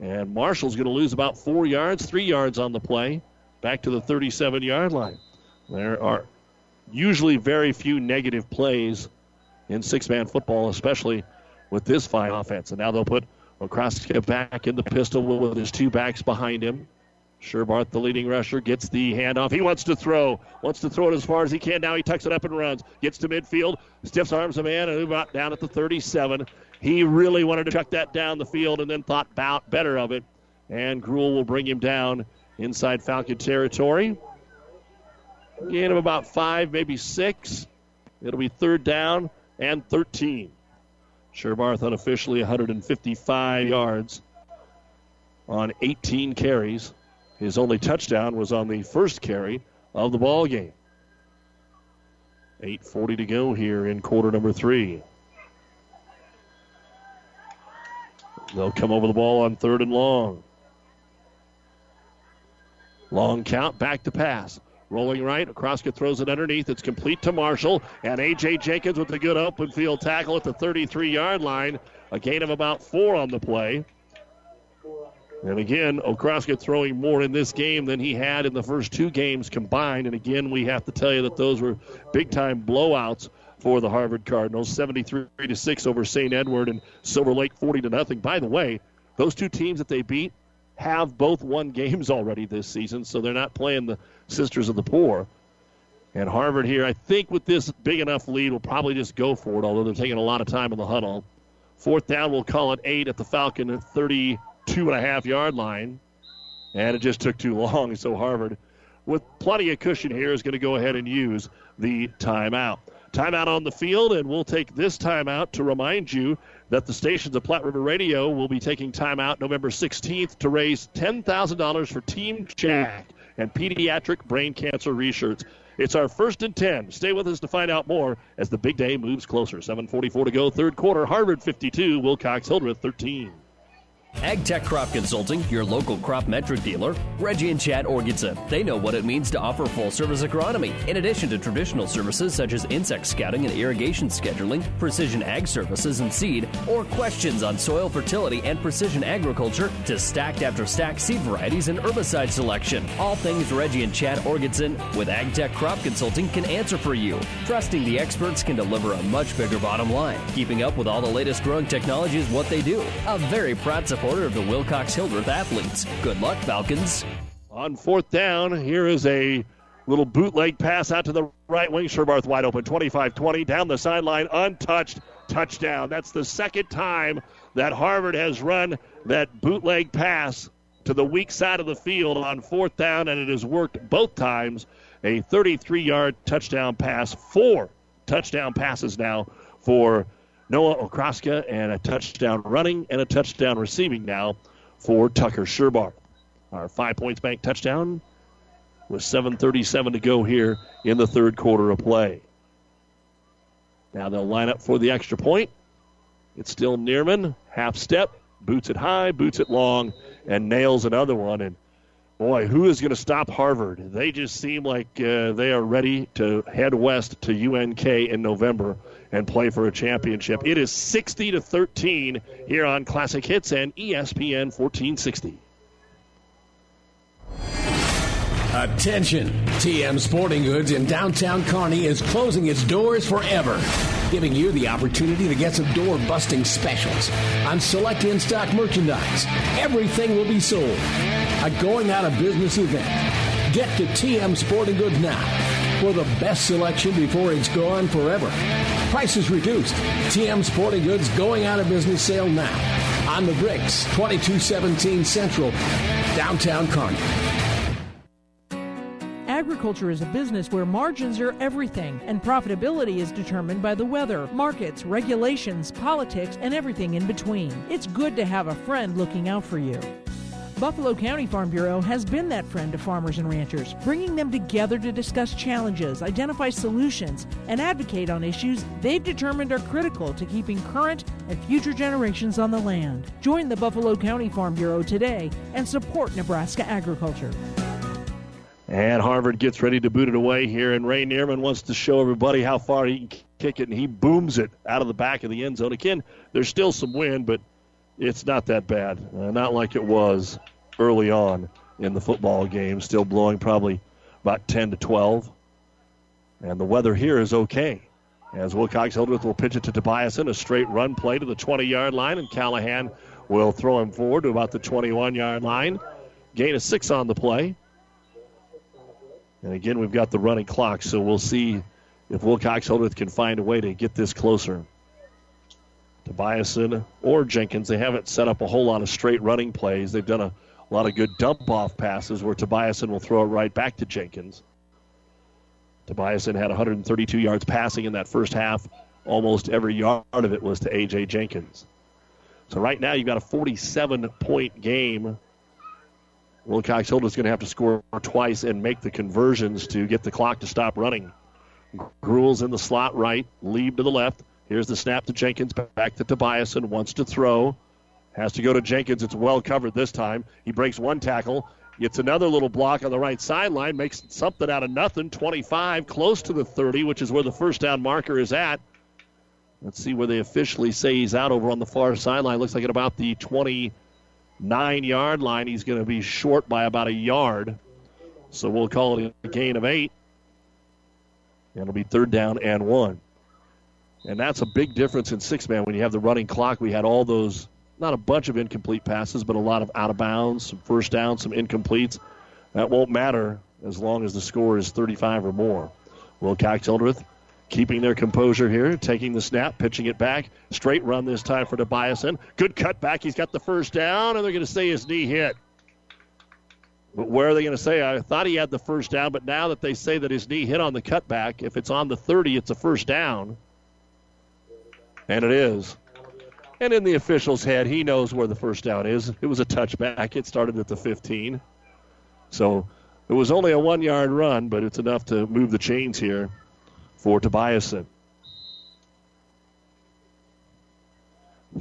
And Marshall's going to lose about four yards, three yards on the play, back to the 37 yard line. There are usually very few negative plays in six man football, especially with this fine offense. And now they'll put Okraska back in the pistol with his two backs behind him. Sherbarth, the leading rusher, gets the handoff. He wants to throw, wants to throw it as far as he can. Now he tucks it up and runs. Gets to midfield, stiffs arms a man, and about down at the 37. He really wanted to chuck that down the field and then thought about better of it. And Gruel will bring him down inside Falcon territory. Gain of about five, maybe six. It'll be third down and 13. Sherbarth unofficially 155 yards on 18 carries. His only touchdown was on the first carry of the ball game. 8:40 to go here in quarter number three. They'll come over the ball on third and long. Long count, back to pass. Rolling right, Okraska throws it underneath. It's complete to Marshall. And A.J. Jenkins with a good open field tackle at the 33 yard line. A gain of about four on the play. And again, Okraska throwing more in this game than he had in the first two games combined. And again, we have to tell you that those were big time blowouts for the Harvard Cardinals 73 to 6 over St. Edward and Silver Lake 40 to nothing. By the way, those two teams that they beat have both won games *laughs* already this season, so they're not playing the Sisters of the Poor. And Harvard here, I think with this big enough lead, will probably just go for it, although they're taking a lot of time in the huddle. Fourth down, we'll call it eight at the Falcon at 32 and a half yard line. And it just took too long, *laughs* so Harvard, with plenty of cushion here, is going to go ahead and use the timeout. Timeout on the field, and we'll take this timeout to remind you that the stations of Platte River Radio will be taking timeout November 16th to raise $10,000 for Team Jack and pediatric brain cancer research. It's our first and 10. Stay with us to find out more as the big day moves closer. 7.44 to go, third quarter. Harvard 52, Wilcox Hildreth 13. AgTech Crop Consulting, your local crop metric dealer, Reggie and Chad Orgidson. They know what it means to offer full service agronomy, in addition to traditional services such as insect scouting and irrigation scheduling, precision ag services and seed, or questions on soil fertility and precision agriculture to stacked after stacked seed varieties and herbicide selection. All things Reggie and Chad Orgidson with AgTech Crop Consulting can answer for you. Trusting the experts can deliver a much bigger bottom line. Keeping up with all the latest growing technology is what they do. A very proud supporter supporter of the Wilcox Hildreth athletes. Good luck, Falcons. On fourth down, here is a little bootleg pass out to the right wing. Sherbarth wide open, 25 20, down the sideline, untouched, touchdown. That's the second time that Harvard has run that bootleg pass to the weak side of the field on fourth down, and it has worked both times. A 33 yard touchdown pass, four touchdown passes now for Noah Okraska and a touchdown running and a touchdown receiving now for Tucker Sherbarth. Our five points bank touchdown with 7.37 to go here in the third quarter of play. Now they'll line up for the extra point. It's still Neerman, half step, boots it high, boots it long, and nails another one. And boy, who is going to stop Harvard? They just seem like uh, they are ready to head west to UNK in November and play for a championship. It is 60 to 13 here on Classic Hits and ESPN 1460. Attention! TM Sporting Goods in downtown Kearney is closing its doors forever, giving you the opportunity to get some door busting specials on select in stock merchandise. Everything will be sold. A going out of business event. Get to TM Sporting Goods now for the best selection before it's gone forever. Prices reduced. TM Sporting Goods going out of business sale now. On the bricks, 2217 Central, downtown Kearney. Agriculture is a business where margins are everything, and profitability is determined by the weather, markets, regulations, politics, and everything in between. It's good to have a friend looking out for you. Buffalo County Farm Bureau has been that friend to farmers and ranchers, bringing them together to discuss challenges, identify solutions, and advocate on issues they've determined are critical to keeping current and future generations on the land. Join the Buffalo County Farm Bureau today and support Nebraska agriculture. And Harvard gets ready to boot it away here, and Ray Neerman wants to show everybody how far he can kick it, and he booms it out of the back of the end zone. Again, there's still some wind, but it's not that bad. Uh, not like it was early on in the football game, still blowing probably about 10 to 12. And the weather here is okay. As Wilcox Hildreth will pitch it to Tobiasen, a straight run play to the 20 yard line, and Callahan will throw him forward to about the 21 yard line. Gain of six on the play. And again, we've got the running clock, so we'll see if Wilcox Hildreth can find a way to get this closer. Tobiasen or Jenkins, they haven't set up a whole lot of straight running plays. They've done a, a lot of good dump off passes where Tobiasen will throw it right back to Jenkins. Tobiasen had 132 yards passing in that first half. Almost every yard of it was to A.J. Jenkins. So right now you've got a 47 point game Wilcox Hildreth's going to have to score twice and make the conversions to get the clock to stop running. Gruel's in the slot right, Lieb to the left. Here's the snap to Jenkins, back to Tobiasen, wants to throw. Has to go to Jenkins. It's well covered this time. He breaks one tackle, gets another little block on the right sideline, makes something out of nothing. 25, close to the 30, which is where the first down marker is at. Let's see where they officially say he's out over on the far sideline. Looks like at about the 29 yard line. He's going to be short by about a yard. So we'll call it a gain of eight. It'll be third down and one. And that's a big difference in six man when you have the running clock. We had all those, not a bunch of incomplete passes, but a lot of out of bounds, some first downs, some incompletes. That won't matter as long as the score is 35 or more. Wilcox Hildreth keeping their composure here, taking the snap, pitching it back. Straight run this time for Tobiasen. Good cut back. He's got the first down, and they're going to say his knee hit. But where are they going to say? I thought he had the first down, but now that they say that his knee hit on the cutback, if it's on the 30, it's a first down. And it is. And in the official's head, he knows where the first down is. It was a touchback. It started at the 15. So it was only a one yard run, but it's enough to move the chains here for Tobiasen.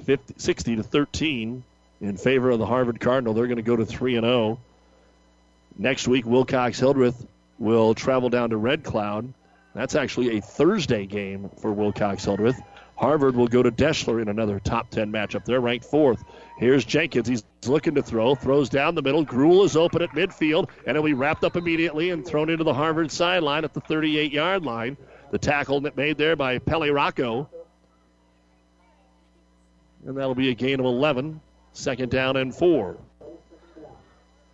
50, 60 to 13 in favor of the Harvard Cardinal. They're going to go to 3 and 0. Next week, Wilcox Hildreth will travel down to Red Cloud. That's actually a Thursday game for Wilcox Hildreth. Harvard will go to Deshler in another top 10 matchup. They're ranked fourth. Here's Jenkins. He's looking to throw, throws down the middle. Gruel is open at midfield, and it'll be wrapped up immediately and thrown into the Harvard sideline at the 38 yard line. The tackle made there by Pele Rocco. And that'll be a gain of 11. Second down and four.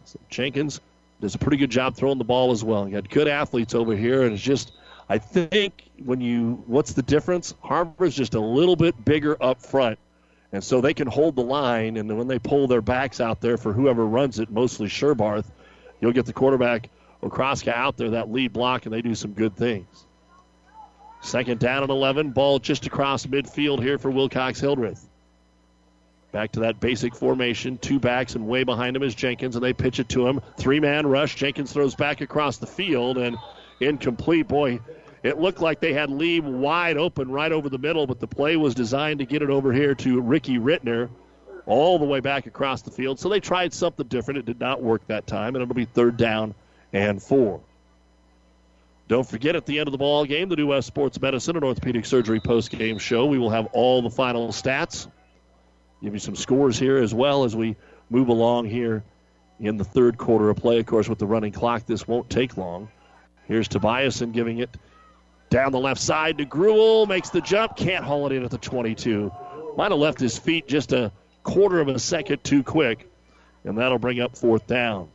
So Jenkins does a pretty good job throwing the ball as well. You got good athletes over here, and it's just, I think when you, what's the difference? Harvard's just a little bit bigger up front. And so they can hold the line, and then when they pull their backs out there for whoever runs it, mostly Sherbarth, you'll get the quarterback Okraska out there, that lead block, and they do some good things. Second down and 11. Ball just across midfield here for Wilcox Hildreth. Back to that basic formation. Two backs and way behind him is Jenkins, and they pitch it to him. Three man rush. Jenkins throws back across the field and incomplete. Boy, it looked like they had Lee wide open right over the middle, but the play was designed to get it over here to Ricky Rittner all the way back across the field. So they tried something different. It did not work that time, and it'll be third down and four. Don't forget at the end of the ball game, the New West Sports Medicine and Orthopedic Surgery post game show. We will have all the final stats. Give you some scores here as well as we move along here in the third quarter of play. Of course, with the running clock, this won't take long. Here's Tobiasen giving it down the left side to Gruel. Makes the jump. Can't haul it in at the 22. Might have left his feet just a quarter of a second too quick, and that'll bring up fourth down.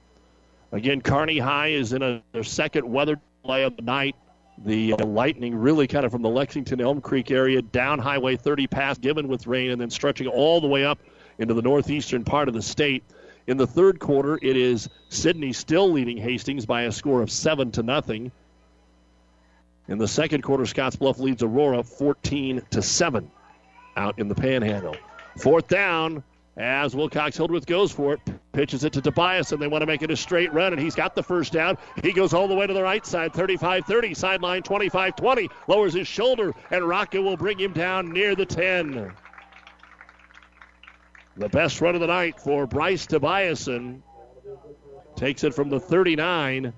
Again, Kearney High is in a, their second weather delay of the night. The uh, lightning really kind of from the Lexington Elm Creek area down Highway 30 past Gibbon with rain and then stretching all the way up into the northeastern part of the state. In the third quarter, it is Sidney still leading Hastings by a score of seven to nothing. In the second quarter, Scottsbluff leads Aurora 14 to seven out in the Panhandle. Fourth down as Wilcox Hildreth goes for it, pitches it to Tobiasen, and they want to make it a straight run, and he's got the first down. He goes all the way to the right side, 35 30, sideline 25 20, lowers his shoulder, and Rocket will bring him down near the 10. The best run of the night for Bryce Tobiasen. Takes it from the 39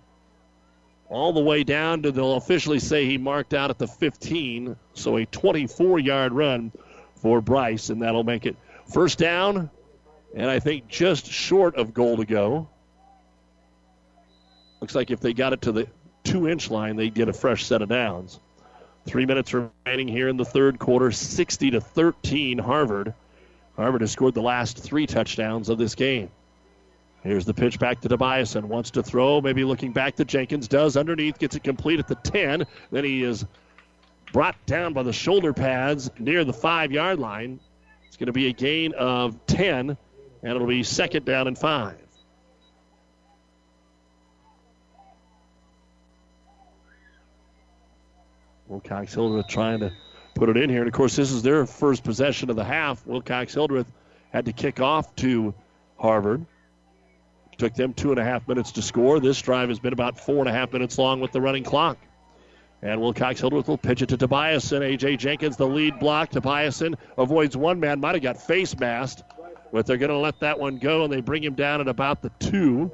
all the way down to, they'll officially say he marked out at the 15. So a 24 yard run for Bryce, and that'll make it first down, and I think just short of goal to go. Looks like if they got it to the two inch line, they'd get a fresh set of downs. Three minutes remaining here in the third quarter, 60 to 13, Harvard. Harvard has scored the last three touchdowns of this game. Here's the pitch back to Tobiasen Wants to throw, maybe looking back to Jenkins. Does underneath, gets it complete at the 10. Then he is brought down by the shoulder pads near the five yard line. It's going to be a gain of 10, and it'll be second down and five. Wilcox Hildreth trying to put it in here. And of course, this is their first possession of the half. Wilcox Hildreth had to kick off to Harvard. Took them two and a half minutes to score. This drive has been about four and a half minutes long with the running clock. And Wilcox Hildreth will pitch it to Tobiasen. A.J. Jenkins, the lead block. Tobiasen avoids one man, might have got face masked, but they're going to let that one go, and they bring him down at about the two.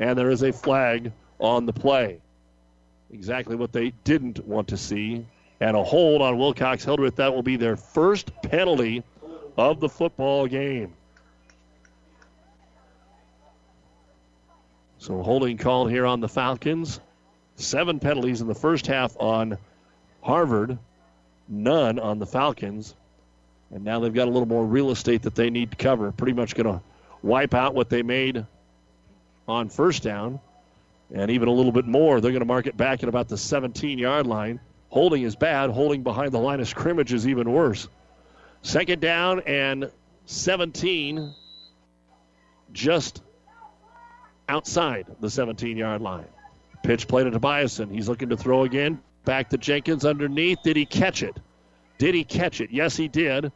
And there is a flag on the play. Exactly what they didn't want to see. And a hold on Wilcox Hildreth. That will be their first penalty of the football game. So holding called here on the Falcons. Seven penalties in the first half on Harvard, none on the Falcons. And now they've got a little more real estate that they need to cover. Pretty much going to wipe out what they made on first down. And even a little bit more. They're going to mark it back at about the 17 yard line. Holding is bad. Holding behind the line of scrimmage is even worse. Second down and 17 just outside the 17 yard line. Pitch play to Tobiasen. He's looking to throw again. Back to Jenkins underneath. Did he catch it? Did he catch it? Yes, he did.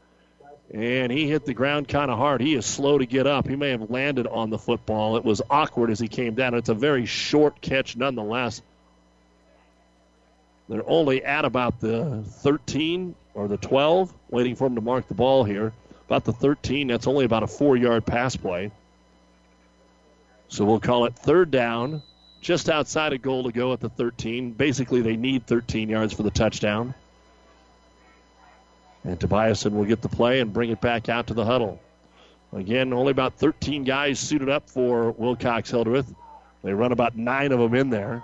And he hit the ground kind of hard. He is slow to get up. He may have landed on the football. It was awkward as he came down. It's a very short catch nonetheless. They're only at about the 13 or the 12, waiting for him to mark the ball here. About the 13, that's only about a four yard pass play. So we'll call it third down just outside a goal to go at the 13. Basically, they need 13 yards for the touchdown. And Tobiasen will get the play and bring it back out to the huddle. Again, only about 13 guys suited up for Wilcox Hildreth. They run about nine of them in there.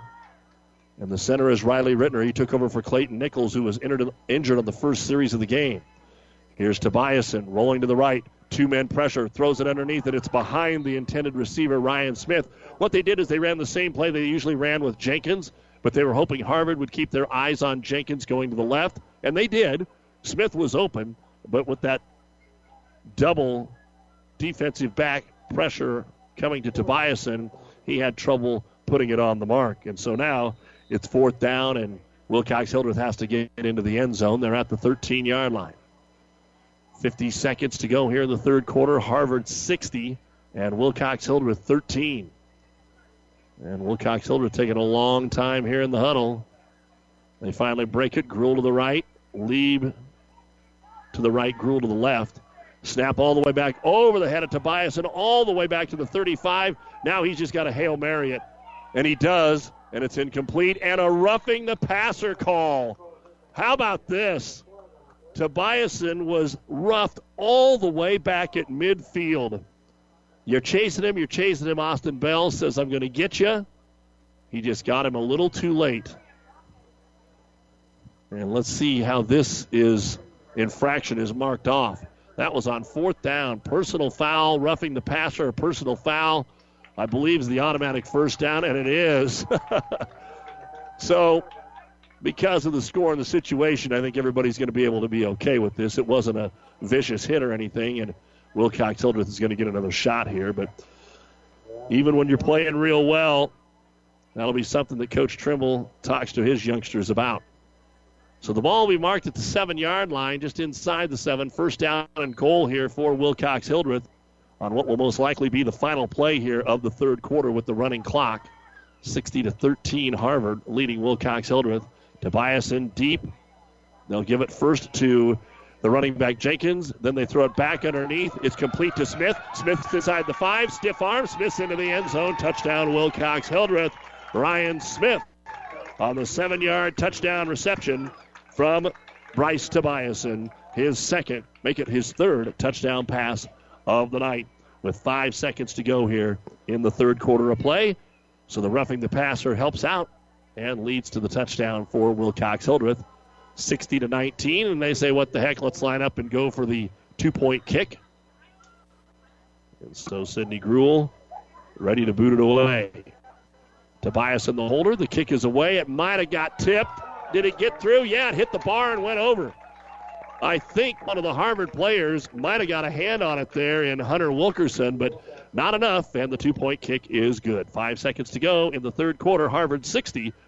And the center is Riley Rittner. He took over for Clayton Nichols, who was injured on the first series of the game. Here's Tobiasen rolling to the right. Two men pressure, throws it underneath, and it's behind the intended receiver, Ryan Smith. What they did is they ran the same play they usually ran with Jenkins, but they were hoping Harvard would keep their eyes on Jenkins going to the left, and they did. Smith was open, but with that double defensive back pressure coming to Tobiasen, he had trouble putting it on the mark. And so now it's fourth down, and Wilcox Hildreth has to get into the end zone. They're at the 13 yard line. 50 seconds to go here in the third quarter. Harvard 60 and Wilcox Hildreth 13. And Wilcox Hildreth taking a long time here in the huddle. They finally break it. Gruel to the right. Lieb to the right. Gruel to the left. Snap all the way back over the head of Tobiasen all the way back to the 35. Now he's just got to Hail Mary it. And he does, and it's incomplete. And a roughing the passer call. How about this? Tobiasen was roughed all the way back at midfield. You're chasing him, you're chasing him. Austin Bell says, I'm going to get you. He just got him a little too late. And let's see how this is infraction is marked off. That was on fourth down. Personal foul, roughing the passer, personal foul. I believe is the automatic first down, and it is. *laughs* so, because of the score and the situation, I think everybody's going to be able to be okay with this. It wasn't a vicious hit or anything, and Wilcox Hildreth is going to get another shot here. But even when you're playing real well, that'll be something that Coach Trimble talks to his youngsters about. So the ball will be marked at the seven yard line, just inside the seven. First down and goal here for Wilcox Hildreth on what will most likely be the final play here of the third quarter with the running clock. 60 to 13, Harvard leading Wilcox Hildreth. Tobiasen deep. They'll give it first to the running back Jenkins. Then they throw it back underneath. It's complete to Smith. Smith's inside the five. Stiff arm. Smith's into the end zone. Touchdown, Wilcox Hildreth. Ryan Smith on the seven yard touchdown reception from Bryce Tobiasen. His second, make it his third touchdown pass of the night with five seconds to go here in the third quarter of play. So the roughing the passer helps out and leads to the touchdown for Wilcox Hildreth. 60 to 19, and they say, What the heck? Let's line up and go for the two point kick. And so Sidney Gruel ready to boot it away. Tobiasen the holder. The kick is away. It might have got tipped. Did it get through? Yeah, it hit the bar and went over. I think one of the Harvard players might have got a hand on it there in Hunter Wilkerson, but not enough, and the two point kick is good. Five seconds to go in the third quarter. Harvard 60,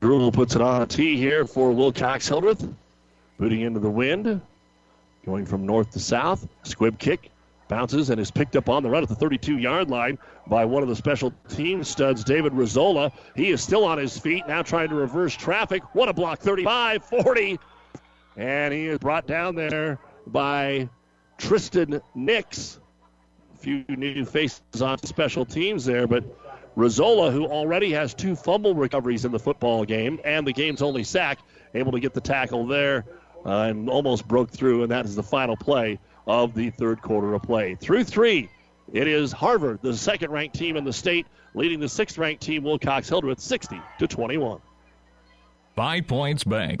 Bruno puts it on a tee here for Wilcox Hildreth. Booting into the wind. Going from north to south. Squib kick bounces and is picked up on the run at the 32 yard line by one of the special team studs, David Rizzola. He is still on his feet, now trying to reverse traffic. What a block, 35 40. And he is brought down there by Tristan Nix. A few new faces on special teams there, but Rizzola, who already has two fumble recoveries in the football game and the game's only sack, able to get the tackle there uh, and almost broke through, and that is the final play of the third quarter of play. Through three, it is Harvard, the second ranked team in the state, leading the sixth ranked team, Wilcox Hildreth, 60 to 21. Five Points Bank.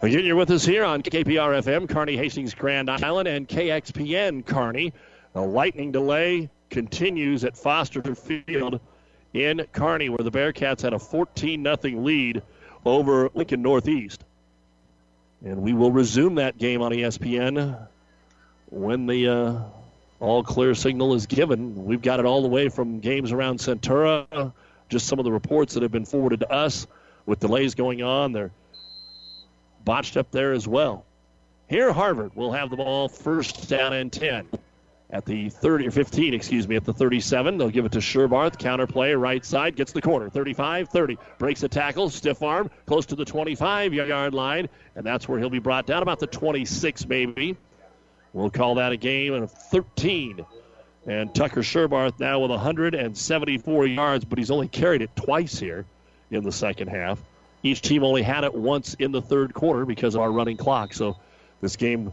Again, you're with us here on KPR FM, Kearney Hastings Grand Island, and KXPN Kearney. A lightning delay continues at Foster Field in Kearney, where the Bearcats had a 14 0 lead over Lincoln Northeast. And we will resume that game on ESPN when the uh, all clear signal is given. We've got it all the way from games around Centura, just some of the reports that have been forwarded to us with delays going on. They're botched up there as well. Here, Harvard will have the ball first down and 10 at the 30 or 15, excuse me, at the 37. They'll give it to Sherbarth. Counter play, right side, gets the corner. 35 30. Breaks a tackle, stiff arm, close to the 25 yard line, and that's where he'll be brought down, about the 26 maybe. We'll call that a game of 13. And Tucker Sherbarth now with 174 yards, but he's only carried it twice here in the second half. Each team only had it once in the third quarter because of our running clock. So this game,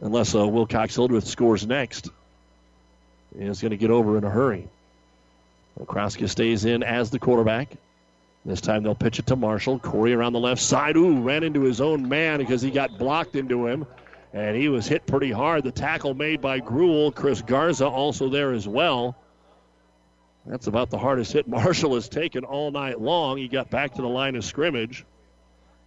unless uh, Wilcox Hildreth scores next, is going to get over in a hurry. Kraska stays in as the quarterback. This time they'll pitch it to Marshall. Corey around the left side. Ooh, ran into his own man because he got blocked into him. And he was hit pretty hard. The tackle made by Gruel. Chris Garza also there as well. That's about the hardest hit *laughs* Marshall has taken all night long. He got back to the line of scrimmage.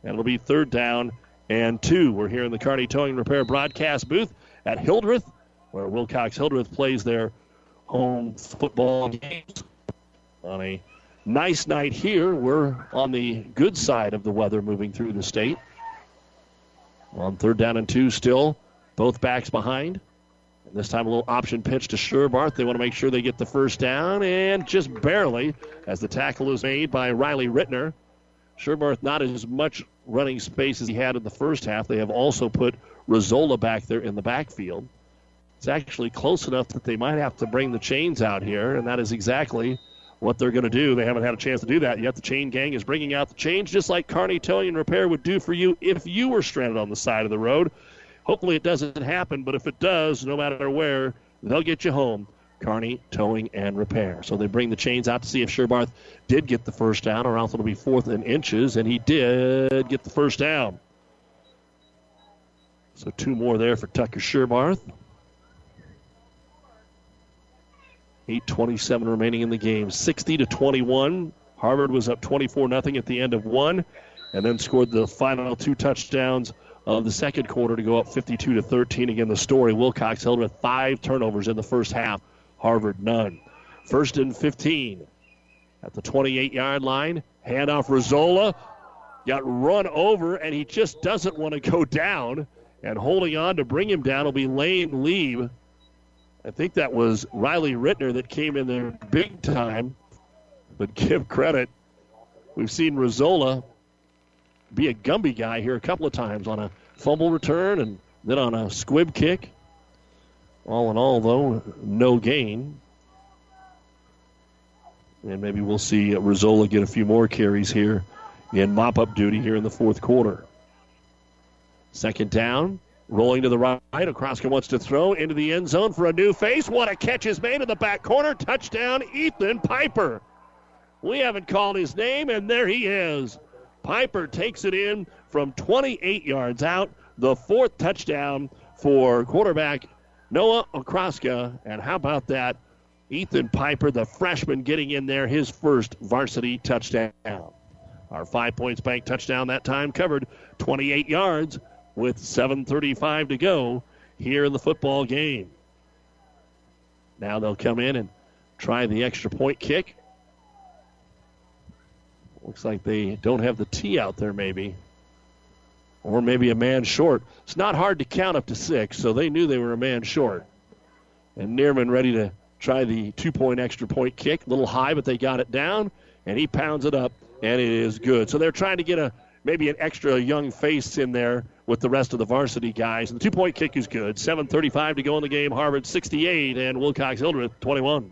And it'll be third down and two. We're here in the Kearney Towing Repair broadcast booth at Hildreth, where Wilcox Hildreth plays their home football games. On a nice night here, we're on the good side of the weather moving through the state. On third down and two, still both backs behind. And this time a little option pitch to Sherbarth. They want to make sure they get the first down, and just barely as the tackle is made by Riley Rittner. Sherbarth not as much running space as he had in the first half. They have also put Rizzola back there in the backfield. It's actually close enough that they might have to bring the chains out here, and that is exactly what they're going to do. They haven't had a chance to do that yet. The chain gang is bringing out the chains just like Kearney Towing and Repair would do for you if you were stranded on the side of the road. Hopefully it doesn't happen, but if it does, no matter where, they'll get you home. Kearney Towing and Repair. So they bring the chains out to see if Sherbarth did get the first down, or else it'll be fourth and inches, and he did get the first down. So two more there for Tucker Sherbarth. 8:27 remaining in the game. 60 to 21. Harvard was up 24 nothing at the end of one, and then scored the final two touchdowns of the second quarter to go up 52 to 13. Again, the story: Wilcox Hildreth with five turnovers in the first half. Harvard none. First and 15 at the 28-yard line. Handoff Rizzola got run over, and he just doesn't want to go down. And holding on to bring him down will be Lane Lieb. I think that was Riley Rittner that came in there big time. But give credit. We've seen Rizzola be a Gumby guy here a couple of times on a fumble return and then on a squib kick. All in all, though, no gain. And maybe we'll see Rizzola get a few more carries here in mop up duty here in the fourth quarter. Second down, rolling to the right. Okraska wants to throw into the end zone for a new face. What a catch is made in the back corner. Touchdown, Ethan Piper. We haven't called his name, and there he is. Piper takes it in from 28 yards out. The fourth touchdown for quarterback Noah Okraska. And how about that? Ethan Piper, the freshman, getting in there, his first varsity touchdown. Our five points bank touchdown that time covered 28 yards with 7.35 to go here in the football game. Now they'll come in and try the extra point kick. Looks like they don't have the T out there, maybe. Or maybe a man short. It's not hard to count up to six, so they knew they were a man short. And Neerman ready to try the two point extra point kick. A little high, but they got it down, and he pounds it up, and it is good. So they're trying to get a maybe an extra young face in there with the rest of the varsity guys. And the two point kick is good. 7.35 to go in the game. Harvard 68 and Wilcox Hildreth 21.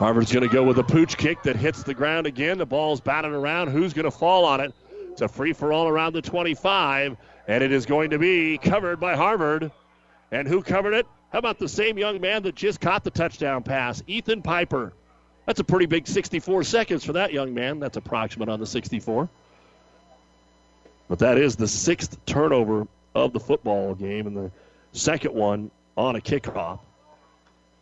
Harvard's going to go with a pooch kick that hits the ground again. The ball's batted around. Who's going to fall on it? It's a free for all around the 25, and it is going to be covered by Harvard. And who covered it? How about the same young man that just caught the touchdown pass, Ethan Piper? That's a pretty big 64 seconds for that young man. That's approximate on the 64. But that is the sixth turnover of the football game and the second one on a kickoff.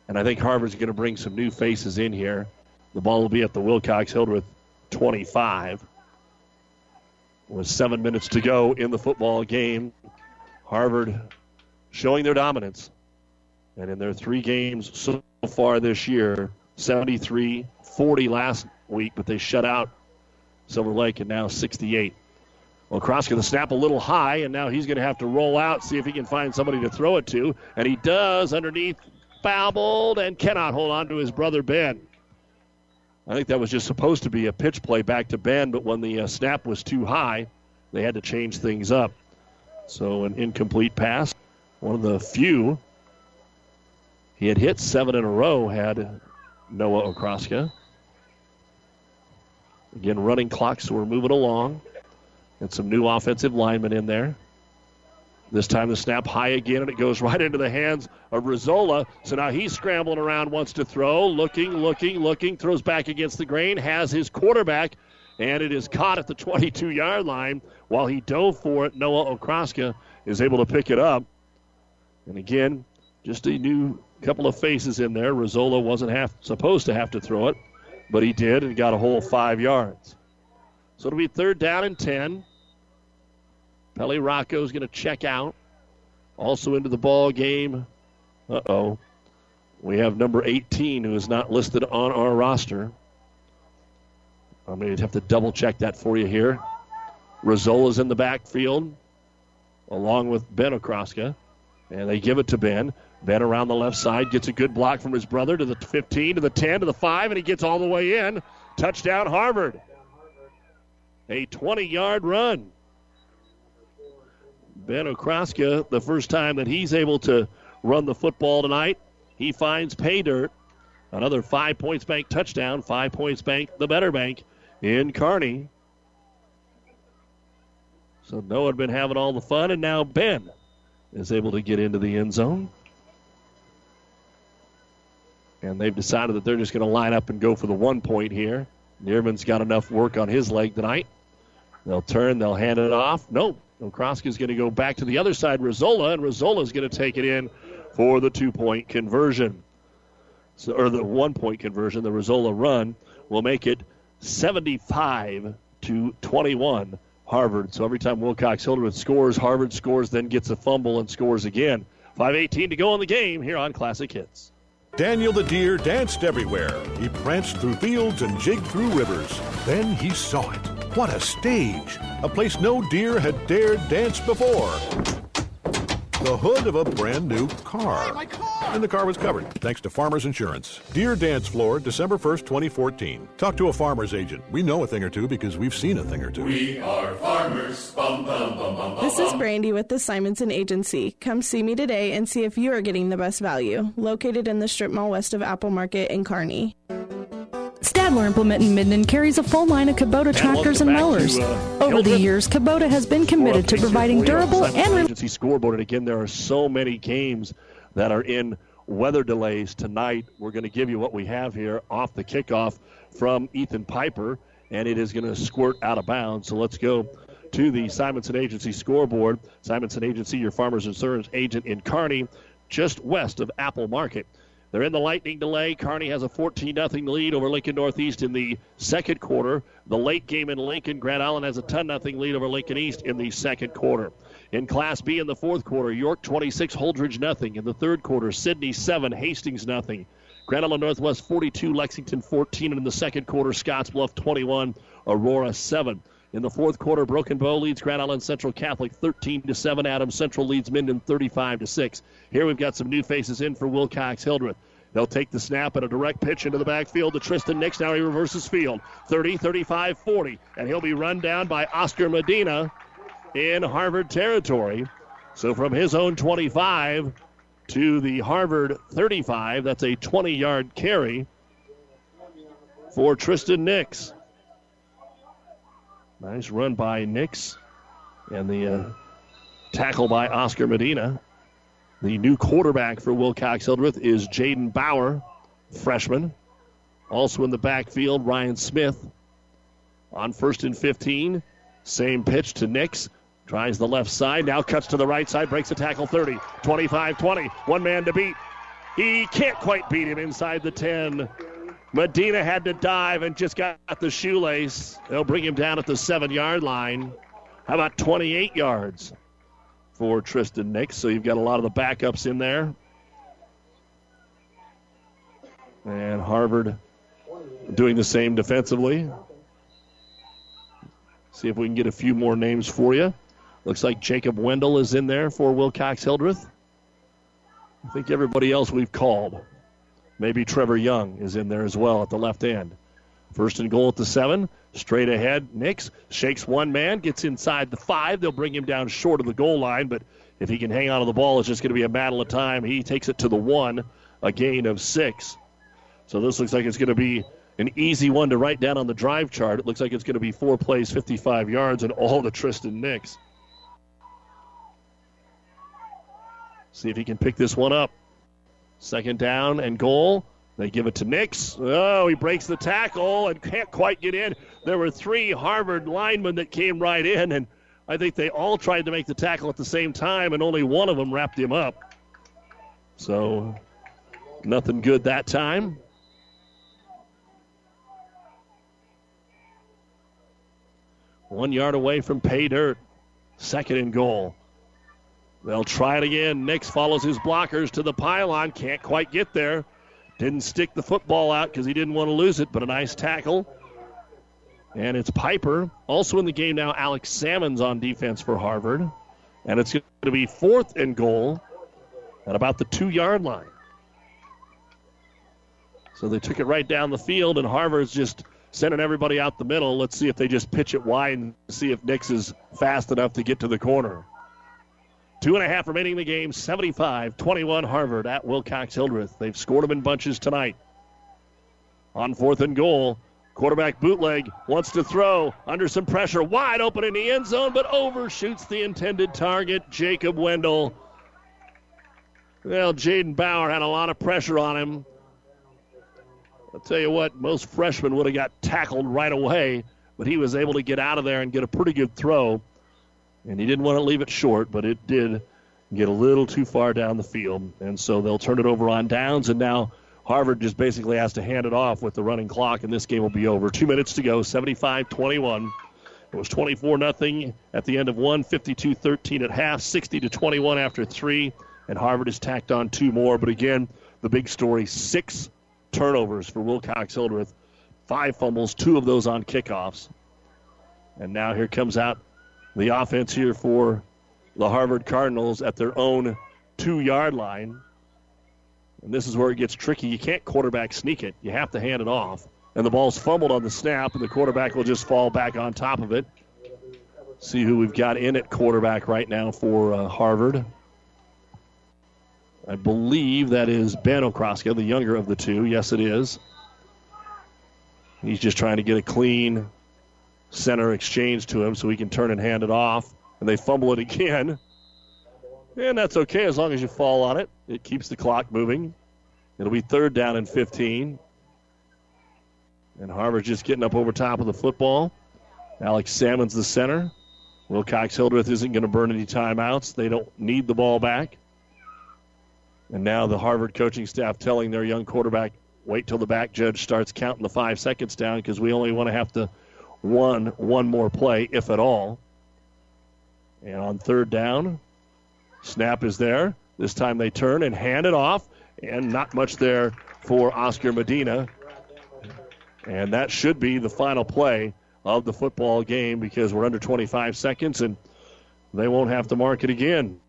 And I think Harvard's going to bring some new faces in here. The ball will be at the Wilcox Hildreth 25. With seven minutes to go in the football game, Harvard showing their dominance. And in their three games so far this year, 73 40 last week, but they shut out Silver Lake and now 68. Well, Kroska, the snap a little high, and now he's going to have to roll out, see if he can find somebody to throw it to. And he does underneath, fouled, and cannot hold on to his brother Ben. I think that was just supposed to be a pitch play back to Ben, but when the uh, snap was too high, they had to change things up. So an incomplete pass. One of the few. He had hit seven in a row, had Noah Okraska. Again, running clock, so we're moving along. And some new offensive linemen in there. This time the snap high again, and it goes right into the hands of Rizzola. So now he's scrambling around, wants to throw, looking, looking, looking, throws back against the grain, has his quarterback, and it is caught at the *laughs* 22 yard line. While he dove for it, Noah Okraska is able to pick it up. And again, just a new couple of faces in there. Rizzola wasn't half, supposed to have to throw it, but he did and got a whole five yards. So it'll be third down and 10. Pelly Rocco is going to check out. Also into the ball game. Uh oh. We have number 18 who is not listed on our roster. I'm going to have to double check that for you here. Rizzola's in the backfield along with Ben Okraska. And they give it to Ben. Ben around the left side gets a good block from his brother to the 15, to the 10, to the 5, and he gets all the way in. Touchdown, Harvard. A 20 yard run. Ben Okraska, the first time that he's able to run the football tonight, he finds pay dirt. Another five points bank touchdown. Five points bank, the better bank in Kearney. So Noah had been having all the fun, and now Ben is able to get into the end zone. And they've decided that they're just going to line up and go for the one point here. Neerman's got enough work on his leg tonight. They'll turn, they'll hand it off. Nope. Okraska's going to go back to the other side, Rizzola, and Rizzola's going to take it in for the two point conversion. So, or the one point conversion. The Rizzola run will make it 75 to 21 Harvard. So every time Wilcox Hildreth scores, Harvard scores, then gets a fumble and scores again. 5.18 to go in the game here on Classic Hits. Daniel the deer danced everywhere. He pranced through fields and jigged through rivers. Then he saw it. What a stage! A place no deer had dared dance before. The hood of a brand new car. Hey, car. And the car was covered, thanks to Farmers Insurance. Deer Dance Floor, December 1st, 2014. Talk to a farmer's agent. We know a thing or two because we've seen a thing or two. We are farmers. Bum, bum, bum, bum, this is Brandy with the Simonson Agency. Come see me today and see if you are getting the best value. Located in the strip mall west of Apple Market in Kearney. Stadler Implement in Minden carries a full line of Kubota tractors and mowers. To, uh, Over the years, Kubota has been committed to providing durable and agency scoreboard. And again, there are so many games that are in weather delays tonight. We're going to give you what we have here off the kickoff from Ethan Piper, and it is going to squirt out of bounds. So let's go to the Simonson Agency scoreboard. Simonson Agency, your farmers insurance agent in Kearney, just west of Apple Market. They're in the lightning delay. Kearney has a 14 0 lead over Lincoln Northeast in the second quarter. The late game in Lincoln, Grand Island has a 10 0 lead over Lincoln East in the second quarter. In Class B in the fourth quarter, York 26, Holdrege nothing. In the third quarter, Sidney 7, Hastings nothing. Grand Island Northwest 42, Lexington 14, and in the second quarter, Scottsbluff 21, Aurora 7. In the fourth quarter, Broken Bow leads Grand Island Central Catholic 13 to 7. Adams Central leads Minden 35 to 6. Here we've got some new faces in for Wilcox Hildreth. They'll take the snap and a direct pitch into the backfield to Tristan Nix. Now he reverses field 30, 35, 40. And he'll be run down by Oscar Medina in Harvard territory. So from his own 25 to the Harvard 35, that's a 20 yard carry for Tristan Nix. Nice run by Nix. And the uh, tackle by Oscar Medina. The new quarterback for Wilcox Hildreth is Jaden Bauer, freshman. Also in the backfield, Ryan Smith. On first and 15, same pitch to Nix. Tries the left side, now cuts to the right side, breaks a tackle 30, 25 20. One man to beat. He can't quite beat him inside the 10. Medina had to dive and just got the shoelace. They'll bring him down at the seven yard line. How about 28 yards? For Tristan Nix. So you've got a lot of the backups in there. And Harvard doing the same defensively. See if we can get a few more names for you. Looks like Jacob Wendell is in there for Wilcox Hildreth. I think everybody else we've called. Maybe Trevor Young is in there as well at the left end. First and goal at the seven. Straight ahead, Nix shakes one man, gets inside the five. They'll bring him down short of the goal line, but if he can hang on to the ball, it's just going to be a battle of time. He takes it to the one, a gain of six. So this looks like it's going to be an easy one to write down on the drive chart. It looks like it's going to be four plays, 55 yards, and all to Tristan Nix. See if he can pick this one up. Second down and goal. They give it to Nix. Oh, he breaks the tackle and can't quite get in. There were three Harvard linemen that came right in, and I think they all tried to make the tackle at the same time, and only one of them wrapped him up. So, nothing good that time. One yard away from pay dirt. Second and goal. They'll try it again. Nix follows his blockers to the pylon. Can't quite get there. Didn't stick the football out because he didn't want to lose it, but a nice tackle. And it's Piper. Also in the game now, Alex Salmons on defense for Harvard. And it's going to be fourth and goal at about the two yard line. So they took it right down the field, and Harvard's just sending everybody out the middle. Let's see if they just pitch it wide and see if Nix is fast enough to get to the corner. Two and a half remaining in the game. 75 21 Harvard at Wilcox Hildreth. They've scored them in bunches tonight. On fourth and goal, quarterback bootleg wants to throw under some pressure. Wide open in the end zone, but overshoots the intended target, Jacob Wendell. Well, Jaden Bauer had a lot of pressure on him. I'll tell you what, most freshmen would have got tackled right away, but he was able to get out of there and get a pretty good throw. And he didn't want to leave it short, but it did get a little too far down the field. And so they'll turn it over on downs. And now Harvard just basically has to hand it off with the running clock, and this game will be over. Two minutes to go, 75 21. It was 24 0 at the end of one, 52 13 at half, 60 to 21 after three. And Harvard has tacked on two more. But again, the big story six turnovers for Wilcox Hildreth, five fumbles, two of those on kickoffs. And now here comes out the offense here for the Harvard Cardinals at their own two yard line. And this is where it gets tricky. You can't quarterback sneak it, you have to hand it off. And the ball's fumbled on the snap, and the quarterback will just fall back on top of it. See who we've got in at quarterback right now for uh, Harvard. I believe that is Ben Okraska, the younger of the two. Yes, it is. He's just trying to get a clean center exchange to him so he can turn and hand it off. And they fumble it again. And that's okay as long as you fall on it. It keeps the clock moving. It'll be third down and 15. And Harvard's just getting up over top of the football. Alex Salmon's the center. Wilcox Hildreth isn't going to burn any timeouts. They don't need the ball back. And now the Harvard coaching staff telling their young quarterback, wait till the back judge starts counting the five seconds down because we only want to have to one one more play, if at all. And on third down, snap is there. This time they turn and hand it off, and not much there for Oscar Medina. And that should be the final play of the football game because we're under 25 seconds and they won't have to mark it again.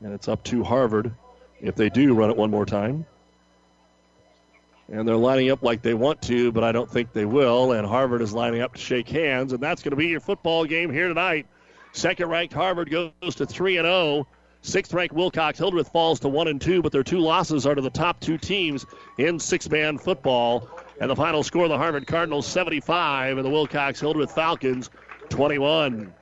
And it's up to Harvard if they do run it one more time. And they're lining up like they want to, but I don't think they will. And Harvard is lining up to shake hands, and that's going to be your football game here tonight. Second ranked Harvard goes to 3 and 0. Sixth ranked Wilcox Hildreth falls to 1 and 2, but their two losses are to the top two teams in six man football. And the final score the Harvard Cardinals 75 and the Wilcox Hildreth Falcons 21.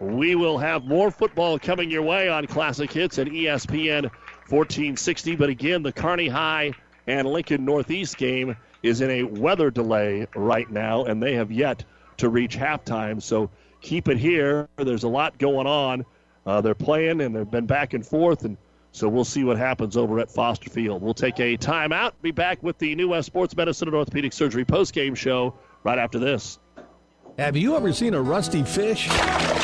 We will have more football coming your way on Classic Hits and ESPN 1460. But again, the Kearney High and Lincoln Northeast game is in a weather delay right now, and they have yet to reach halftime. So keep it here. There's a lot going on. Uh, they're playing, and they've been back and forth, and so we'll see what happens over at Foster Field. We'll take a timeout. Be back with the New West Sports Medicine and Orthopedic Surgery postgame show right after this. Have you ever seen a rusty fish?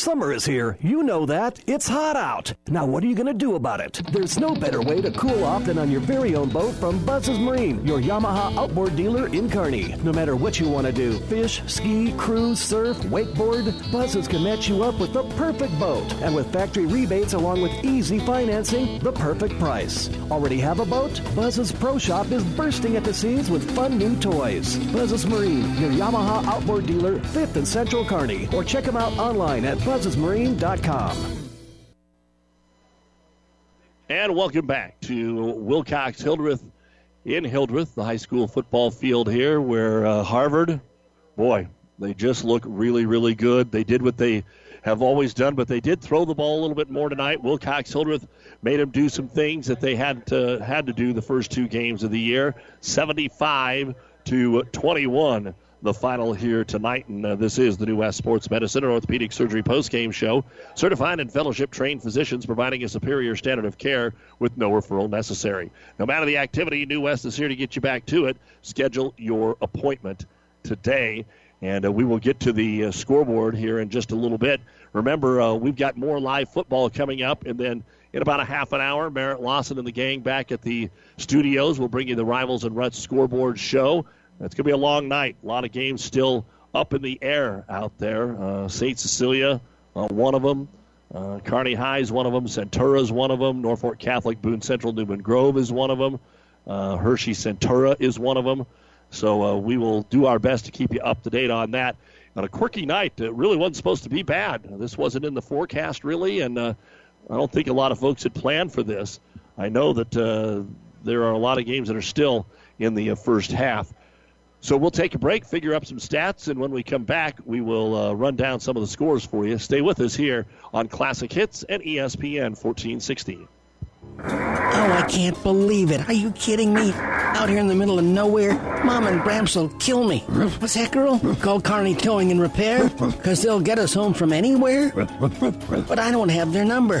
Summer is here. You know that. It's hot out. Now, what are you going to do about it? There's no better way to cool off than on your very own boat from Buzz's Marine, your Yamaha outboard dealer in Kearney. No matter what you want to do fish, ski, cruise, surf, wakeboard Buzz's can match you up with the perfect boat. And with factory rebates along with easy financing, the perfect price. Already have a boat? Buzz's Pro Shop is bursting at the seams with fun new toys. Buzz's Marine, your Yamaha outboard dealer, 5th and Central Kearney. Or check them out online at buzzesmarine.com. And welcome back to Wilcox Hildreth in Hildreth, the high school football field here, where uh, Harvard, boy, they just look really, really good. They did what they have always done, but they did throw the ball a little bit more tonight. Wilcox Hildreth made them do some things that they had to had to do the first two games of the year, 75 to 21 the final here tonight. And uh, this is the New West Sports Medicine and Orthopedic Surgery postgame show. Certified and fellowship trained physicians providing a superior standard of care with no referral necessary. No matter the activity, New West is here to get you back to it. Schedule your appointment today. And uh, we will get to the uh, scoreboard here in just a little bit. Remember, uh, we've got more live football coming up, and then in about a half an hour, Merritt Lawson and the gang back at the studios will bring you the Rivals and Ruts scoreboard show. It's going to be a long night. A lot of games still up in the air out there. Uh, St. Cecilia, uh, one of them. Uh, Kearney High is one of them. Centura is one of them. Norfolk Catholic, Boone Central, Newman Grove is one of them. Uh, Hershey Centura is one of them. So uh, we will do our best to keep you up to date on that. On a quirky night, it really wasn't supposed to be bad. This wasn't in the forecast, really, and uh, I don't think a lot of folks had planned for this. I know that uh, there are a lot of games that are still in the uh, first half. So we'll take a break, figure up some stats, and when we come back, we will uh, run down some of the scores for you. Stay with us here on Classic Hits and ESPN 1460. Oh, I can't believe it. Are you kidding me? Out here in the middle of nowhere, Mom and Gramps will kill me. What's that, girl? Call Kearney Towing and Repair? Because they'll get us home from anywhere? But I don't have their number.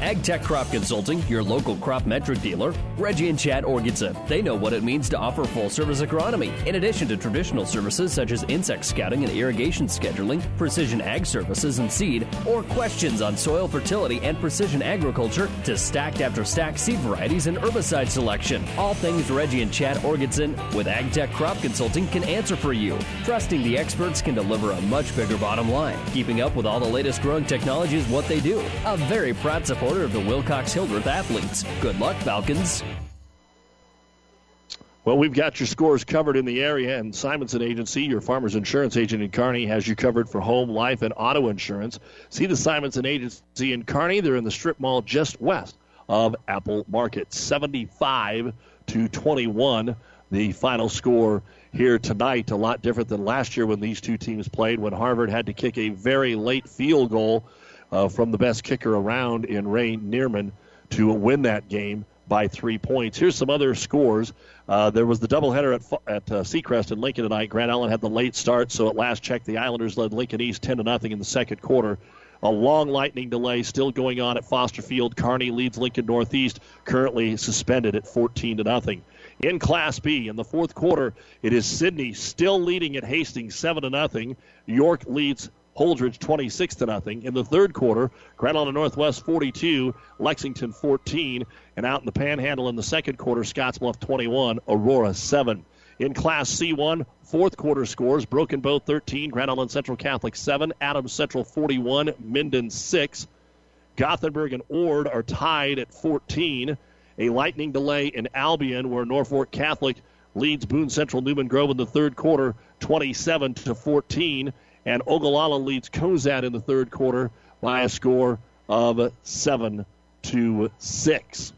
AgTech Crop Consulting, your local crop metric dealer, Reggie and Chad Orgitson. They know what it means to offer full service agronomy, in addition to traditional services such as insect scouting and irrigation scheduling, precision ag services and seed, or questions on soil fertility and precision agriculture to stacked after stacked seed varieties and herbicide selection. All things Reggie and Chad Orgitson with AgTech Crop Consulting can answer for you. Trusting the experts can deliver a much bigger bottom line. Keeping up with all the latest growing technology is what they do. A very proud supporter of the Wilcox Hildreth athletes. Good luck, Falcons. Well, we've got your scores covered in the area, and Simonson Agency, your farmer's insurance agent in Kearney, has you covered for home, life, and auto insurance. See the Simonson Agency in Kearney. They're in the strip mall just west of Apple Market. 75 to 21, the final score here tonight. A lot different than last year when these two teams played, when Harvard had to kick a very late field goal uh, from the best kicker around in Ray Neerman to win that game by three points. Here's some other scores. Uh, there was the doubleheader at at uh, Seacrest and Lincoln tonight. Grand Island had the late start, so at last check, the Islanders led Lincoln East 10 to nothing in the second quarter. A long lightning delay still going on at Foster Field. Kearney leads Lincoln Northeast, currently suspended at 14 to nothing. In Class B, in the fourth quarter, it is Sidney still leading at Hastings 7 to nothing. York leads Holdrege 26 to nothing. In the third quarter, Grand Island Northwest 42, Lexington 14, and out in the Panhandle in the second quarter, Scottsbluff 21, Aurora 7. In Class C1, fourth quarter scores: Broken Bow 13, Grand Island Central Catholic 7, Adams Central 41, Minden 6. Gothenburg and Ord are tied at 14. A lightning delay in Albion, where Norfolk Catholic leads Boone Central Newman Grove in the third quarter, 27 to 14 and Ogallala leads Cozad in the third quarter by a score of seven to six.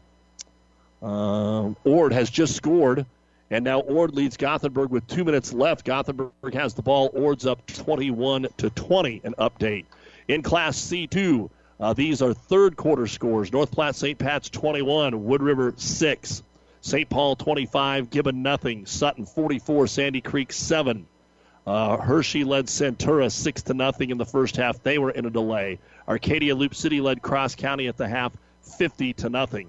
Um, Ord has just scored, and now Ord leads Gothenburg with two minutes left. Gothenburg has the ball. Ord's up 21 to 20. An update in Class C2. Uh, these are third quarter scores. North Platte St. Pat's 21, Wood River 6, St. Paul 25, Gibbon nothing, Sutton 44, Sandy Creek 7. Uh, Hershey led Centura six to nothing in the first half. They were in a delay. Arcadia Loop City led Cross County at the half, 50 to nothing.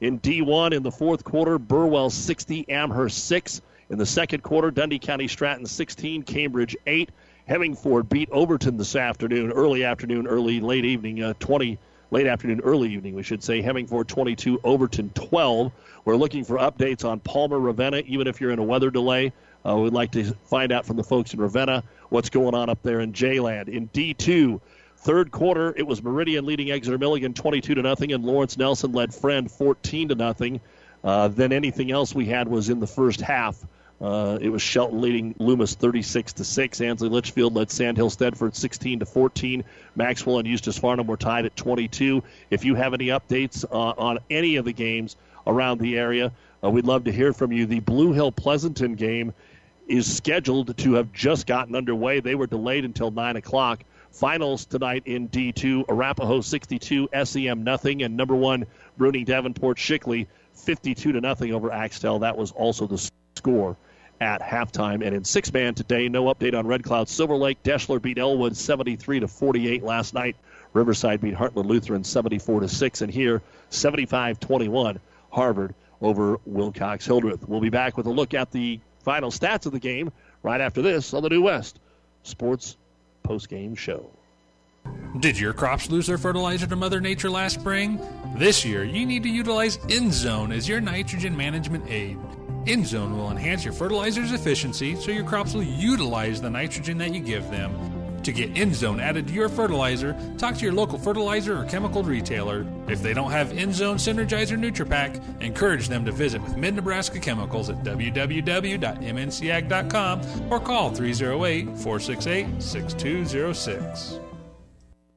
In D1 in the fourth quarter, Burwell 60, Amherst 6. In the second quarter, Dundee County Stratton 16, Cambridge 8. Hemingford beat Overton this afternoon, early afternoon, early late evening, uh, 20 late afternoon, early evening, we should say. Hemingford 22, Overton 12. We're looking for updates on Palmer Ravenna, even if you're in a weather delay. Uh, we'd like to find out from the folks in Ravenna what's going on up there in J-Land. In D2, third quarter, it was Meridian leading Exeter Milligan 22 to nothing, and Lawrence Nelson led Friend 14 to nothing. Uh, then anything else we had was in the first half. Uh, it was Shelton leading Loomis 36 to six. Ansley Litchfield led Sandhill Thedford 16 to 14. Maxwell and Eustis Farnam were tied at 22. If you have any updates uh, on any of the games around the area, uh, we'd love to hear from you. The Blue Hill Pleasanton game is scheduled to have just gotten underway. They were delayed until 9 o'clock. Finals tonight in D2 Arapahoe 62, SEM nothing, and number one Bruning Davenport Shickley 52 to nothing over Axtell. That was also the score at halftime. And in six man today, no update on Red Cloud Silver Lake. Deshler beat Elwood 73 to 48 last night. Riverside beat Heartland Lutheran 74 to 6. And here, 75 21, Harvard over Wilcox Hildreth. We'll be back with a look at the final stats of the game right after this on the New West Sports Postgame Show. Did your crops lose their fertilizer to Mother Nature last spring? This year, you need to utilize InZone as your nitrogen management aid. InZone will enhance your fertilizer's efficiency so your crops will utilize the nitrogen that you give them. To get InZone added to your fertilizer, talk to your local fertilizer or chemical retailer. If they don't have InZone Synergizer NutriPack, encourage them to visit with Mid Nebraska Chemicals at www.mncag.com or call 308 468 6206.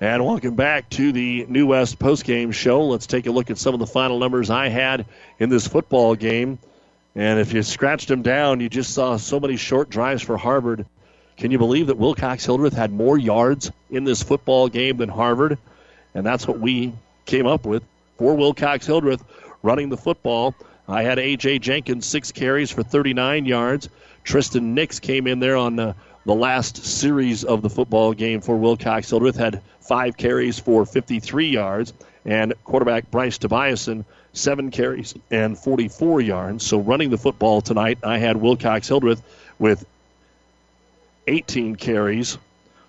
And welcome back to the New West postgame show. Let's take a look at some of the final numbers I had in this football game. And if you scratched them down, you just saw so many short drives for Harvard. Can you believe that Wilcox Hildreth had more yards in this football game than Harvard? And that's what we came up with for Wilcox Hildreth running the football. I had A.J. Jenkins, six carries for 39 yards. Tristan Nix came in there on the, the last series of the football game for Wilcox Hildreth, had five carries for 53 yards, and quarterback Bryce Tobiasen, seven carries and 44 yards. So running the football tonight, I had Wilcox Hildreth with 18 carries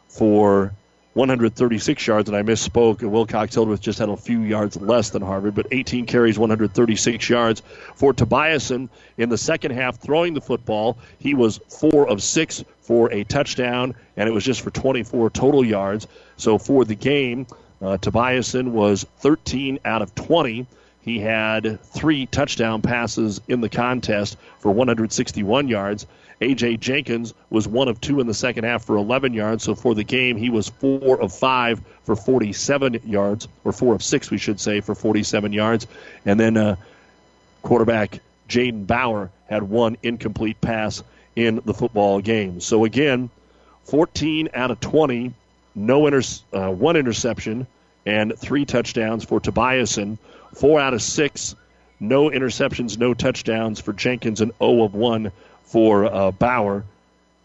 for 136 yards, and I misspoke. And Wilcox Hildreth just had a few yards less than Harvard, but 18 carries, 136 yards for Tobiasen in the second half throwing the football. He was four of six for a touchdown, and it was just for 24 total yards. So for the game, Uh, Tobiasen was 13 out of 20. He had three touchdown passes in the contest for 161 yards. A.J. Jenkins was one of two in the second half for 11 yards. So for the game, he was four of five for 47 yards, or four of six, we should say, for 47 yards. And then uh, quarterback Jaden Bauer had one incomplete pass in the football game. So again, 14 out of 20, no inter- uh, one interception, and three touchdowns for Tobiasen. Four out of six, no interceptions, no touchdowns for Jenkins, and 0 of 1 for uh, Bauer.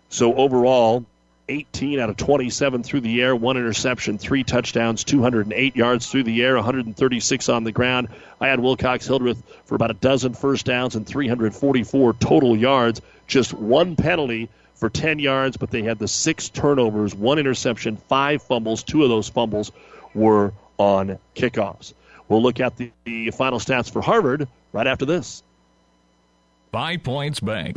So overall, 18 out of 27 through the air, one interception, three touchdowns, 208 yards through the air, 136 on the ground. I had Wilcox Hildreth for about a dozen first downs and 344 total yards, just one penalty for 10 yards, but they had the six turnovers, one interception, five fumbles. Two of those fumbles were on kickoffs. We'll look at the, the final stats for Harvard right after this. Five Points Bank.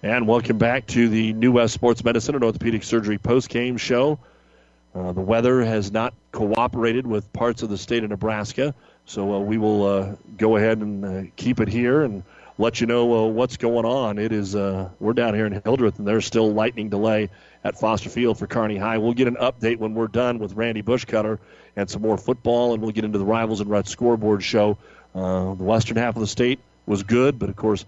And welcome back to the New West Sports Medicine and Orthopedic Surgery post-game show. Uh, the weather has not cooperated with parts of the state of Nebraska, so uh, we will uh, go ahead and uh, keep it here and let you know uh, what's going on. It is uh, we're down here in Hildreth, and there's still lightning delay at Foster Field for Kearney High. We'll get an update when we're done with Randy Bushcutter and some more football, and we'll get into the Rivals and Ruts scoreboard show. the western half of the state was good, but of course,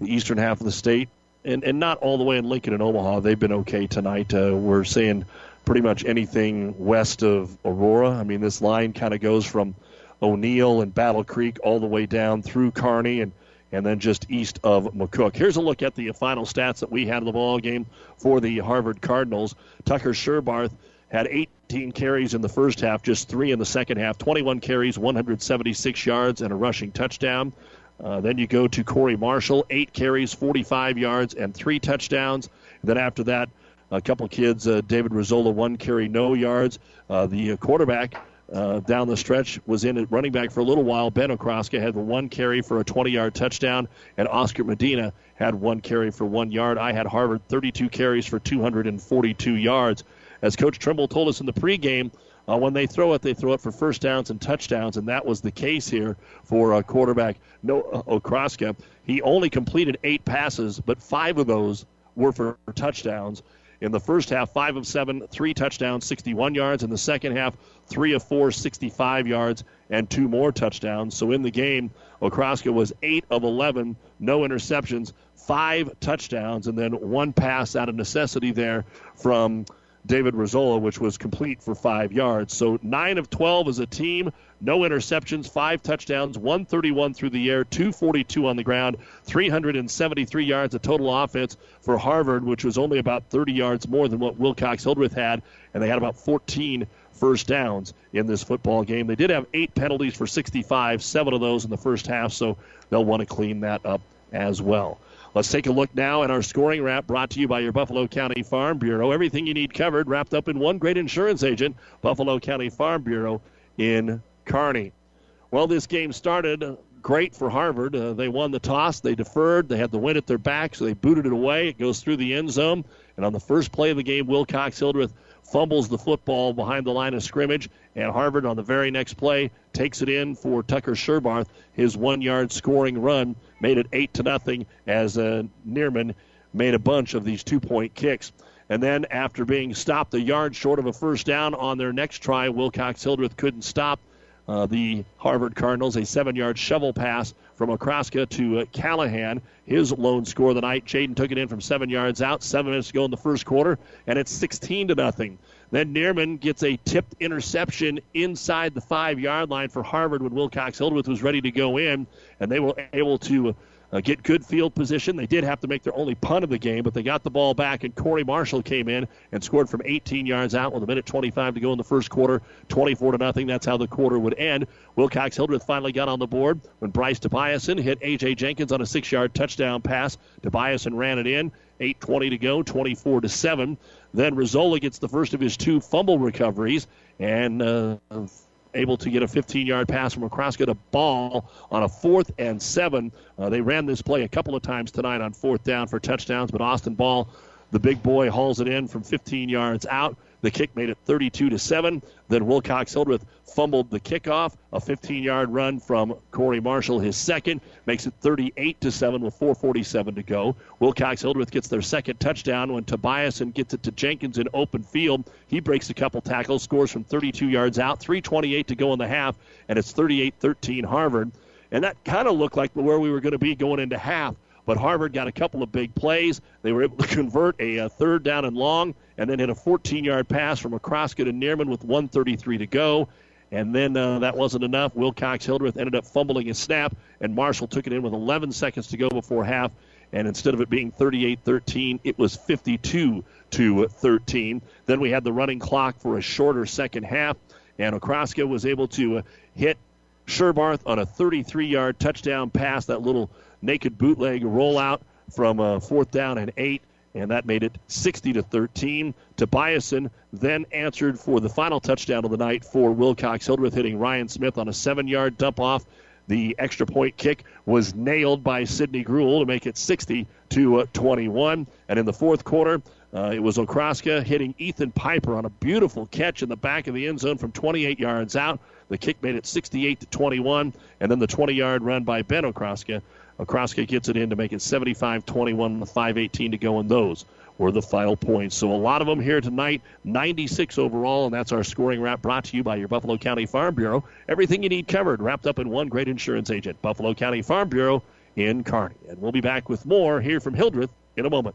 the eastern half of the state and, and not all the way in Lincoln and Omaha. They've been okay tonight. Uh, we're seeing pretty much anything west of Aurora. I mean, this line kind of goes from O'Neill and Battle Creek all the way down through Kearney and and then just east of McCook. Here's a look at the final stats that we had in the ball game for the Harvard Cardinals. Tucker Sherbarth had 18 carries in the first half, just three in the second half, 21 carries, 176 yards, and a rushing touchdown. Uh, then you go to Corey Marshall, eight carries, 45 yards, and three touchdowns. Then after that, a couple kids, uh, David Rizzola, one carry, no yards. Uh, the quarterback uh, down the stretch was in at running back for a little while. Ben Okraska had one carry for a 20 yard touchdown, and Oscar Medina had one carry for one yard. I had Harvard 32 carries for 242 yards. As Coach Trimble told us in the pregame, uh, when they throw it, they throw it for first downs and touchdowns, and that was the case here for uh, quarterback no uh, Okraska. He only completed eight passes, but five of those were for touchdowns. In the first half, five of seven, three touchdowns, 61 yards. In the second half, three of four, 65 yards, and two more touchdowns. So in the game, Okraska was eight of 11, no interceptions, five touchdowns, and then one pass out of necessity there from David Rizzola, which was complete for five yards. So nine of 12 as a team, no interceptions, five touchdowns, 131 through the air, 242 on the ground, 373 yards of total offense for Harvard, which was only about 30 yards more than what Wilcox Hildreth had, and they had about 14 first downs in this football game. They did have eight penalties for 65, seven of those in the first half, so they'll want to clean that up as well. Let's take a look now at our scoring wrap brought to you by your Buffalo County Farm Bureau. Everything you need covered, wrapped up in one great insurance agent, Buffalo County Farm Bureau in Kearney. Well, this game started great for Harvard. Uh, they won the toss, they deferred, they had the wind at their back, so they booted it away. It goes through the end zone. And on the first play of the game, Wilcox Hildreth fumbles the football behind the line of scrimmage, and Harvard on the very next play takes it in for Tucker Sherbarth. His one-yard scoring run made it eight to nothing as uh, Neerman made a bunch of these two-point kicks. And then after being stopped a yard short of a first down on their next try, Wilcox Hildreth couldn't stop uh, the Harvard Cardinals. A seven yard shovel pass from Okraska to uh, Callahan. His lone score of the night. Jaden took it in from seven yards out. Seven minutes to go in the first quarter, and it's 16 to nothing. Then Neerman gets a tipped interception inside the five yard line for Harvard when Wilcox Hildreth was ready to go in, and they were able to uh, get good field position. They did have to make their only punt of the game, but they got the ball back, and Corey Marshall came in and scored from 18 yards out with a minute 25 to go in the first quarter, 24 to nothing. That's how the quarter would end. Wilcox Hildreth finally got on the board when Bryce Tobiasen hit A.J. Jenkins on a six-yard touchdown pass. Tobiasen ran it in. 8:20 to go, 24 to seven. Then Rizzola gets the first of his two fumble recoveries, and uh, able to get a 15 yard pass from Okraska to Ball on a fourth and seven. Uh, they ran this play a couple of times tonight on fourth down for touchdowns, but Austin Ball, the big boy, hauls it in from 15 yards out. The kick made it 32 to 7. Then Wilcox Hildreth fumbled the kickoff. A 15-yard run from Corey Marshall, his second, makes it 38 to 7 with 4:47 to go. Wilcox Hildreth gets their second touchdown when Tobiasen gets it to Jenkins in open field. He breaks a couple tackles, scores from 32 yards out. 3:28 to go in the half, and it's 38-13 Harvard. And that kind of looked like where we were going to be going into half. But Harvard got a couple of big plays. They were able to *laughs* convert a, a third down and long, and then hit a 14-yard pass from Okraska to Neerman with 133 to go. And then uh, that wasn't enough. Wilcox Hildreth ended up fumbling his snap, and Marshall took it in with 11 seconds to go before half. And instead of it being 38 13, it was 52 to 13. Then we had the running clock for a shorter second half, and Okraska was able to uh, hit Sherbarth on a 33 yard touchdown pass, that little naked bootleg rollout from uh, fourth down and eight, and that made it 60 to 13. Tobiasen then answered for the final touchdown of the night for Wilcox Hildreth, hitting Ryan Smith on a seven yard dump off. The extra point kick was nailed by Sidney Gruel to make it 60 to uh, 21. And in the fourth quarter, uh, it was Okraska hitting Ethan Piper on a beautiful catch in the back of the end zone from 28 yards out. The kick made it 68 to 21, and then the 20-yard run by Ben Okraska Okraska gets it in to make it 75 21 with 5.18 to go, in those were the final points. So a lot of them here tonight, 96 overall, and that's our scoring wrap brought to you by your Buffalo County Farm Bureau. Everything you need covered, wrapped up in one great insurance agent, Buffalo County Farm Bureau in Kearney. And we'll be back with more here from Hildreth in a moment.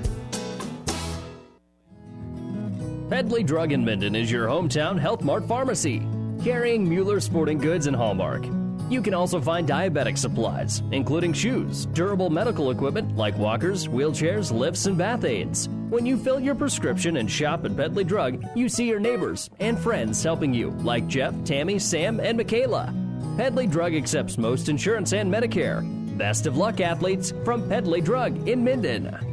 Pedley Drug in Minden is your hometown Health Mart pharmacy, carrying Mueller sporting goods and Hallmark. You can also find diabetic supplies, including shoes, durable medical equipment like walkers, wheelchairs, lifts, and bath aids. When you fill your prescription and shop at Pedley Drug, you see your neighbors and friends helping you, like Jeff, Tammy, Sam, and Michaela. Pedley Drug accepts most insurance and Medicare. Best of luck, athletes, from Pedley Drug in Minden.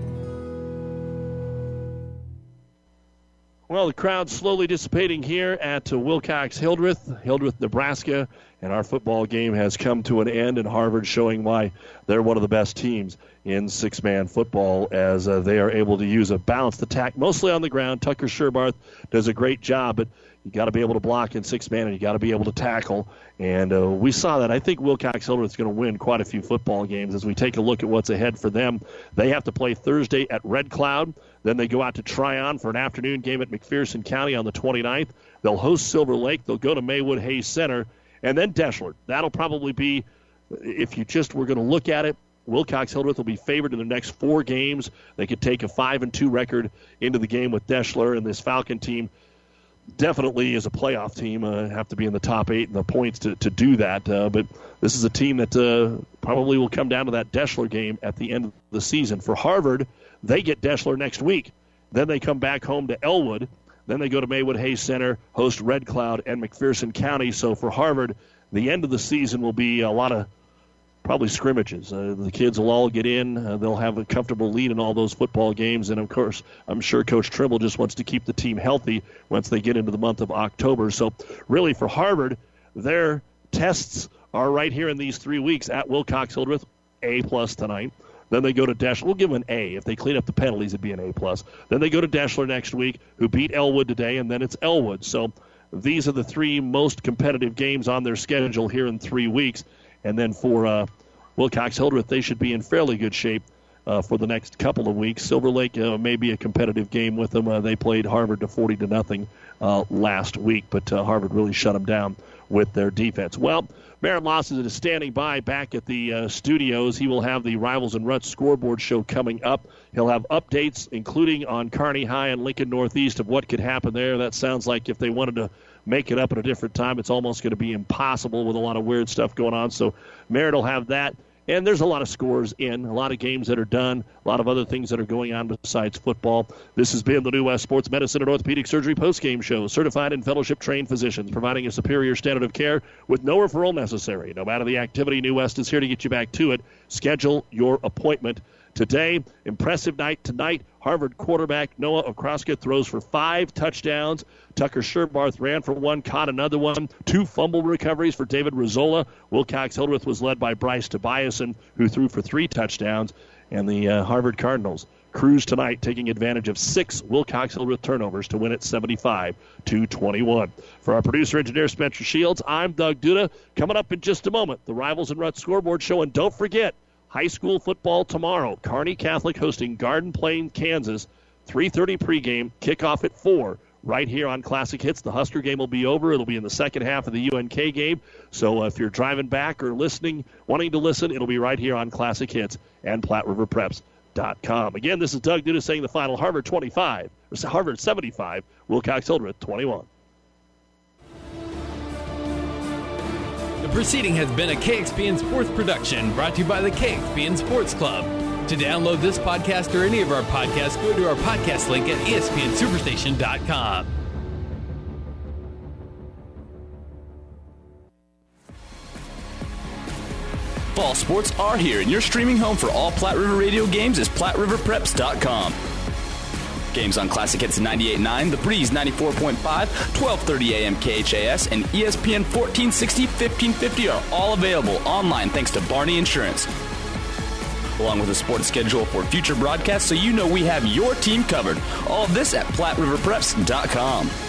Well, the crowd's slowly dissipating here at Wilcox Hildreth, Hildreth, Nebraska, and our football game has come to an end. And Harvard showing why they're one of the best teams in six-man football, as uh, they are able to use a balanced attack, mostly on the ground. Tucker Sherbarth does a great job, but you got to be able to block in six-man, and you got to be able to tackle. And uh, we saw that. I think Wilcox Hildreth is going to win quite a few football games as we take a look at what's ahead for them. They have to play Thursday at Red Cloud. Then they go out to Tryon for an afternoon game at McPherson County on the 29th. They'll host Silver Lake. They'll go to Maywood Hayes Center. And then Deshler. That'll probably be, if you just were going to look at it, Wilcox Hildreth will be favored in the next four games. They could take a 5 and 2 record into the game with Deshler, and this Falcon team definitely is a playoff team. Uh, have to be in the top eight in the points to, to do that. Uh, but this is a team that uh, probably will come down to that Deshler game at the end of the season. For Harvard, they get Deshler next week. Then they come back home to Elwood. Then they go to Maywood Hayes Center, host Red Cloud and McPherson County. So for Harvard, the end of the season will be a lot of probably scrimmages. Uh, the kids will all get in. Uh, they'll have a comfortable lead in all those football games. And of course, I'm sure Coach Trimble just wants to keep the team healthy once they get into the month of October. So really, for Harvard, their tests are right here in these three weeks at Wilcox Hildreth, A plus tonight. Then they go to Deshler. We'll give them an A. If they clean up the penalties, it'd be an A plus. Then they go to Deshler next week, who beat Elwood today, and then it's Elwood. So these are the three most competitive games on their schedule here in three weeks. And then for uh, Wilcox Hildreth, they should be in fairly good shape uh, for the next couple of weeks. Silver Lake uh, may be a competitive game with them. Uh, they played Harvard to 40 to nothing uh, last week, but uh, Harvard really shut them down with their defense. Well, Barrett Lawson is standing by back at the uh, studios. He will have the Rivals and Ruts scoreboard show coming up. He'll have updates, including on Kearney High and Lincoln Northeast, of what could happen there. That sounds like if they wanted to make it up at a different time, it's almost going to be impossible with a lot of weird stuff going on. So Merritt will have that. And there's a lot of scores in, a lot of games that are done, a lot of other things that are going on besides football. This has been the New West Sports Medicine and Orthopedic Surgery postgame show. Certified and fellowship trained physicians providing a superior standard of care with no referral necessary. No matter the activity, New West is here to get you back to it. Schedule your appointment today. Impressive night tonight. Harvard quarterback Noah Okraska throws for five touchdowns. Tucker Sherbarth ran for one, caught another one. Two fumble recoveries for David Rizzola. Wilcox Hildreth was led by Bryce Tobiasen, who threw for three touchdowns. And the uh, Harvard Cardinals cruise tonight, taking advantage of six Wilcox Hildreth turnovers to win it 75 to 21. For our producer engineer Spencer Shields, I'm Doug Duda. Coming up in just a moment, the Rivals and Ruts scoreboard show. And don't forget, High school football tomorrow. Kearney Catholic hosting Garden Plain, Kansas. 3:30 pregame, kickoff at 4 right here on Classic Hits. The Husker game will be over. It'll be in the second half of the UNK game. So uh, if you're driving back or listening, wanting to listen, it'll be right here on Classic Hits and PlatteRiverPreps.com. Again, this is Doug Duda saying the final Harvard 25, Harvard 75, Wilcox Hildreth 21. The proceeding has been a KXPN Sports production brought to you by the KXPN Sports Club. To download this podcast or any of our podcasts, go to our podcast link at espnsuperstation.com. Fall sports are here, and your streaming home for all Platte River radio games is PlatteRiverPreps.com. Games on Classic Hits 98.9, The Breeze 94.5, 1230 AM KHAS, and ESPN 1460, 1550 are all available online thanks to Barney Insurance. Along with a sports schedule for future broadcasts so you know we have your team covered. All of this at PlatteRiverPreps.com.